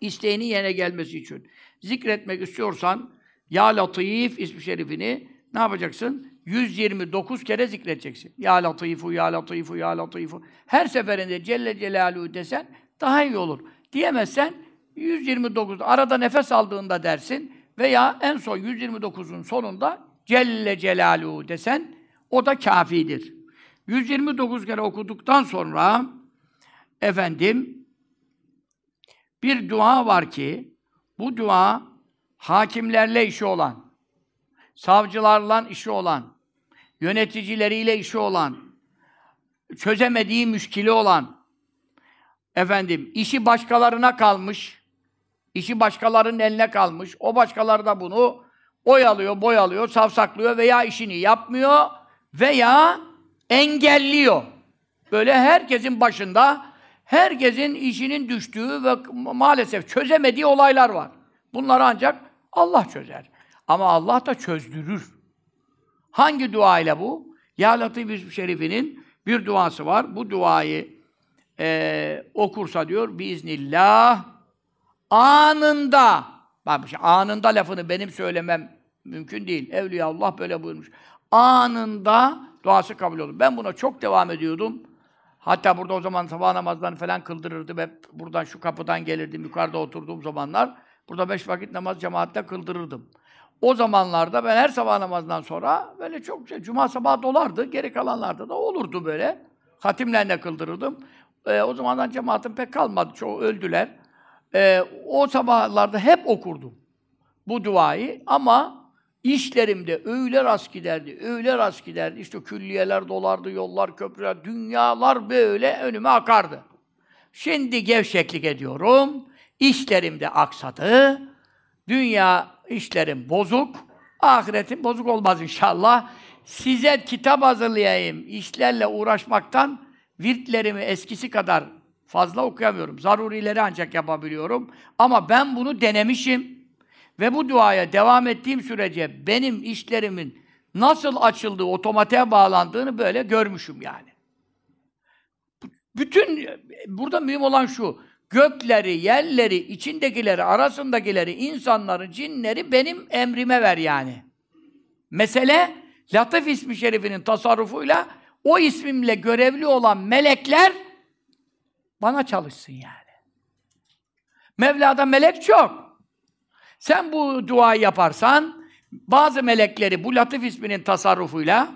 isteğinin yerine gelmesi için. Zikretmek istiyorsan Ya Latif ismi şerifini ne yapacaksın? 129 kere zikredeceksin. Ya Latifu, Ya Latifu, Ya Latifu. Her seferinde Celle Celaluhu desen daha iyi olur. Diyemezsen 129 arada nefes aldığında dersin veya en son 129'un sonunda Celle Celaluhu desen o da kafidir. 129 kere okuduktan sonra efendim bir dua var ki bu dua hakimlerle işi olan, savcılarla işi olan, yöneticileriyle işi olan, çözemediği müşkili olan, efendim işi başkalarına kalmış, işi başkalarının eline kalmış, o başkaları da bunu oyalıyor, boyalıyor, savsaklıyor veya işini yapmıyor veya engelliyor. Böyle herkesin başında, herkesin işinin düştüğü ve maalesef çözemediği olaylar var. Bunları ancak Allah çözer. Ama Allah da çözdürür. Hangi dua ile bu? Ya Latif Şerif'inin bir duası var. Bu duayı e, okursa diyor biiznillah anında bak şey, anında lafını benim söylemem mümkün değil. Evliya Allah böyle buyurmuş. Anında duası kabul olur. Ben buna çok devam ediyordum. Hatta burada o zaman sabah namazlarını falan kıldırırdım. Hep buradan şu kapıdan gelirdim yukarıda oturduğum zamanlar. Burada beş vakit namaz cemaatle kıldırırdım. O zamanlarda ben her sabah namazından sonra böyle çok şey, cuma sabahı dolardı. Geri kalanlarda da olurdu böyle. Hatimlerle kıldırırdım. E, o zamandan cemaatim pek kalmadı. Çoğu öldüler. E, o sabahlarda hep okurdum bu duayı ama işlerimde öyle rast giderdi, öyle rast giderdi. İşte külliyeler dolardı, yollar, köprüler, dünyalar böyle önüme akardı. Şimdi gevşeklik ediyorum. İşlerimde aksadı. Dünya işlerim bozuk. Ahiretim bozuk olmaz inşallah. Size kitap hazırlayayım. İşlerle uğraşmaktan virtlerimi eskisi kadar fazla okuyamıyorum. Zarurileri ancak yapabiliyorum. Ama ben bunu denemişim. Ve bu duaya devam ettiğim sürece benim işlerimin nasıl açıldığı, otomatiğe bağlandığını böyle görmüşüm yani. Bütün, burada mühim olan şu, gökleri, yerleri, içindekileri, arasındakileri, insanları, cinleri benim emrime ver yani. Mesele, Latif ismi şerifinin tasarrufuyla o ismimle görevli olan melekler bana çalışsın yani. Mevla'da melek çok. Sen bu duayı yaparsan bazı melekleri bu Latif isminin tasarrufuyla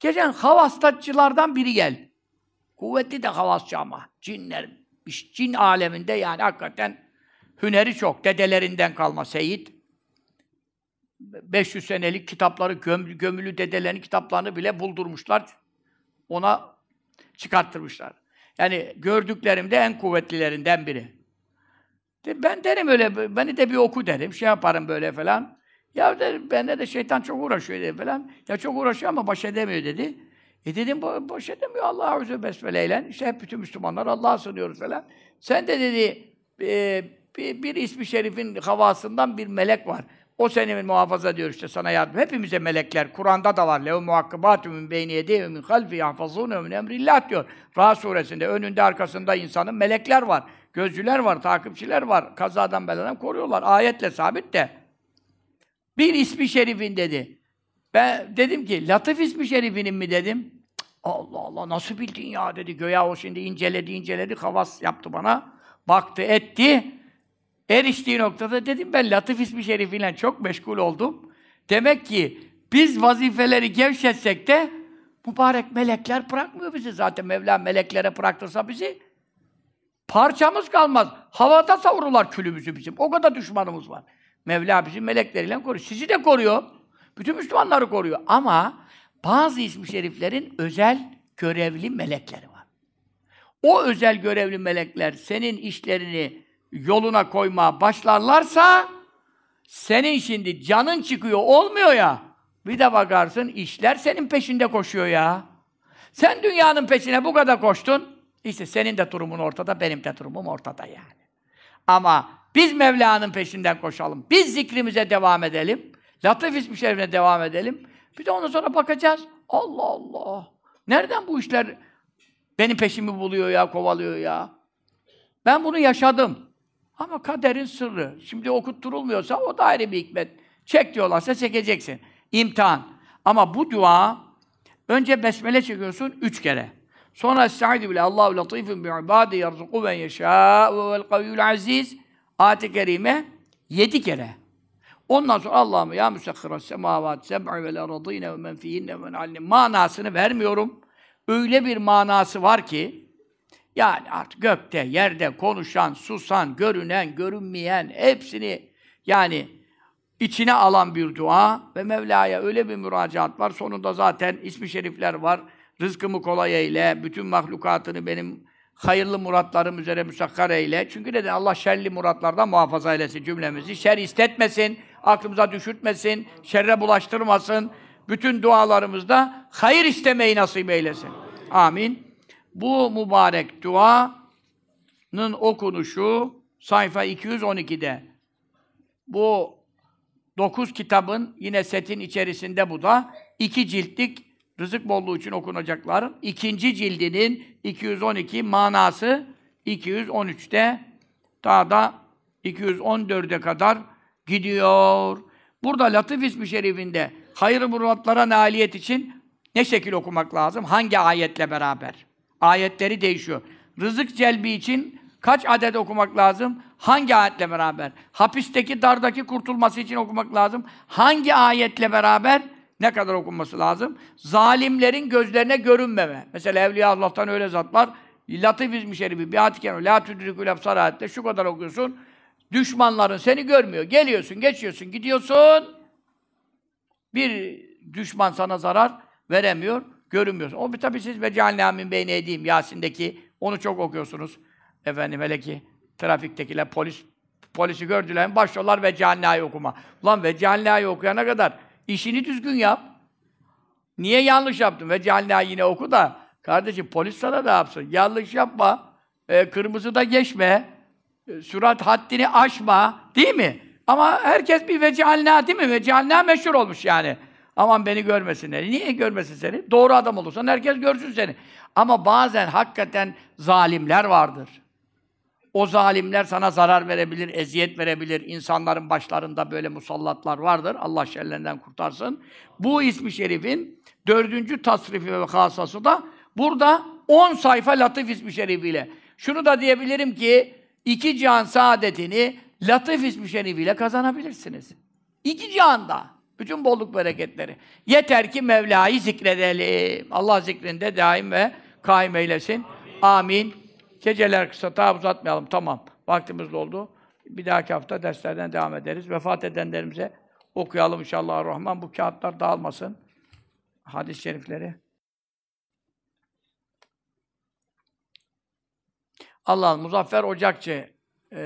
geçen havastacılardan biri gel. Kuvvetli de havasçı ama. Cinler, cin aleminde yani hakikaten hüneri çok. Dedelerinden kalma Seyit. 500 senelik kitapları, gömülü, gömülü dedelerin kitaplarını bile buldurmuşlar. Ona çıkarttırmışlar. Yani gördüklerimde en kuvvetlilerinden biri. Ben derim öyle, beni de bir oku derim, şey yaparım böyle falan. Ya dedim, bende de şeytan çok uğraşıyor dedim falan. Ya çok uğraşıyor ama baş edemiyor dedi. E dedim, baş edemiyor Allah'a Azze Besmele'yle. İşte hep bütün Müslümanlar Allah'a sığınıyoruz falan. Sen de dedi, e, bir, bir ismi şerifin havasından bir melek var. O seni muhafaza ediyor işte sana yardım. Hepimize melekler. Kur'an'da da var. Lehu muhakkabatu min beyni yedeyhi min halfi yahfazûne min emrillah diyor. Ra suresinde önünde arkasında insanın melekler var. Gözcüler var, takipçiler var. Kazadan beladan koruyorlar. Ayetle sabit de. Bir ismi şerifin dedi. Ben dedim ki Latif ismi şerifinin mi dedim. Allah Allah nasıl bildin ya dedi. Göya o şimdi inceledi inceledi havas yaptı bana. Baktı etti. Eriştiği noktada dedim ben Latif ismi şerifiyle çok meşgul oldum. Demek ki biz vazifeleri gevşetsek de mübarek melekler bırakmıyor bizi zaten. Mevla meleklere bıraktırsa bizi parçamız kalmaz. Havada savururlar külümüzü bizim. O kadar düşmanımız var. Mevla bizi melekleriyle koruyor. Sizi de koruyor. Bütün Müslümanları koruyor. Ama bazı ismi şeriflerin özel görevli melekleri var. O özel görevli melekler senin işlerini yoluna koymaya başlarlarsa senin şimdi canın çıkıyor, olmuyor ya. Bir de bakarsın işler senin peşinde koşuyor ya. Sen dünyanın peşine bu kadar koştun. İşte senin de durumun ortada, benim de durumum ortada yani. Ama biz Mevla'nın peşinden koşalım. Biz zikrimize devam edelim. Latif ismi şerifine devam edelim. Bir de ondan sonra bakacağız. Allah Allah. Nereden bu işler benim peşimi buluyor ya, kovalıyor ya? Ben bunu yaşadım. Ama kaderin sırrı. Şimdi okutturulmuyorsa o da ayrı bir hikmet. Çek diyorlarsa çekeceksin. İmtihan. Ama bu dua önce besmele çekiyorsun üç kere. Sonra Estaizu bile Allahu latifun bi ibadi yerzuku men yeşâ ve vel kaviyyul aziz. Ayet-i Kerime yedi kere. Ondan sonra Allah'ım ya müsakkiras semavat seb'i vel aradîne ve men fihinne ve manasını vermiyorum. Öyle bir manası var ki yani artık gökte, yerde konuşan, susan, görünen, görünmeyen hepsini yani içine alan bir dua ve Mevla'ya öyle bir müracaat var. Sonunda zaten ismi şerifler var. Rızkımı kolay eyle, bütün mahlukatını benim hayırlı muratlarım üzere müsakkar eyle. Çünkü neden? Allah şerli muratlardan muhafaza eylesin cümlemizi. Şer istetmesin, aklımıza düşürtmesin, şerre bulaştırmasın. Bütün dualarımızda hayır istemeyi nasip eylesin. Amin. Bu mübarek duanın okunuşu sayfa 212'de. Bu dokuz kitabın yine setin içerisinde bu da iki ciltlik rızık bolluğu için okunacakların ikinci cildinin 212 manası 213'te daha da 214'e kadar gidiyor. Burada Latif ismi şerifinde hayır muratlara nailiyet için ne şekil okumak lazım? Hangi ayetle beraber? Ayetleri değişiyor. Rızık celbi için kaç adet okumak lazım? Hangi ayetle beraber? Hapisteki, dardaki kurtulması için okumak lazım. Hangi ayetle beraber? Ne kadar okunması lazım? Zalimlerin gözlerine görünmeme. Mesela Evliya Allah'tan öyle zatlar. Latif İzmi Şerifi, Biat-ı Kerim, La Tüdrikül Absar şu kadar okuyorsun. Düşmanların seni görmüyor. Geliyorsun, geçiyorsun, gidiyorsun. Bir düşman sana zarar veremiyor, görünmüyorsun. O tabii siz ve cealnâ min beyne edeyim Yasin'deki onu çok okuyorsunuz. Efendim hele ki trafiktekiler polis polisi gördüler başlıyorlar ve cealnâ'yı okuma. Ulan ve cealnâ'yı okuyana kadar işini düzgün yap. Niye yanlış yaptın? Ve cealnâ yine oku da kardeşim polis sana ne yapsın? Yanlış yapma. E, kırmızıda geçme. E, sürat haddini aşma. Değil mi? Ama herkes bir vecealna değil mi? Vecealna meşhur olmuş yani. Aman beni görmesinler. Niye görmesin seni? Doğru adam olursan herkes görsün seni. Ama bazen hakikaten zalimler vardır. O zalimler sana zarar verebilir, eziyet verebilir. İnsanların başlarında böyle musallatlar vardır. Allah şerlerinden kurtarsın. Bu ismi şerifin dördüncü tasrifi ve hasası da burada 10 sayfa latif ismi şerifiyle. Şunu da diyebilirim ki iki cihan saadetini latif ismi şerifiyle kazanabilirsiniz. İki cihanda. Bütün bolluk bereketleri. Yeter ki Mevla'yı zikredelim. Allah zikrinde daim ve kaim eylesin. Amin. Geceler kısa, daha uzatmayalım. Tamam. Vaktimiz doldu. Bir dahaki hafta derslerden devam ederiz. Vefat edenlerimize okuyalım inşallah Rahman. Bu kağıtlar dağılmasın. Hadis-i şerifleri. Allah Muzaffer Ocakçı e,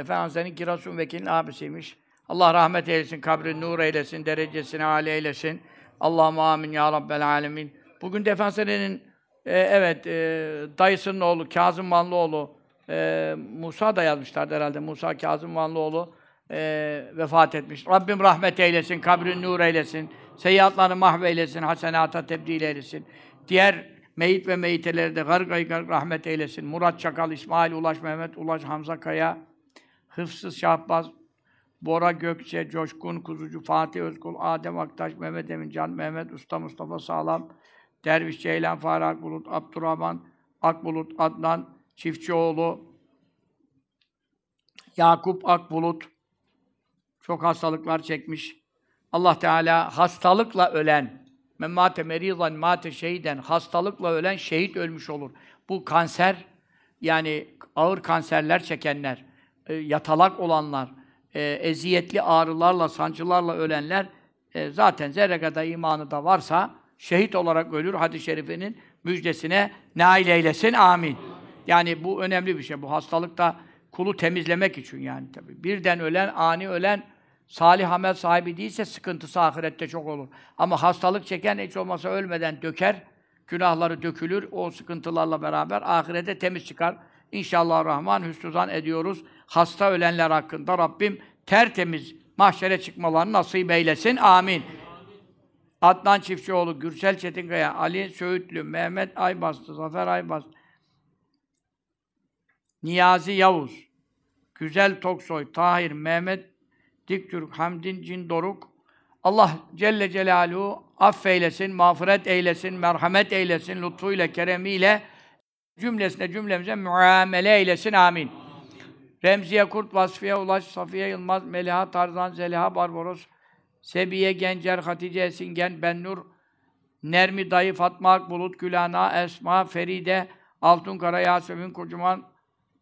Efendimiz'in Girasun Vekil'in abisiymiş. Allah rahmet eylesin, kabrin nur eylesin, derecesini âli eylesin. Allah'ım amin ya Rabbel alemin. Bugün de Efendimiz'in e, evet e, dayısının oğlu Kazım Vanlıoğlu e, Musa da yazmışlardı herhalde. Musa Kazım Vanlıoğlu e, vefat etmiş. Rabbim rahmet eylesin, kabrin nur eylesin, seyyiatlarını mahveylesin, hasenata tebdil eylesin. Diğer meyit ve meyiteleri de gargay garg rahmet eylesin. Murat Çakal, İsmail Ulaş, Mehmet Ulaş, Hamza Kaya, Hıfsız Şahbaz, Bora Gökçe, Coşkun Kuzucu, Fatih Özkul, Adem Aktaş, Mehmet Emincan, Mehmet Usta, Mustafa Sağlam, Derviş Ceylan, Fahri Akbulut, Abdurrahman, Akbulut, Adnan, Çiftçioğlu, Yakup Akbulut, çok hastalıklar çekmiş. Allah Teala hastalıkla ölen, men mate merizan mate şehiden, hastalıkla ölen şehit ölmüş olur. Bu kanser, yani ağır kanserler çekenler, e, yatalak olanlar, e, eziyetli ağrılarla, sancılarla ölenler e, zaten zerre kadar imanı da varsa şehit olarak ölür. Hadis-i şerifinin müjdesine nail eylesin. Amin. Yani bu önemli bir şey. Bu hastalık da kulu temizlemek için yani tabii. Birden ölen, ani ölen salih amel sahibi değilse sıkıntısı ahirette çok olur. Ama hastalık çeken hiç olmasa ölmeden döker, günahları dökülür, o sıkıntılarla beraber ahirete temiz çıkar. İnşallah Rahman hüsnüzan ediyoruz. Hasta ölenler hakkında Rabbim tertemiz mahşere çıkmalarını nasip eylesin. Amin. Adnan Çiftçioğlu, Gürsel Çetinkaya, Ali Söğütlü, Mehmet Aybastı, Zafer Aybastı, Niyazi Yavuz, Güzel Toksoy, Tahir, Mehmet Diktürk, Hamdin Cindoruk, Allah Celle Celaluhu affeylesin, mağfiret eylesin, merhamet eylesin, lütfuyla, keremiyle cümlesine cümlemize muamele eylesin amin. Remziye Kurt, Vasfiye Ulaş, Safiye Yılmaz, Meliha Tarzan, Zeliha Barbaros, Sebiye Gencer, Hatice Esingen, Bennur, Nermi Dayı, Fatma Akbulut, Gülana, Esma, Feride, Altunkara, Yasemin Kocaman,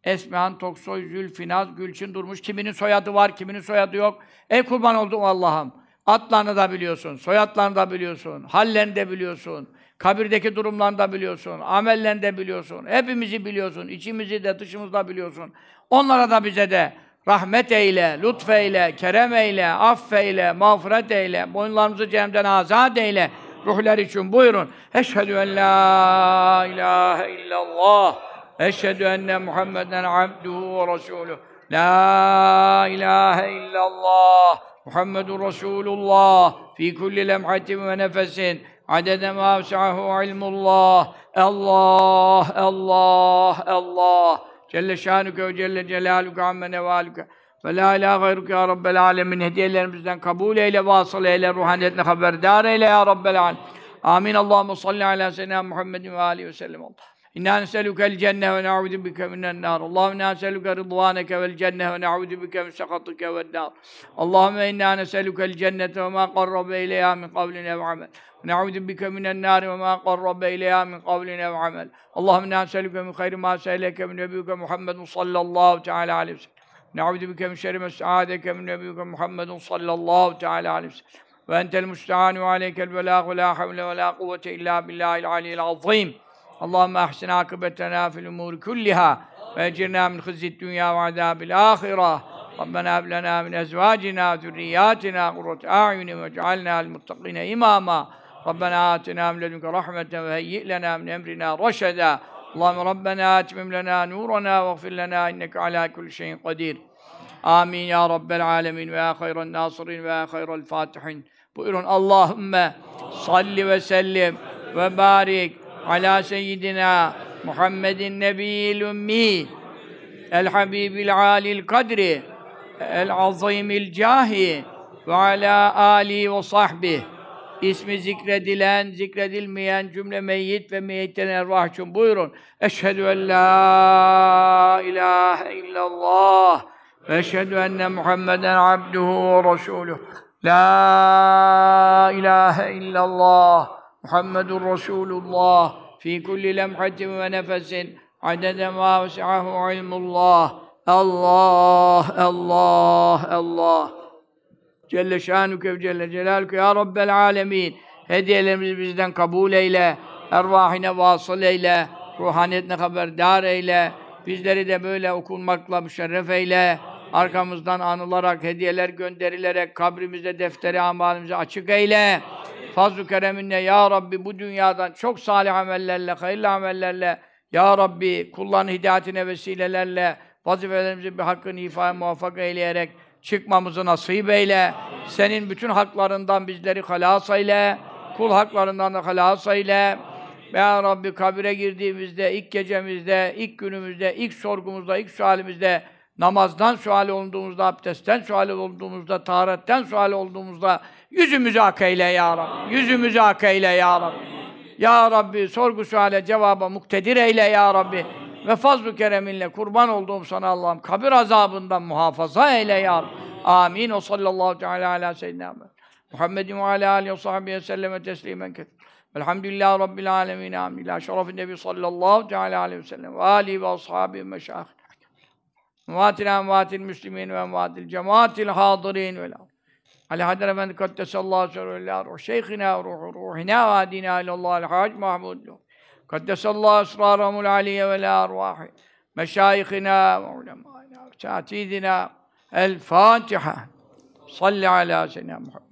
Esmehan, Toksoy, Zülfinaz, Gülçin Durmuş. Kiminin soyadı var, kiminin soyadı yok. Ey kurban oldum Allah'ım. Atlarını da biliyorsun, soyadlarını da biliyorsun, hallerini de biliyorsun, kabirdeki durumlarını da biliyorsun, amellerini de biliyorsun, hepimizi biliyorsun, içimizi de dışımızı da biliyorsun. Onlara da bize de rahmet eyle, lütfeyle, kerem eyle, affeyle, mağfiret eyle, boyunlarımızı cehennemden azat eyle. Ruhlar için buyurun. Eşhedü en la ilahe illallah. Eşhedü enne Muhammeden abduhu ve resuluhu. La ilahe illallah. Muhammedun Resulullah. Fi kulli lemhatin ve nefesin. Adede ma vesi'ahu ilmullah. Allah, Allah, Allah. Celle şanuke ve celle celaluke amme nevaluke. Ve la ilahe gayruk ya Rabbel alemin. Hediyelerimizden kabul eyle, vasıl eyle, ruhaniyetine haberdar eyle ya Rabbel alemin. Amin. Allahumme salli ala seyyidina Muhammedin ve alihi ve sellem. Allah. إنا نسألك الجنة ونعوذ بك من النار. اللهم إنا نسألك رضوانك والجنة ونعوذ بك من سخطك والنار. اللهم إنا نسألك الجنة وما قرب إليها من قول أو عمل. ونعوذ بك من النار وما قرب إليها من قول أو عمل. اللهم إنا نسألك من خير ما سألك من نبيك محمد صلى الله تعالى عليه وسلم. نعوذ بك من شر ما استعاذك من نبيك محمد صلى الله تعالى عليه وسلم. وأنت المستعان وعليك البلاغ. ولا حول ولا قوة إلا بالله العلي العظيم. اللهم أحسن عاقبتنا في الأمور كلها وأجرنا من خزي الدنيا وعذاب الآخرة. ربنا هب لنا من أزواجنا وذرياتنا قرة أعين واجعلنا للمتقين إماما. ربنا آتنا من لدنك رحمة وهيئ لنا من أمرنا رشدا. اللهم ربنا أتمم لنا نورنا واغفر لنا إنك على كل شيء قدير. Rabbel alemin ve ya hayran nasirin ve ya hayral fatihin. Buyurun ve sellim ve barik ala seyyidina Muhammedin nebiyil ümmi el habibil alil kadri el azimil cahi ve ala ali ve sahbih İsmi zikredilen, zikredilmeyen cümle meyyit ve meyyitten ervah için buyurun. Eşhedü en la ilahe illallah ve eşhedü enne Muhammeden abduhu ve resuluh. La ilahe illallah Muhammedun Resulullah fi kulli lemhatin ve nefesin adede ma vesi'ahu ilmullah. Allah, Allah, Allah. Celle şanuke ve celle celaluke ya Rabbel alemin. Hediyelerimizi bizden kabul eyle. Ervahine vasıl eyle. Ruhaniyetine haberdar eyle. Bizleri de böyle okunmakla müşerref eyle. Arkamızdan anılarak, hediyeler gönderilerek kabrimizde defteri amalimizi açık eyle. Fazl-ı kereminle ya Rabbi bu dünyadan çok salih amellerle, hayırlı amellerle ya Rabbi kulların hidayetine vesilelerle vazifelerimizi bir hakkını ifade muvaffak eyleyerek çıkmamızı nasip eyle. Senin bütün haklarından bizleri halas eyle. Kul haklarından da halas eyle. Ya Rabbi kabire girdiğimizde, ilk gecemizde, ilk günümüzde, ilk sorgumuzda, ilk sualimizde, namazdan sual olduğumuzda, abdestten sual olduğumuzda, taharetten sual olduğumuzda yüzümüzü ak eyle ya Rabbi. Yüzümüzü ak eyle ya Rabbi. Ya Rabbi sorgu suale cevaba muktedir eyle ya Rabbi. Ve fazl-ı kereminle kurban olduğum sana Allah'ım kabir azabından muhafaza eyle ya Rabbi. Amin. O sallallahu teala ala seyyidina Muhammedin ve ala alihi ve sahbihi selleme teslimen kethir. Velhamdülillahi Rabbil alemin. Amin. İlâ şerefin nebi sallallahu teala aleyhi ve sellem. Ve alihi ve ashabihi ve meşâhid. Muvatil envatil müslimin ve envatil cemaatil hadirin ve la. Ali Haydar Efendi Kaddesallahu sürü'l-lâ ruh. Şeyhina ruhu ruhina ve adina ilallâhil hac Mahmud Luh. Kaddesallahu esrarahumul aliyye ve la arvahi. Meşayihina ve ulemâina ve satidina. El Fatiha. Salli ala seyyidina Muhammed.